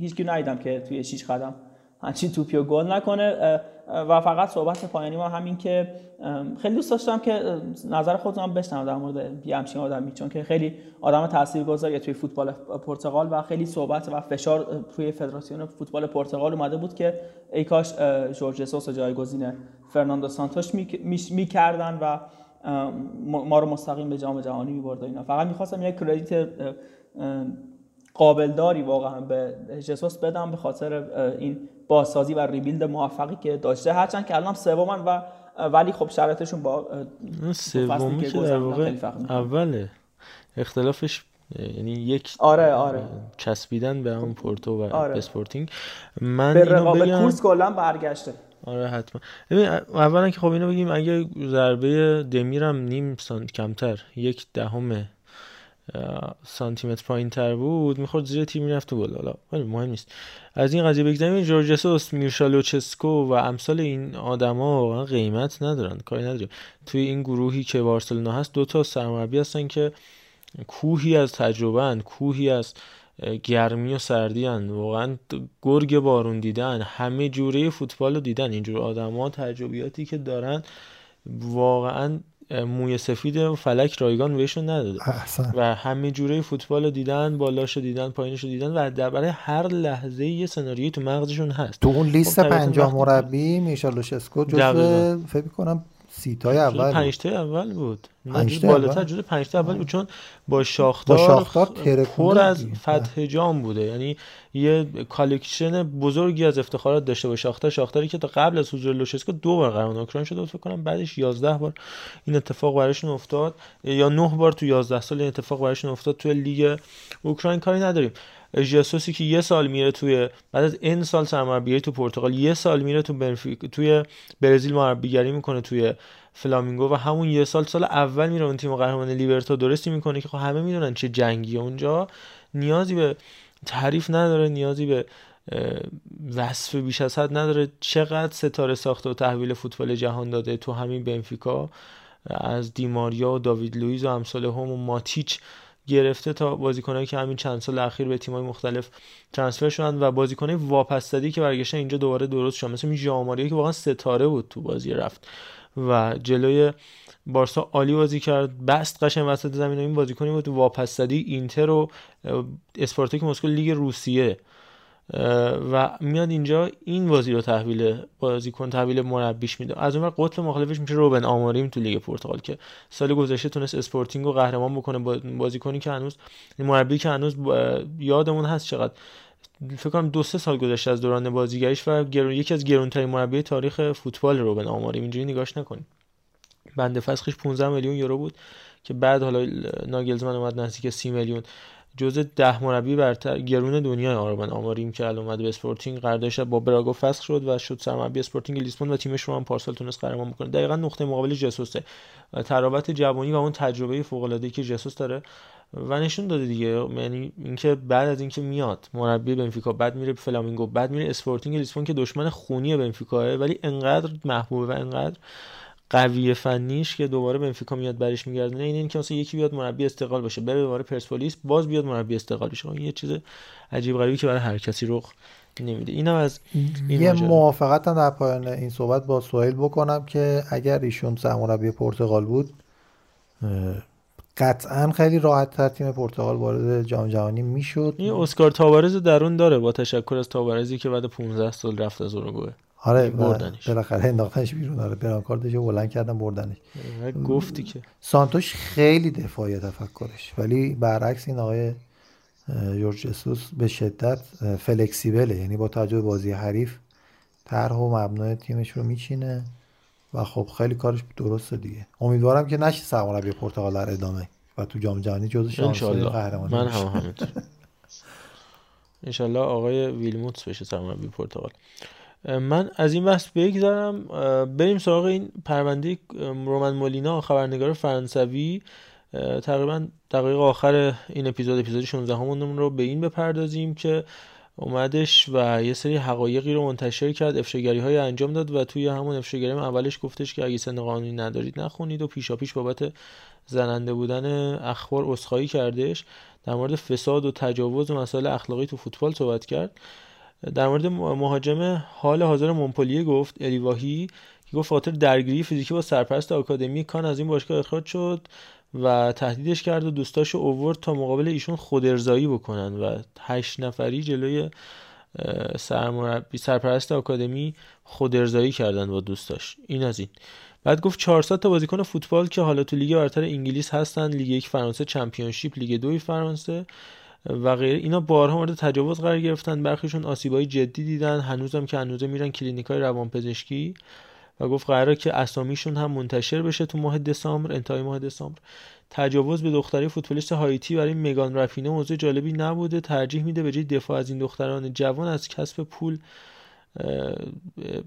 هیچ کی ندیدم که توی شیش قدم همچین توپی و گل نکنه. و فقط صحبت پایانی ما همین که خیلی دوست داشتم که نظر خودم بشنوم در مورد یه همچین آدمی چون که خیلی آدم تاثیرگذاری توی فوتبال پرتغال و خیلی صحبت و فشار توی فدراسیون فوتبال پرتغال اومده بود که ای کاش جورج سوس جایگزین فرناندو سانتوش می‌کردن و ما رو مستقیم به جام جهانی می‌برد اینا. فقط می‌خواستم یک credit قابل‌داری واقعا به ژسوس بدم به خاطر این بازسازی و rebuild موفقی که داشته. هرچند که الان سومن ولی خب شرایطشون با سومی که در واقع اوله. اختلافش یعنی یک آره آره. چسبیدن به اون پورتو و آره. اسپورتینگ من به رقابت بگم... کورس کلا برگشته. آره حتما. ببین اولا که خب اینو بگیم اگه ضربه دمیرم نیم سانت کمتر یک دهم سانتیمتر پایین تر بود می‌خورد زیر تیم می‌رفت گل. حالا ولی مهم نیست. از این قضیه بگذاریم جورجسوس میرشالوچسکو و امثال این آدما واقعا قیمت ندارن کاری نداریم. توی این گروهی که بارسلونا هست دو تا سرمربی هستن که کوهی از تجربه کوهی از گرمی و سردی هن. واقعا گرگ بارون دیدن همه جوره فوتبال رو دیدن. اینجور آدما تجربیاتی که دارن واقعا موی سفید و فلک رایگان بهشون نداده. و همه جوره فوتبال رو دیدن بالاشو دیدن پایینشو دیدن و در برای هر لحظه یه سناریوی تو مغزشون هست. تو اون لیست خب پنجاه مربی میشالوشسکو جزو فکر کنم سیتای اول پنج تا اول بود. بالاتر جزو پنج تا اول بود چون با شاختار, با شاختار پر از فتح جام بوده. یعنی یه collection بزرگی از افتخارات داشته با شاختار شاختاری که تا قبل از حضور لوچسکو دو بار قهرمان اوکراین شده فکر کنم بعدش 11 بار این اتفاق براشون افتاد. یا 9 بار تو 11 سال این اتفاق براشون افتاد. تو لیگ اوکراین کاری نداریم. ژسوسی که یه سال میره توی بعد از این سال سرمربیگری تو پرتغال یه سال میره تو بنفیک توی برزیل مربیگری می‌کنه توی فلامینگو و همون یه سال سال اول میره اون تیم قهرمان لیبرتادورس می‌کنه که خب همه می‌دونن چه جنگی اونجا نیازی به تعریف نداره نیازی به وصف بیش از حد نداره. چقدر ستاره ساخته و تحویل فوتبال جهان داده تو همین بنفیکا از دیماریا و داوید لویز و امثال هم و ماتیچ گرفته تا بازیکنایی که همین چند سال اخیر به تیم‌های مختلف ترانسفر شدن و بازیکنای واپسدادی که برگشتن اینجا دوباره درست شدن. مثل ژاماریا که واقعا ستاره بود تو بازی رفت و جلوی بارسا عالی بازی کرد. بست قشنگ وسط زمین این بازیکنی بود. واپسدی اینتر و اسپارتاک مسکو لیگ روسیه و میاد اینجا این بازی رو تحویل بازیکن تحویل مربیش میده. از اون قطب مخالفش میشه روبن آموریم تو لیگ پرتغال که سال گذشته تونست اسپورتینگ رو قهرمان بکنه. بازیکنی که هنوز مربی که هنوز یادمون هست چقدر. فکر کنم دو سه سال گذشته از دوران بازیگریش و گرون یکی از گرونترین مربی تاریخ فوتبال روبن آموریم. اینجوری نگاش نکنیم. بنده فسخش 15 میلیون یورو بود که بعد حالا ناگلزمن اومد نزدیک 30 میلیون. جزء ده مربی برتر گرون دنیا روبن آموریم که الان اومد به اسپورتینگ قراردادش با براگا فسخ شد و شد سرمربی اسپورتینگ لیسبون و تیمش رو هم پارسال تونست قهرمان بکنه. دقیقا نقطه مقابل ژسوسه طراوت جوانی و اون تجربه فوق العاده که ژسوس داره و نشون داده دیگه. یعنی اینکه بعد از اینکه میاد مربی بنفیکا بعد میره فلامینگو بعد میره اسپورتینگ لیسبون که دشمن خونی بنفیکاه ولی انقدر محبوبه و انقدر قوی فنیش که دوباره بنفیکا میاد برش میگردونه این این که مثلا یکی بیاد مربی استقلال باشه بره دوباره پرسپولیس باز بیاد مربی استقلال بشه این یه چیز عجیب غریبی که برای هر کسی رخ نمیده. اینم از این یه موافقت هم در پایان این صحبت با سوهیل بکنم که اگر ایشون سرمربی پرتغال بود قطعا خیلی راحت تر تیم پرتغال وارد جام جهانی می‌شد. این اسکار تاوارز درون داره با تشکر از تاوارزی که بعد 15 سال رفت از اروگوئه. آره بردنش. بالاخره انداختنش بیرون. آره برانکاردش بلند کردن بردنش. گفتی که. سانتوش خیلی دفاعی تفکرش. ولی برعکس این آقای جورج اسوس به شدت فلکسیبله. یعنی با توجه بازی حریف طرح و مبنای تیمش رو میچینه و خب خیلی کارش درسته دیگه. امیدوارم که نشه سرمربی پرتغال در ادامه و تو جام جهانی جزو شانس قهرمانی من هم همینطور. انشالله آقای ویلموتس بشه سرمربی پرتغال. من از این بحث بگذارم بریم سراغ این پرونده رومن مولینا خبرنگار فرانسوی. تقریبا دقیق آخر این اپیزود اپیزود 16 همون رو به این بپردازیم که اومدش و یه سری حقایقی رو منتشر کرد افشاگری های انجام داد و توی همون افشاگری اولش گفتش که اگه سن قانونی ندارید نخونید و پیشا پیش بابت زننده بودن اخبار اسخایی کردش. در مورد فساد و تجاوز و مسائل اخلاقی تو فوتبال صحبت کرد. در مورد مهاجم حال حاضر مونپلیه گفت الی واهی که گفت به خاطر درگیری فیزیکی با سرپرست آکادمی کان از این باشگاه اخراج شد و تهدیدش کرد و دوستاشو اوورد تا مقابل ایشون خود ارضایی بکنن و هشت نفری جلوی سرمربی سرپرست آکادمی خود ارضایی کردن با دوستاش. این از این. بعد گفت 400 تا بازیکن فوتبال که حالا تو لیگ برتر انگلیس هستن لیگ یک فرانسه چمپیونشیپ لیگ دوی فرانسه. و غیره. اینا بارها مورد تجاوز قرار گرفتن. برخیشون آسیبای جدی دیدن. هنوزم که هنوزه میرن کلینیکای روانپزشکی. و گفت قراره که اسامیشون هم منتشر بشه تو ماه دسامبر انتهای ماه دسامبر. تجاوز به دختری فوتبالیست هایتی برای مگان رفینه موضوع جالبی نبوده. ترجیح میده به جای دفاع از این دختران جوان از کسب پول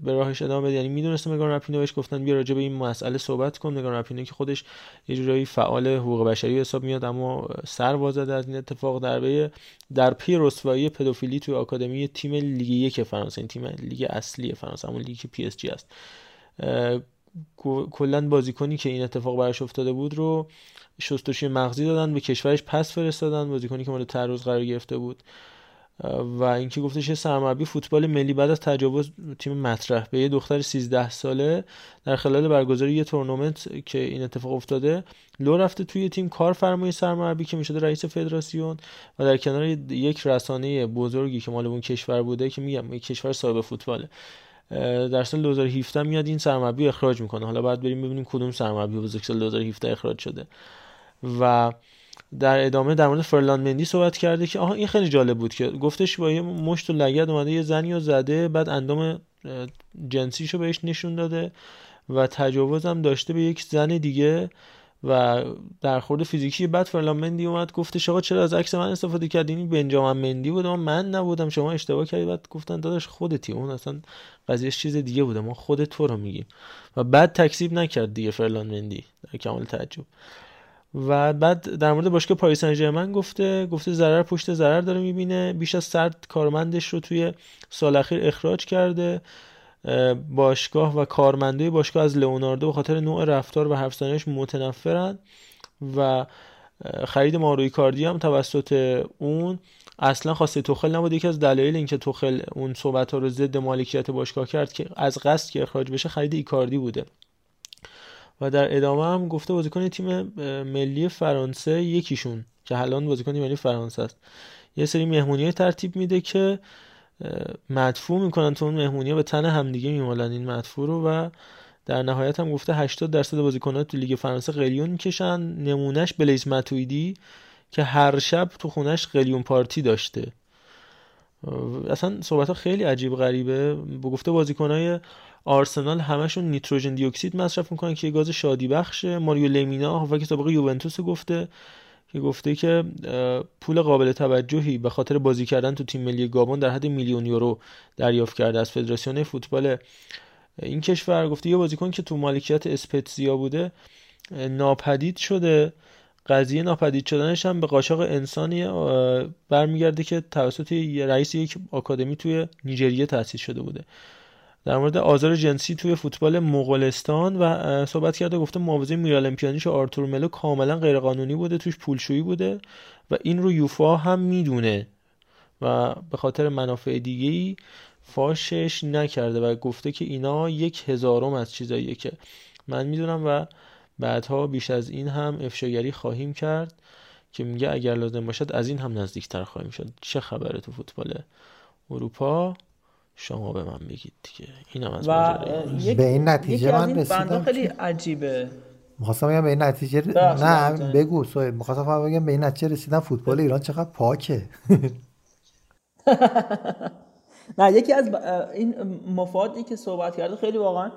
به راهش ادامه بده. یعنی می‌دونسته مگان رپینو بهش گفتن بیا راجع به این مسئله صحبت کن. مگان رپینو که خودش یه جورایی فعال حقوق بشری حساب میاد اما سر باز زده از این اتفاق در در پی رسوایی پدوفیلی توی آکادمی تیم لیگ یک فرانسه این تیم لیگ اصلی فرانسه همون لیگ پی اس جی است. کلا بازیکنی که این اتفاق براش افتاده بود رو شستشوی مغزی دادن به کشورش پس فرستادن. بازیکنی که مورد تعرض قرار گرفته بود. و اینکه گفتش سرمربی فوتبال ملی بعد از تجاوز تیم مطرح به یه دختر 13 ساله در خلال برگزاری یه تورنمنت که این اتفاق افتاده لو رفته توی تیم کار فرمای سرمربی که می‌شده رئیس فدراسیون و در کنار یک رسانه بزرگی که مال اون کشور بوده که میگم یک کشور صاحب فوتباله. در سال 2017 میاد این سرمربی اخراج می‌کنه. حالا بعد بریم ببینیم کدوم سرمربی بزرگ سال 2017 اخراج شده. و در ادامه در مورد فرلاند مندی صحبت کرده که آها این خیلی جالب بود که گفتش با یه مشت و لگد اومده یه زنی رو زده بعد اندام جنسیشو بهش نشون داده و تجاوزم داشته به یک زن دیگه و در خورده فیزیکی. بعد فرلان مندی اومد گفتش آقا چرا از عکس من استفاده کردین بنجامین مندی بود. من نبودم شما اشتباه کردی. بعد گفتن داداش خودتی. اون اصلا قضیهش چیز دیگه بوده. ما خود تو رو میگیم. و بعد تکذیب نکرد دیگه فرلان مندی. در کمال تعجب. و بعد در مورد باشگاه پاریس سن گفته گفته ضرر پشت ضرر داره می‌بینه. بیش از سرد کارمندش رو توی سال اخیر اخراج کرده. باشگاه و کارمنده باشگاه از لئوناردو به خاطر نوع رفتار و حرف متنفرن و خرید ماروی کاردی هم توسط اون اصلا خواسته توخل نبود. یکی از دلایل اینکه توخل اون صحبت ها رو ضد مالکیت باشگاه کرد که از قصد که اخراج بشه خرید ایکاردی بوده. و در ادامه هم گفته بازیکن تیم ملی فرانسه یکیشون که الان بازیکن ملی فرانسه است. یه سری مهمونی ترتیب میده که مدفوع می‌کنن تو اون مهمونی به تن همدیگه میمالن این مدفوع رو و در نهایت هم گفته 80 درصد بازیکنان تو لیگ فرانسه قلیون می‌کشن. نمونهش بلیز متویدی که هر شب تو خونش قلیون پارتی داشته. اصلا صحبت ها خیلی عجیب غریبه. با گفته بازیکنهای آرسنال همشون نیتروژن دی اکسید مصرف می‌کنن که گاز شادی بخشه. ماریو لمینا هافک سابقه یوونتوس گفته که گفته که پول قابل توجهی به خاطر بازی کردن تو تیم ملی گابون در حد میلیون یورو دریافت کرده از فدراسیون فوتبال این کشور. گفته یه بازیکن که تو مالکیت اسپتزیا بوده ناپدید شده. قضیه ناپدید شدنش هم به قاچاق انسانی برمیگرده که توسط رئیس یک آکادمی توی نیجریه تأسیس شده بوده. در مورد آزار جنسی توی فوتبال مغولستان و صحبت کرده گفته معاوضه میرالمپیانیش آرتور ملو کاملا غیرقانونی بوده توش پولشویی بوده و این رو یوفا هم می‌دونه و به خاطر منافع دیگه فاشش نکرده و گفته که اینا یک هزارم از چیزاییه که من می‌دونم و بعدها بیش از این هم افشاگری خواهیم کرد که میگه اگر لازم باشد از این هم نزدیکتر خواهیم شد. چه خبره تو فوتبال اروپا؟ شما به من بگید دیگه. اینم از و به این نتیجه من رسیدم خیلی عجیبه. می‌خواستم بگم به این نتیجه نه بگو سوید می‌خواستم بگم به این نتیجه رسیدم فوتبال ایران چقدر پاکه. نه یکی از این مفادی که صحبت کرده خیلی واقعا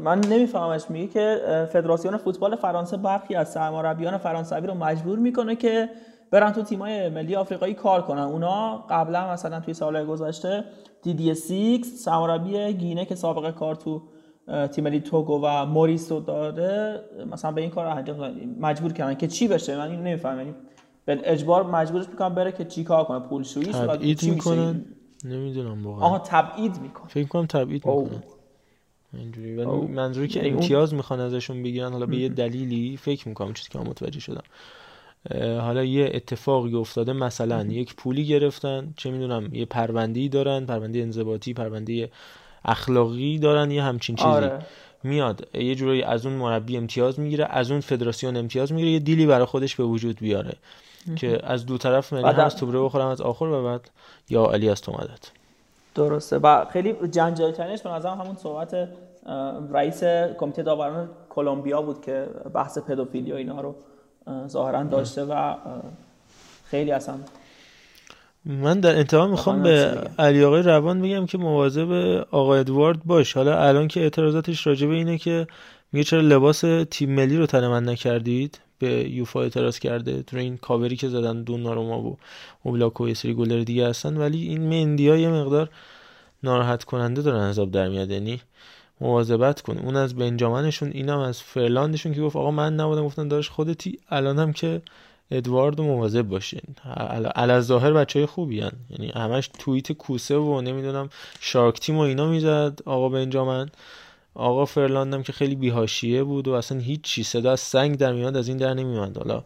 من نمیفهمش میگه که فدراسیون فوتبال فرانسه برخی از سرمربیان فرانسوی رو مجبور می‌کنه که برن تو تیمای ملی آفریقایی کار کنن. اونا قبلا مثلا توی سالهای گذشته دی 6 سرمربی گینه که سابقه کار تو تیم ملی توگو و موریسو داره مثلا به این کار انجام مجبور کردن که چی بشه؟ من اینو نمی‌فهمم. یعنی به اجبار مجبورش می‌کنن بره که چی کار کنه پولشویی تبعید می‌کنن؟ نمی‌دونم واقعا. آها تبعید می‌کنن. فکر کنم تبعید می‌کنن. اینجوری. منظوری که یعنی امتیاز می‌خوان ازشون بگیرن حالا به یه دلیلی فکر می‌کنم چیزی که من متوجه شدم. حالا یه اتفاقی افتاده مثلا یک پولی گرفتن چه می‌دونم یه پرونده دارن پرونده انضباطی پرونده اخلاقی دارن یه همچین چیزی. آره. میاد یه جورایی از اون مربی امتیاز می‌گیره از اون فدراسیون امتیاز می‌گیره یه دیلی برای خودش به وجود بیاره. که از دو طرف من از توبره بخورم از آخر و بعد یا علی از تو مدد درسته. و خیلی جنجالی ترینش به نظرم همون صحبت رئیس کمیته داوران کلمبیا بود که بحث پدوفیلی و اینا رو ظاهرا داشته و خیلی اصلا من در انتها می‌خوام به علی آقای روان بگم که مواظب آقای ادوارد باش. حالا الان که اعتراضاتش راجبه اینه که میگه چرا لباس تیم ملی رو تن من نکردید؟ به یوفا اعتراض کرده. تو این کاوری که زدن دون ناروما و اوبلاک و یه سری گلر دیگه هستن. ولی این مندی ها یه مقدار ناراحت کننده دارن عذاب در میاد. یعنی مواظبت کن اون از بنجامنشون اینم از فرلاندشون که گفت آقا من نبودم گفتن داشت خودتی. الان هم که ادوارد مواظب باشین علا ظاهر بچه های خوبی هن. یعنی همش توییت کوسه و نمی‌دونم شارک تیم و اینا می‌زد. آقا بنجامن آقا فرلاندم که خیلی بیهاشیه بود و اصلا هیچ چی. صدا از سنگ در میاد از این در نمیاد حالا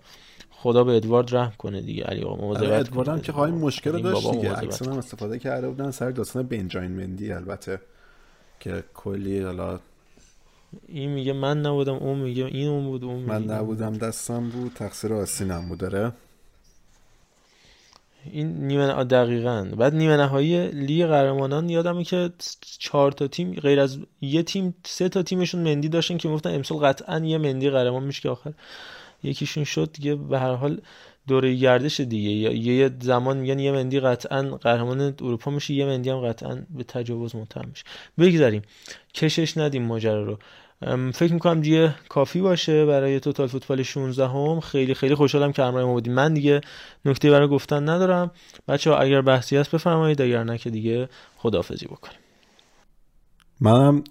خدا به ادوارد رحم کنه دیگه. علی آقا مواظبت ادوارد هم که خواهی مشکل داشت دیگه. اکسن هم استفاده کرده بودن سر داستان بنجامین مندی البته. که کلی حالا این میگه من نبودم اون میگه این اون بود اون من نبودم دستم بود تقصیر آسینم بود داره این نیمه دقیقا. بعد نیمه نهایی لیگ قهرمانان یادمه که چهار تا تیم غیر از یه تیم سه تا تیمشون مندی داشتن که گفتن امسال قطعا یه مندی قهرمان میشه که آخر یکیشون شد. دیگه به هر حال دوره گردش دیگه. یه زمان میگن یه مندی قطعا قهرمان اروپا میشه یه مندی هم قطعا به تجاوز متهم میشه. بگذاریم. کشش ندیم ماجرا رو. فکر می‌کنم دیگه کافی باشه برای توتال فوتبال 16 هم خیلی خیلی خوشحالم که همراه ما بودیم. من دیگه نکته برای گفتن ندارم. بچه ها اگر بحثی هست بفرمایید اگر نه که دیگه خداحافظی بکنیم. منم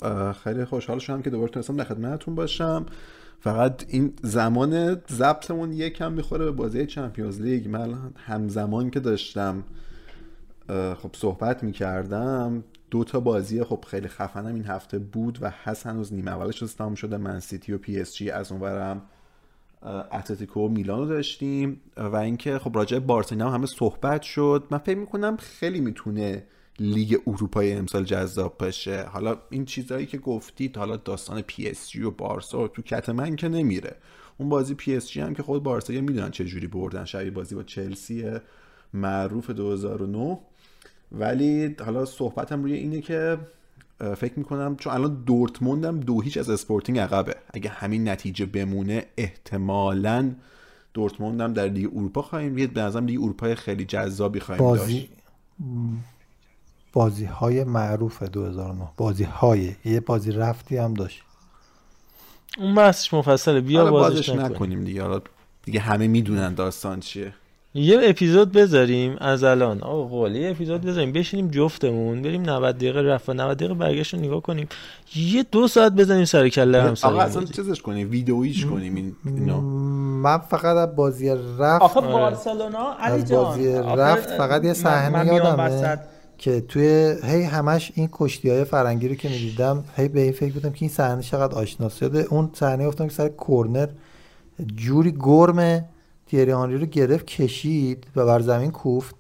خیلی خوشحال شدم که دوباره تونستم در خدمتتون باشم. فقط این زمان ضبطمون یکم می‌خوره به بازی چمپیونز لیگ. من همزمان که داشتم خب صحبت می‌کردم دو تا بازی خب خیلی خفنم این هفته بود و هست هنوز نیمه اولش تمام شده. من‌سیتی و پی اس جی از اونورم اتلتیکو و میلان رو داشتیم. و اینکه خب راجع بارسلونا هم همه صحبت شد. من فکر می‌کنم خیلی می‌تونه لیگ اروپای امسال جذاب باشه. حالا این چیزهایی که گفتید حالا داستان پی اس جی و بارسا تو کت من که نمیره. اون بازی پی اس جی هم که خود بارسا می‌دونن چه جوری بردن. شبیه بازی با چلسی معروف 2009 ولی حالا صحبتم روی اینه که فکر می‌کنم چون الان دورتموندم دو هیچ از اسپورتینگ عقبه. اگه همین نتیجه بمونه احتمالا دورتموندم در لیگ اروپا خواهیم دید. به نظرم لیگ اروپا خیلی جذابی خواهیم بازی... داشت. بازی های معروف 2009 بازی های یه بازی رفتی هم داشت. اون بحثش مفصله. بیا بازش نکنیم. دیگه. دیگه همه می‌دونن داستان چیه. یه اپیزود بذاریم از الان. آقا قول یه اپیزود بذاریم. بشینیم جفتمون بریم 90 دقیقه رفت 90 دقیقه برگشت رو نگاه کنیم. یه دو ساعت بزنیم سر کله هم آقا اصلا چیزش کنیم ویدئویش کنیم این اینا. من فقط از بازی رفت. آخه بارسلونا علی جان. بازی رفت فقط یه صحنه یادمه. که توی هی همش این کشتی های فرنگی رو که می‌دیدم هی به این فکر بودم که این صحنه چقدر آشنا شده. اون صحنه گفتم که سر کورنر جوری گرمه تیری آنری رو گرفت کشید و بر زمین کوفت.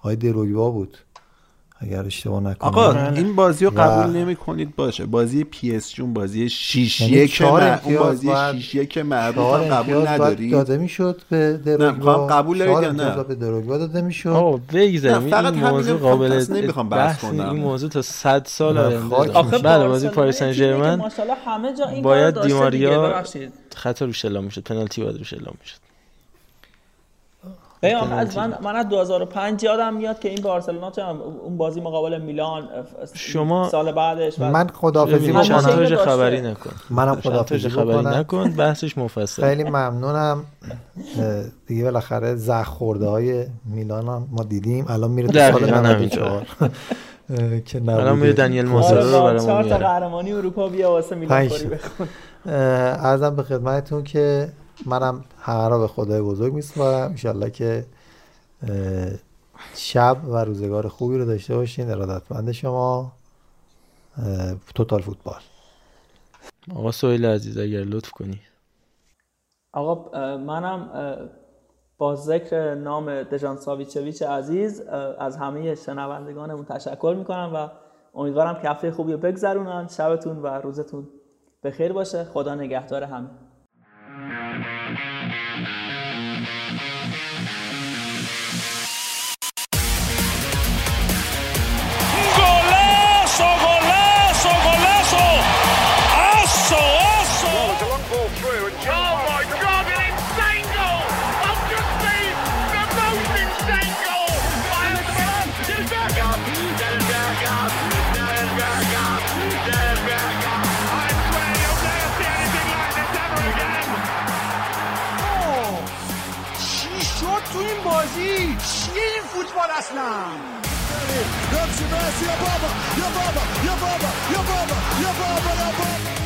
های دروگبا بود. اگر اشتباه نکنم. آقا این بازی رو قبول و... نمی کنید باشه. بازی پی اس جی اون بازی 6 1 اون بازی 6 1 معروف قبول نداری داده می‌شد به دروگبا قبول دارید یا نه؟ به دروگبا داده می‌شد. آقا بگذاریم. این موضوع قابل نمی‌خوام بحث کنم این موضوع تا 100 سال آخه بله بازی پاریس سن ژرمن باید دیماریا خطا روش اعلام می‌شد. پنالتی باید روش اعلام می‌شد. از من من از 2005 یادم میاد که این بارسلونا چه اون بازی مقابل میلان شما سال بعدش من خدافظی بکنم خبری نکن. منم خدافظی خبری نکن بحثش مفصل. خیلی ممنونم. دیگه بالاخره زخ خورده های میلان هم ما دیدیم. الان میره تو سال 94 که الان میره دنیل موسرو رو برامون چهار تا قهرمانی اروپا بیا واسه میلان بخون. ارزم به خدمتتون که منم همه را به خدای بزرگ میسپارم. انشالله که شب و روزگار خوبی رو داشته باشین. ارادتمند شما توتال فوتبال. آقا سویل عزیز اگر لطف کنی. آقا منم با ذکر نام دژان ساویچویچ عزیز از همه شنوندگانمون تشکر می‌کنم و امیدوارم که هفته خوبی رو بگذرونن. شبتون و روزتون به خیر باشه. خدا نگهدار همه. Golazo, golazo. For us now. Obama, Obama, Obama, Obama, Obama, Obama!